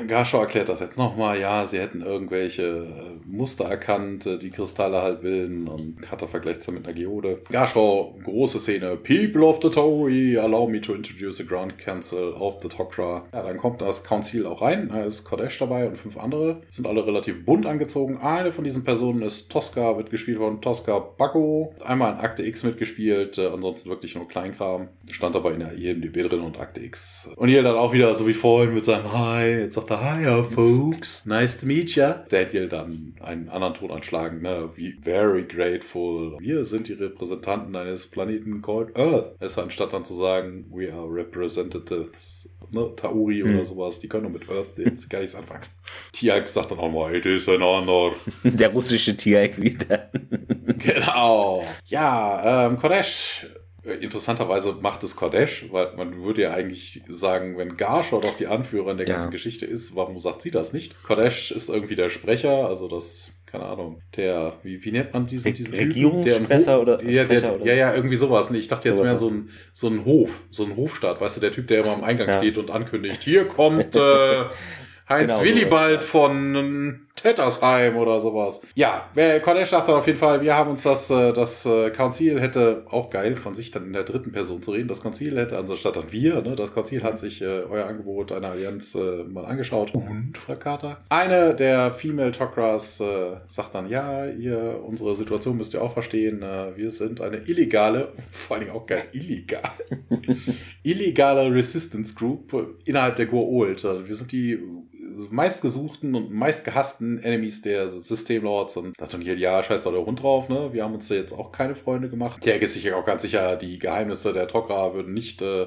Garshaw erklärt das jetzt nochmal. Ja, sie hätten irgendwelche äh, Muster erkannt, äh, die Kristalle halt bilden und hat er vergleicht mit einer Geode. Garshaw, große Szene. People of the Torii, allow me to introduce the Grand Council of the Tok'ra. Ja, dann kommt das Council auch rein. Da ist Kodesh dabei und fünf andere. Sind alle relativ bunt angezogen. Eine von diesen Personen ist Tosca, wird gespielt von Tosca Bacco. Einmal ein Akte X mitgespielt, äh, ansonsten wirklich nur Kleinkram. Stand aber in der IMDB drin und Akte X. Und hier dann auch wieder so wie vorhin mit seinem Hi, jetzt sagt er Hi, folks, nice to meet ya. Daniel dann einen anderen Ton anschlagen, ne, wie very grateful. Wir sind die Repräsentanten eines Planeten called Earth. Es anstatt dann zu sagen, we are representatives, ne, Tauri mhm. oder sowas, die können nur mit Earth jetzt gar nichts anfangen. Tiag sagt dann auch mal, it is an honor. Der russische Tiag wieder. genau. Ja, ähm, Kodesh. Äh, interessanterweise macht es Kodesh, weil man würde ja eigentlich sagen, wenn Garshaw doch die Anführerin der ganzen ja. Geschichte ist, warum sagt sie das nicht? Kodesh ist irgendwie der Sprecher, also das keine Ahnung, der, wie, wie nennt man diesen, diesen Regierungssprecher oder ja, der, oder? ja, ja, irgendwie sowas. Ich dachte jetzt sowas mehr so ein, so ein Hof, so ein Hofstaat, weißt du, der Typ, der immer am Eingang ja. steht und ankündigt, hier kommt äh, Heinz genau, Willibald sowas, von Tettersheim oder sowas. Ja, Kodesh sagt dann auf jeden Fall, wir haben uns das, äh, das äh, Konzil hätte, auch geil von sich dann in der dritten Person zu reden, das Konzil hätte, also statt dann wir, ne, das Konzil hat sich äh, euer Angebot einer Allianz äh, mal angeschaut. Und, Frau Carter? Eine der Female Tok'ras äh, sagt dann, ja, ihr, unsere Situation müsst ihr auch verstehen, äh, wir sind eine illegale, vor allen Dingen auch geil, illegal, illegale Resistance Group innerhalb der Gur-Old. Wir sind die meistgesuchten und meistgehassten Enemies der Systemlords und dachte hier, ja, scheiß doch der Hund drauf, ne? Wir haben uns da jetzt auch keine Freunde gemacht. Der ist sich auch ganz sicher, die Geheimnisse der Tok'ra würden nicht äh,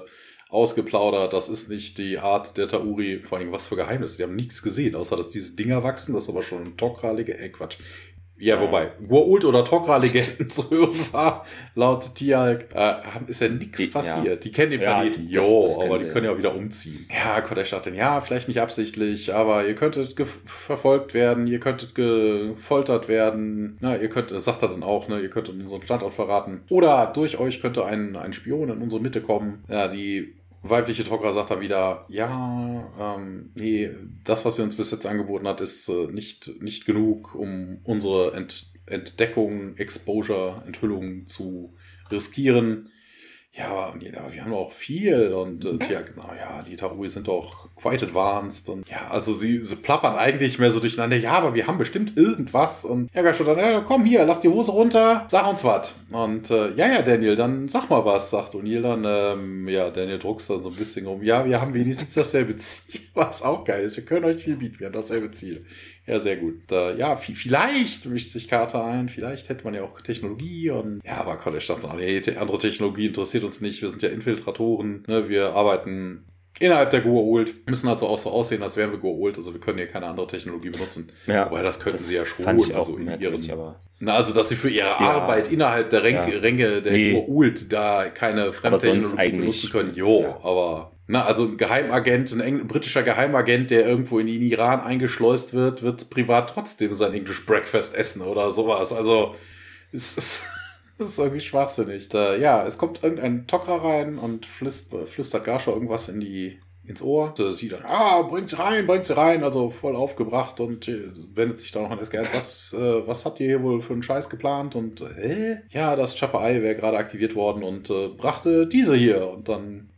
ausgeplaudert. Das ist nicht die Art der Tauri. Vor allem, was für Geheimnisse. Die haben nichts gesehen, außer dass diese Dinger wachsen. Das ist aber schon ein Tok'ra-Legende. Äh, Quatsch. Ja, wobei, Gua'uld oder Tok'ra-Legenden zu hören war, laut Tialk, äh, ist ja nichts passiert. Ja. Die kennen den Planeten, ja, jo, das, das aber die können ja auch wieder umziehen. Ja, Kodesh dachte, ja, vielleicht nicht absichtlich, aber ihr könntet verfolgt werden, ihr könntet gefoltert werden, na, ihr könnt, das sagt er dann auch, ne, ihr könntet unseren Standort verraten. Oder durch euch könnte ein, ein Spion in unsere Mitte kommen, ja, die weibliche Tok'ra sagt dann wieder, ja, ähm, nee, das, was sie uns bis jetzt angeboten hat, ist äh, nicht, nicht genug, um unsere Ent Entdeckung, Exposure, Enthüllung zu riskieren. Ja, aber, aber wir haben doch viel und äh, ja, genau, ja, die Tarui sind doch quite advanced und ja, also sie, sie plappern eigentlich mehr so durcheinander, ja, aber wir haben bestimmt irgendwas und ja, Gash dann, ja, komm hier, lass die Hose runter, sag uns was. Und äh, ja, ja, Daniel, dann sag mal was, sagt O'Neill dann, ähm, ja, Daniel druckst dann so ein bisschen um, ja, wir haben wenigstens dasselbe Ziel, was auch geil ist, wir können euch viel bieten, wir haben dasselbe Ziel. Ja, sehr gut. Äh, ja, vielleicht mischt sich Carter ein, vielleicht hätte man ja auch Technologie und ja, aber College dachte, nee, andere Technologie interessiert uns nicht, wir sind ja Infiltratoren, ne? wir arbeiten innerhalb der Goa'uld, müssen also auch so aussehen, als wären wir Goa'uld, also wir können hier keine andere Technologie benutzen. Ja, aber das könnten das sie ja schon, also in ihren, na, also, dass sie für ihre ja, Arbeit innerhalb der Ränge, ja. Ränge der nee. Goa'uld da keine Fremdtechnologie benutzen können. Jo, ja. aber na, also ein Geheimagent, ein, ein, britischer Geheimagent, der irgendwo in den Iran eingeschleust wird, wird privat trotzdem sein English Breakfast essen oder sowas. Also, es ist, ist irgendwie schwachsinnig. Da, ja, es kommt irgendein Tok'ra rein und flüstert, flüstert Garsha irgendwas in die ins Ohr. Sie dann, ah, bringt sie rein, bringt sie rein, also voll aufgebracht und äh, wendet sich dann noch an SG1. Was, äh, was habt ihr hier wohl für einen Scheiß geplant? Und, äh, ja, das Chopper Eye wäre gerade aktiviert worden und äh, brachte diese hier. Und dann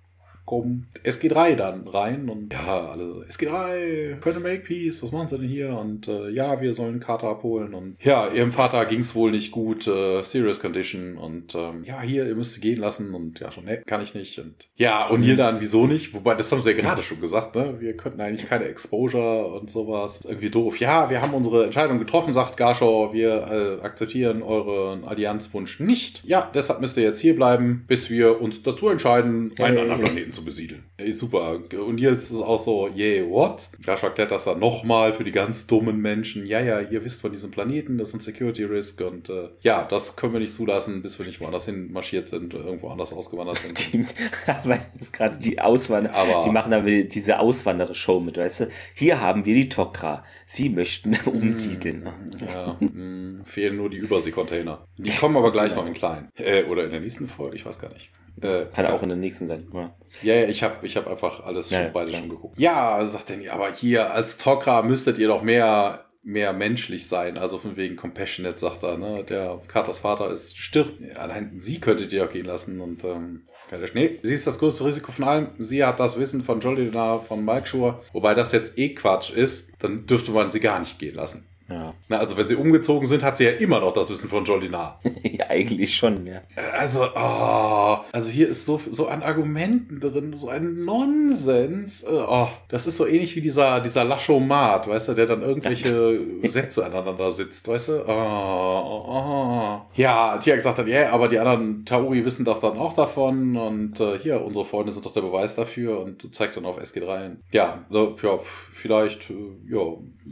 kommt SG3 dann rein und ja, alle SG3, können make peace, was machen sie denn hier? Und äh, ja, wir sollen Karte abholen und ja, ihrem Vater ging es wohl nicht gut, äh, serious condition und ähm, ja, hier, ihr müsst gehen lassen und ja, schon, ne, kann ich nicht und ja, und hier dann, wieso nicht? Wobei, das haben sie ja gerade schon gesagt, ne? Wir könnten eigentlich keine Exposure und sowas, irgendwie doof. Ja, wir haben unsere Entscheidung getroffen, sagt Garshaw, wir äh, akzeptieren euren Allianzwunsch nicht. Ja, deshalb müsst ihr jetzt hier bleiben, bis wir uns dazu entscheiden, einen anderen Planeten zu besiedeln. Ey, super. Und jetzt ist es auch so, yeah, what? Gash erklärt das dann nochmal für die ganz dummen Menschen. Ja, ja, ihr wisst von diesem Planeten, das ist ein Security Risk und äh, ja, das können wir nicht zulassen, bis wir nicht woanders hin marschiert sind, irgendwo anders ausgewandert sind. Weil das gerade die Auswanderer, aber die machen aber diese Auswanderer-Show mit, weißt du? Hier haben wir die Tok'ra. Sie möchten umsiedeln. Ja, mh, mm, fehlen nur die Überseekontainer. Die kommen aber gleich noch in klein. Äh, oder in der nächsten Folge, ich weiß gar nicht. Äh, Kann auch in der nächsten sein. Ja, ja, ja ich habe ich hab einfach alles ja, beide klar. schon geguckt. Ja, sagt Danny, aber hier als Tok'ra müsstet ihr doch mehr mehr menschlich sein, also von wegen compassionate, sagt er, ne? Der Katers Vater ist stirbt. Allein sie könntet ihr auch gehen lassen und ähm, nee, sie ist das größte Risiko von allem. Sie hat das Wissen von Jolina, von Mike Shore. Wobei das jetzt eh Quatsch ist, dann dürfte man sie gar nicht gehen lassen. Ja. Na, also wenn sie umgezogen sind, hat sie ja immer noch das Wissen von Jolinar. ja, eigentlich schon, ja. Also, oh, also hier ist so, so an Argumenten drin, so ein Nonsens. Oh, das ist so ähnlich wie dieser, dieser Laschomat, weißt du, der dann irgendwelche Sätze aneinander sitzt, weißt du? Oh, oh. Ja, Tia gesagt hat, ja, yeah, aber die anderen Tauri wissen doch dann auch davon und äh, hier, unsere Freunde sind doch der Beweis dafür und du zeigst dann auf SG3. Ja, so, ja, vielleicht, äh, ja,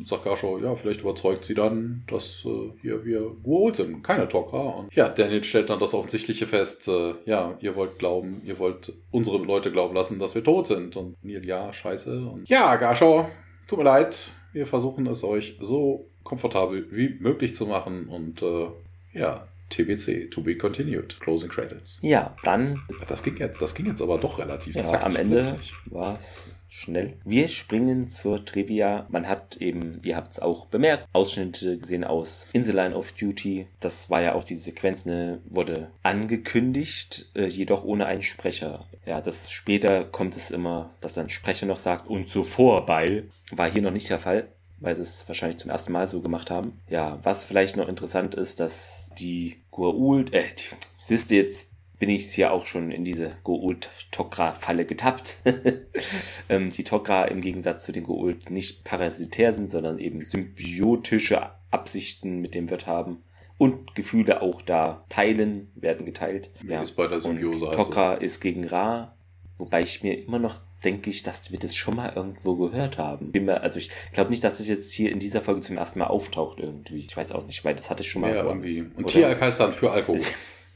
sagt Gasho, ja, vielleicht überzeugt sie dann, dass äh, hier wir Gua'uld sind, keine Tok'ra. Und ja, Daniel stellt dann das Offensichtliche fest, äh, ja, ihr wollt glauben, ihr wollt unsere Leute glauben lassen, dass wir tot sind. Und Neil, ja, scheiße. Und ja, Gasho, tut mir leid, wir versuchen es euch so komfortabel wie möglich zu machen und äh, ja, TBC, to be continued, closing credits. Ja, dann. Das ging jetzt, das ging jetzt aber doch relativ ja, zackig. Am Ende war es schnell. Wir springen zur Trivia. Man hat eben, ihr habt es auch bemerkt, Ausschnitte gesehen aus Inselline of Duty. Das war ja auch diese Sequenz, ne, wurde angekündigt, äh, jedoch ohne einen Sprecher. Ja, das später kommt es immer, dass dann Sprecher noch sagt und so vorbei. War hier noch nicht der Fall weil sie es wahrscheinlich zum ersten Mal so gemacht haben. Ja, was vielleicht noch interessant ist, dass die Gua'uld, äh, die, du jetzt bin ich ja auch schon in diese Goult-Tok'ra-Falle getappt. ähm, die Tok'ra im Gegensatz zu den Goult nicht parasitär sind, sondern eben symbiotische Absichten mit dem Wirt haben und Gefühle auch da teilen, werden geteilt. Wie ja. ist bei der Symbiose und Tok'ra also. ist gegen Ra, wobei ich mir immer noch denke ich, dass wir das schon mal irgendwo gehört haben. Also ich glaube nicht, dass es jetzt hier in dieser Folge zum ersten Mal auftaucht irgendwie. Ich weiß auch nicht, weil das hatte ich schon mal. Ja, irgendwie. Und Tieralk heißt dann für Alkohol.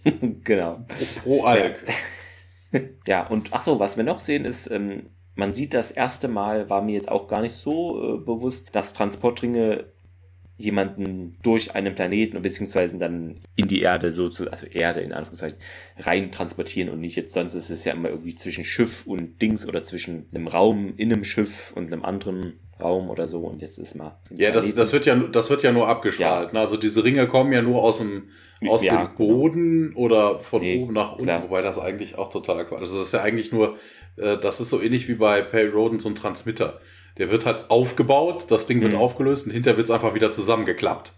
genau. Pro Alk. ja, und ach so, was wir noch sehen ist, ähm, man sieht das erste Mal, war mir jetzt auch gar nicht so äh, bewusst, dass Transportringe jemanden durch einen Planeten beziehungsweise dann in die Erde so zu, also Erde in Anführungszeichen rein transportieren und nicht jetzt sonst ist es ja immer irgendwie zwischen Schiff und Dings oder zwischen einem Raum in einem Schiff und einem anderen Raum oder so und jetzt ist mal ja das, das wird ja das wird ja nur abgestrahlt ja. Ne? also diese Ringe kommen ja nur aus dem aus ja, dem. Boden genau. oder von nee, oben nach unten klar. wobei das eigentlich auch totaler Quatsch also das ist ja eigentlich nur äh, das ist so ähnlich wie bei Pay Roden so ein Transmitter der wird halt aufgebaut, das Ding wird mhm. aufgelöst und hinterher wird es einfach wieder zusammengeklappt.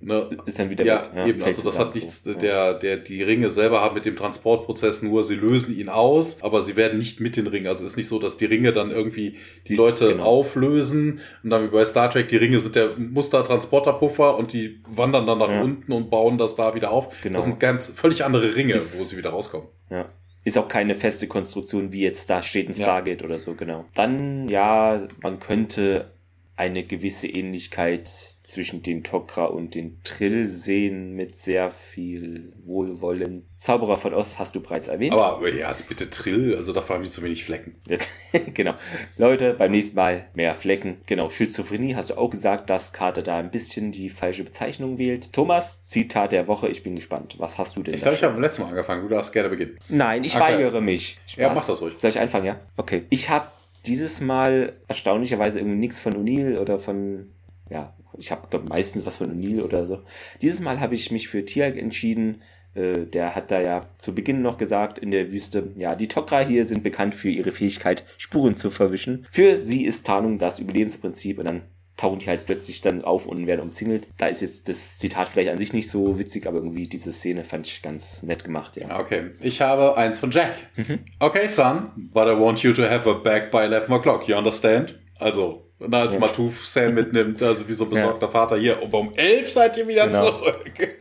Ne? ist dann wieder ja, weg, ja, eben, also das hat nichts, so. der, der, die Ringe selber haben mit dem Transportprozess nur, sie lösen ihn aus, aber sie werden nicht mit den Ringen. Also es ist nicht so, dass die Ringe dann irgendwie die Leute genau. auflösen und dann wie bei Star Trek, die Ringe sind der Muster-Transporterpuffer und die wandern dann nach ja. unten und bauen das da wieder auf. Genau. Das sind ganz völlig andere Ringe, ist, wo sie wieder rauskommen. Ja. Ist auch keine feste Konstruktion, wie jetzt da steht ein Stargate ja. oder so, genau. Dann, ja, man könnte eine gewisse Ähnlichkeit zwischen den Tok'ra und den Trill sehen mit sehr viel Wohlwollen. Zauberer von Ost hast du bereits erwähnt. Aber ja, also bitte Trill, also dafür haben wir zu wenig Flecken. genau. Leute, beim nächsten Mal mehr Flecken. Genau, Schizophrenie hast du auch gesagt, dass Karte da ein bisschen die falsche Bezeichnung wählt. Thomas, Zitat der Woche, ich bin gespannt. Was hast du denn? Ich glaube, ich habe beim letzten Mal angefangen. Du darfst gerne beginnen. Nein, ich okay. weigere mich. Spaß. Ja, mach das ruhig. Soll ich anfangen, ja? Okay. Ich habe dieses Mal erstaunlicherweise irgendwie nichts von O'Neill oder von, ja, ich habe meistens was von O'Neill oder so. Dieses Mal habe ich mich für Tiag entschieden. Äh, der hat da ja zu Beginn noch gesagt in der Wüste, ja, die Tok'ra hier sind bekannt für ihre Fähigkeit, Spuren zu verwischen. Für sie ist Tarnung das Überlebensprinzip und dann tauchen die halt plötzlich dann auf und werden umzingelt. Da ist jetzt das Zitat vielleicht an sich nicht so witzig, aber irgendwie diese Szene fand ich ganz nett gemacht, ja. Okay, ich habe eins von Jack. Mhm. Okay, son, but I want you to have a bag by 11 o'clock, you understand? Also, na, als ja. Matuf Sam mitnimmt, also wie so ein besorgter ja. Vater, hier, und um 11 seid ihr wieder genau. zurück.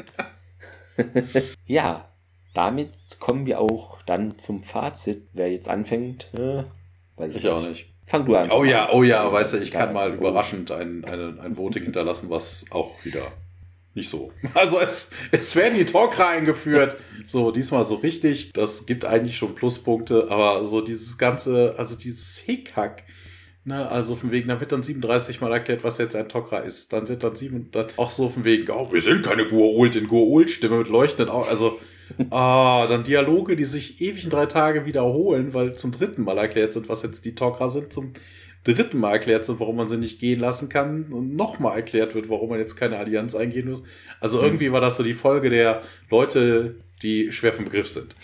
ja, damit kommen wir auch dann zum Fazit. Wer jetzt anfängt, äh, weiß ich, ich auch nicht. Fang du an. Oh ja, oh ja, weißt du, ich kann mal überraschend ein, ein, ein Voting hinterlassen, was auch wieder nicht so. Also es, es werden die Talker eingeführt. So, diesmal so richtig. Das gibt eigentlich schon Pluspunkte, aber so dieses ganze, also dieses Hickhack. Ne, also von wegen, da wird dann 37 mal erklärt, was jetzt ein Tokra ist. Dann wird dann sieben, dann auch so von wegen, oh, wir sind keine Gua'uld in Gua'uld-Stimme mit leuchtenden Augen. Also, Ah, dann Dialoge, die sich ewig in drei Tage wiederholen, weil zum dritten Mal erklärt sind, was jetzt die Tok'ra sind, zum dritten Mal erklärt sind, warum man sie nicht gehen lassen kann und nochmal erklärt wird, warum man jetzt keine Allianz eingehen muss. Also irgendwie war das so die Folge der Leute, die schwer vom Begriff sind.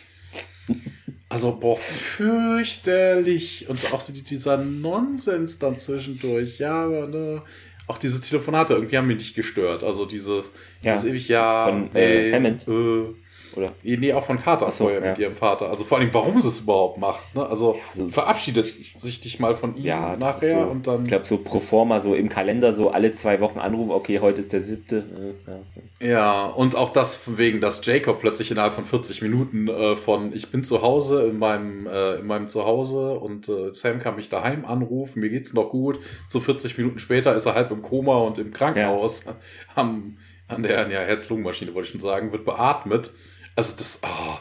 Also, boah, fürchterlich. Und auch dieser Nonsens dann zwischendurch. Ja, aber ne, auch diese Telefonate irgendwie haben mich nicht gestört. Also dieses, ja, dieses ewig, ja, von äh, ey, Hammond. Äh, oder? Nee, auch von Carter so, vorher ja. mit ihrem Vater. Also vor allem, warum sie es überhaupt macht. Ne? Also, ja, also verabschiedet sich dich mal von ihm ja, nachher so, und dann. Ich glaube, so pro forma, so im Kalender, so alle zwei Wochen anrufen, okay, heute ist der siebte. Ja, ja und auch das wegen, dass Jacob plötzlich innerhalb von 40 Minuten äh, von ich bin zu Hause in meinem, äh, in meinem Zuhause und äh, Sam kann mich daheim anrufen, mir geht's noch gut. So 40 Minuten später ist er halb im Koma und im Krankenhaus am, an der ja, Herz-Lungen-Maschine, wollte ich schon sagen, wird beatmet. Also das, oh,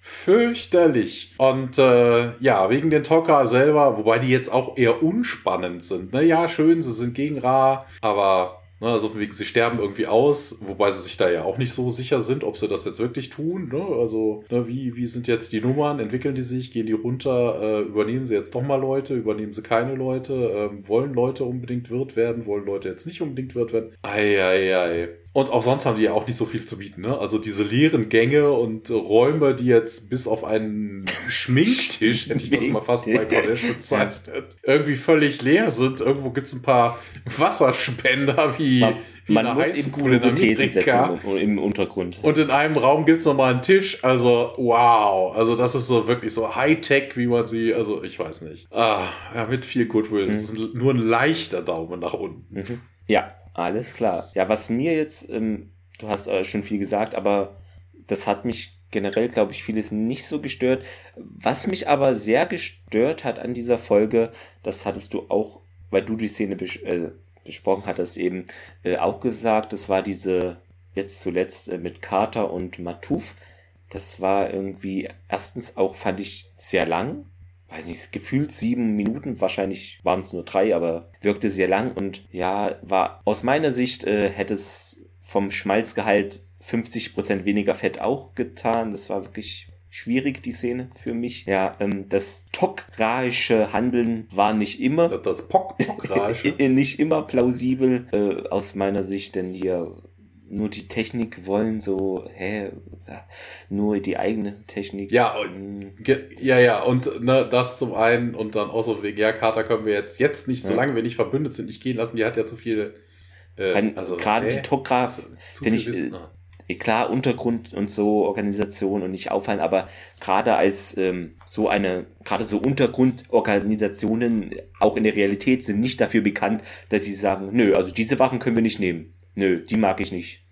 fürchterlich. Und äh, ja, wegen den Toka selber, wobei die jetzt auch eher unspannend sind. Ne? Ja, schön, sie sind gegen Ra, aber Ne, also wegen, sie sterben irgendwie aus, wobei sie sich da ja auch nicht so sicher sind, ob sie das jetzt wirklich tun. Ne? Also, ne, wie, wie sind jetzt die Nummern? Entwickeln die sich? Gehen die runter? Äh, übernehmen sie jetzt doch mal Leute? Übernehmen sie keine Leute? Ähm, wollen Leute unbedingt Wirt werden? Wollen Leute jetzt nicht unbedingt Wirt werden? Ei, ei, ei. Und auch sonst haben die ja auch nicht so viel zu bieten. Ne? Also diese leeren Gänge und Räume, die jetzt bis auf einen Schminktisch, hätte ich das mal fast bei Kodesh bezeichnet, irgendwie völlig leer sind. Irgendwo gibt's ein paar Wasserspender wie, Man, wie man eine Highschool in Amerika. im, im Untergrund. Und in einem Raum gibt's noch mal einen Tisch. Also, wow. Also, das ist so wirklich so Hightech, wie man sie, also, ich weiß nicht. Ah, ja, mit viel Goodwill. Das ist nur ein leichter Daumen nach unten. Mhm. Ja, alles klar. Ja, was mir jetzt, ähm, du hast äh, schon viel gesagt, aber das hat mich generell, glaube ich, vieles nicht so gestört. Was mich aber sehr gestört hat an dieser Folge, das hattest du auch, weil du die Szene bes äh, besprochen hattest, eben äh, auch gesagt, das war diese, jetzt zuletzt äh, mit Carter und Matuf. Das war irgendwie, erstens auch, fand ich sehr lang. Weiß nicht, gefühlt sieben Minuten, wahrscheinlich waren es nur drei, aber wirkte sehr lang und ja, war aus meiner Sicht äh, hätte es vom Schmalzgehalt 50% weniger Fett auch getan. Das war wirklich schwierig, die Szene für mich. Ja, ähm, das tokraische Handeln war nicht immer, Das, das Pock, Pockrage. nicht immer plausibel äh, aus meiner Sicht, denn hier nur die Technik wollen so, hä, ja, nur die eigene Technik. Ja, Hm, Ja, ja, und ne, das zum einen und dann auch so wegen, ja, Carter können wir jetzt, jetzt nicht, Ja. solange wir nicht verbündet sind, nicht gehen lassen. Die hat ja zu viel. Äh, Weil gerade hä? die finde viel ich, äh, ah. eh, klar, Untergrund und so, Organisation und nicht auffallen, aber gerade als ähm, so eine, gerade so Untergrundorganisationen auch in der Realität sind nicht dafür bekannt, dass sie sagen, nö, also diese Waffen können wir nicht nehmen. Nö, die mag ich nicht.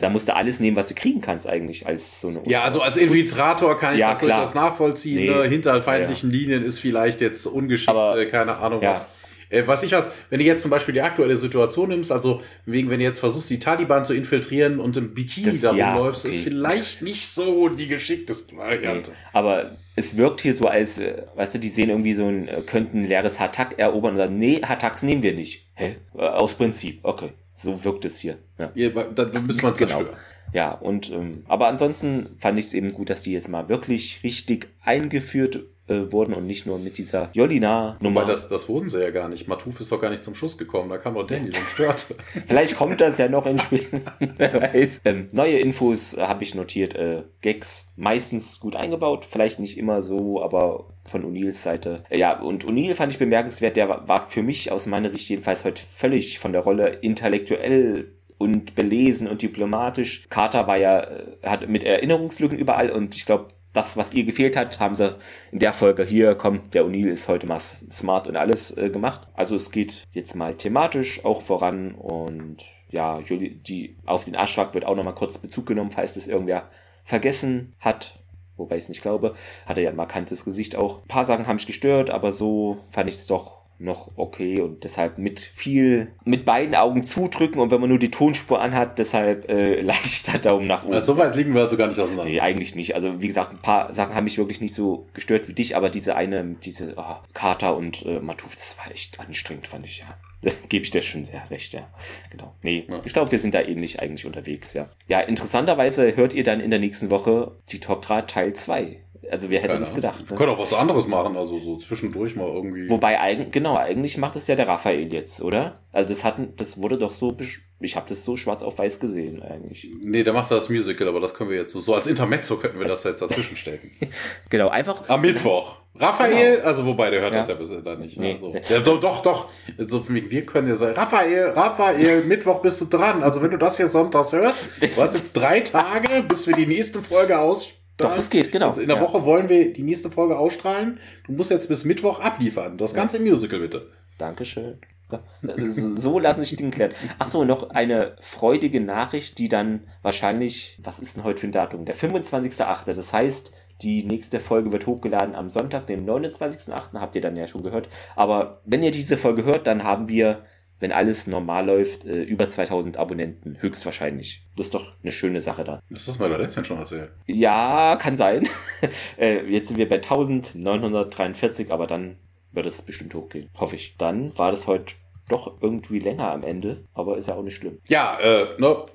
Da musst du alles nehmen, was du kriegen kannst eigentlich als so eine Ja, also als Infiltrator kann ich Ja, das klar. durchaus nachvollziehen. Nee. Ne? Hinter feindlichen Linien ist vielleicht jetzt ungeschickt, Aber- äh, keine Ahnung Ja. was. Äh, was ich was, wenn du jetzt zum Beispiel die aktuelle Situation nimmst, also wegen, wenn du jetzt versuchst, die Taliban zu infiltrieren und im Bikini Das- da ja, rumläufst, okay. ist vielleicht nicht so die geschickteste Variante. Aber es wirkt hier so als, äh, weißt du, die sehen irgendwie so ein, könnten ein leeres Hatak erobern und sagen, nee, Hataks nehmen wir nicht. Hä? Aus Prinzip, okay. So wirkt es hier. Ja. Ihr, dann müsste man Genau. zerstören. Ja, und ähm, aber ansonsten fand ich es eben gut, dass die jetzt mal wirklich richtig eingeführt äh, wurden und nicht nur mit dieser Jolina-Nummer. Wobei, das, das wurden sie ja gar nicht. Matuf ist doch gar nicht zum Schuss gekommen. Da kam doch Danny und störte. Vielleicht kommt das ja noch ins Spiel. Wer weiß. Ähm, neue Infos äh, habe ich notiert. Äh, Gags meistens gut eingebaut. Vielleicht nicht immer so, aber von O'Neills Seite. Äh, ja, und O'Neill fand ich bemerkenswert. Der war, für mich aus meiner Sicht jedenfalls heute völlig von der Rolle intellektuell und belesen und diplomatisch. Carter war ja, äh, hat mit Erinnerungslücken überall und ich glaube, das, was ihr gefehlt hat, haben sie in der Folge hier, komm, der O'Neill ist heute mal smart und alles äh, gemacht. Also es geht jetzt mal thematisch auch voran und ja, Juli, die, auf den Aschrak wird auch nochmal kurz Bezug genommen, falls das irgendwer vergessen hat. Wobei ich es nicht glaube. Hat er ja ein markantes Gesicht auch. Ein paar Sachen haben mich gestört, aber so fand ich es doch noch okay und deshalb mit viel, mit beiden Augen zudrücken und wenn man nur die Tonspur anhat, deshalb äh, leichter Daumen nach oben. Also, so weit liegen wir also gar nicht auseinander. Nee, eigentlich nicht. Also, wie gesagt, ein paar Sachen haben mich wirklich nicht so gestört wie dich, aber diese eine, diese oh, Carter und äh, Matuf, das war echt anstrengend, fand ich, ja. Gebe ich dir schon sehr recht, ja. Genau. Nee, Ja. ich glaube, wir sind da ähnlich eigentlich unterwegs, ja. Ja, interessanterweise hört ihr dann in der nächsten Woche die Tok'ra Teil 2. Also, wer hätte Keine das gedacht? Wir Ne? können auch was anderes machen, also so zwischendurch mal irgendwie. Wobei, eigen, genau, eigentlich macht es ja der Raphael jetzt, oder? Also, das hatten, das wurde doch so, ich habe das so schwarz auf weiß gesehen, eigentlich. Nee, der macht das Musical, aber das können wir jetzt so, so als Intermezzo könnten wir das jetzt dazwischen stecken. Genau, einfach. Am Mittwoch. Raphael, Genau. also wobei, der hört Ja. das ja bisher dann nicht. Nee. Ne? So. Ja, doch, doch, doch. So, von wegen, wir können ja sagen, Raphael, Raphael, Mittwoch bist du dran. Also wenn du das hier sonntags hörst, du hast jetzt drei Tage, bis wir die nächste Folge ausstrahlen. Doch, das geht, genau. Also in der Ja. Woche wollen wir die nächste Folge ausstrahlen. Du musst jetzt bis Mittwoch abliefern. Das ganze Musical bitte. Dankeschön. Ja, So lassen sich Dinge klären. Ach so, noch eine freudige Nachricht, die dann wahrscheinlich, was ist denn heute für ein Datum? Der 25.8. Das heißt, die nächste Folge wird hochgeladen am Sonntag, dem 29.8. Habt ihr dann ja schon gehört. Aber wenn ihr diese Folge hört, dann haben wir, wenn alles normal läuft, äh, über 2000 Abonnenten. Höchstwahrscheinlich. Das ist doch eine schöne Sache dann. Das hast du doch letztens schon erzählt. Ja, kann sein. Äh, Jetzt sind wir bei 1943, aber dann wird es bestimmt hochgehen. Hoffe ich. Dann war das heute doch irgendwie länger am Ende, aber ist ja auch nicht schlimm. Ja, äh, ne,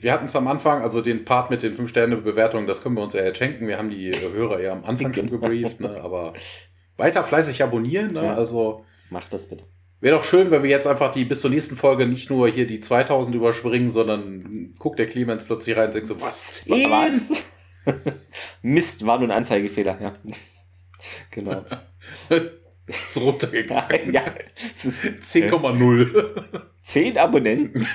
wir hatten es am Anfang, also den Part mit den 5-Sterne-Bewertungen, das können wir uns ja jetzt schenken. Wir haben die äh, Hörer ja am Anfang schon gebrieft, ne, aber weiter fleißig abonnieren, ne, Ja. also Macht das bitte. Wäre doch schön, wenn wir jetzt einfach die bis zur nächsten Folge nicht nur hier die 2000 überspringen, sondern guckt der Clemens plötzlich rein und denkt so, was? 10? Was? Mist, war nur ein Anzeigefehler, ja. genau. ist runtergegangen. ja, es ist 10,0. 10 Abonnenten.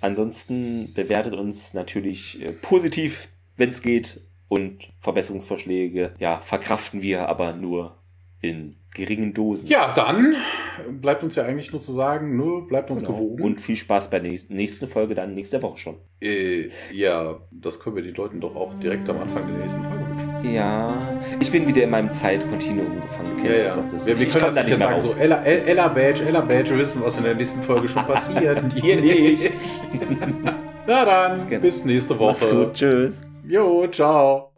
Ansonsten bewertet uns natürlich äh, positiv, wenn es geht. Und Verbesserungsvorschläge, ja, verkraften wir aber nur in geringen Dosen. Ja, dann bleibt uns ja eigentlich nur zu sagen, nur bleibt uns Genau. gewogen. Und viel Spaß bei der nächsten, nächsten Folge dann nächste Woche schon. Äh, ja, das können wir den Leuten doch auch direkt am Anfang der nächsten Folge wünschen. Ja, ich bin wieder in meinem Zeitkontinuum gefangen. Du Ja, kennst ja. das wir, wir können da nicht mehr sagen, raus. so, Ella, El- Ella Badge, Ella Badge, wir wissen, was in der nächsten Folge schon passiert. Hier nicht. Na dann, Genau. bis nächste Mach's Woche. gut. Tschüss. Jo, ciao.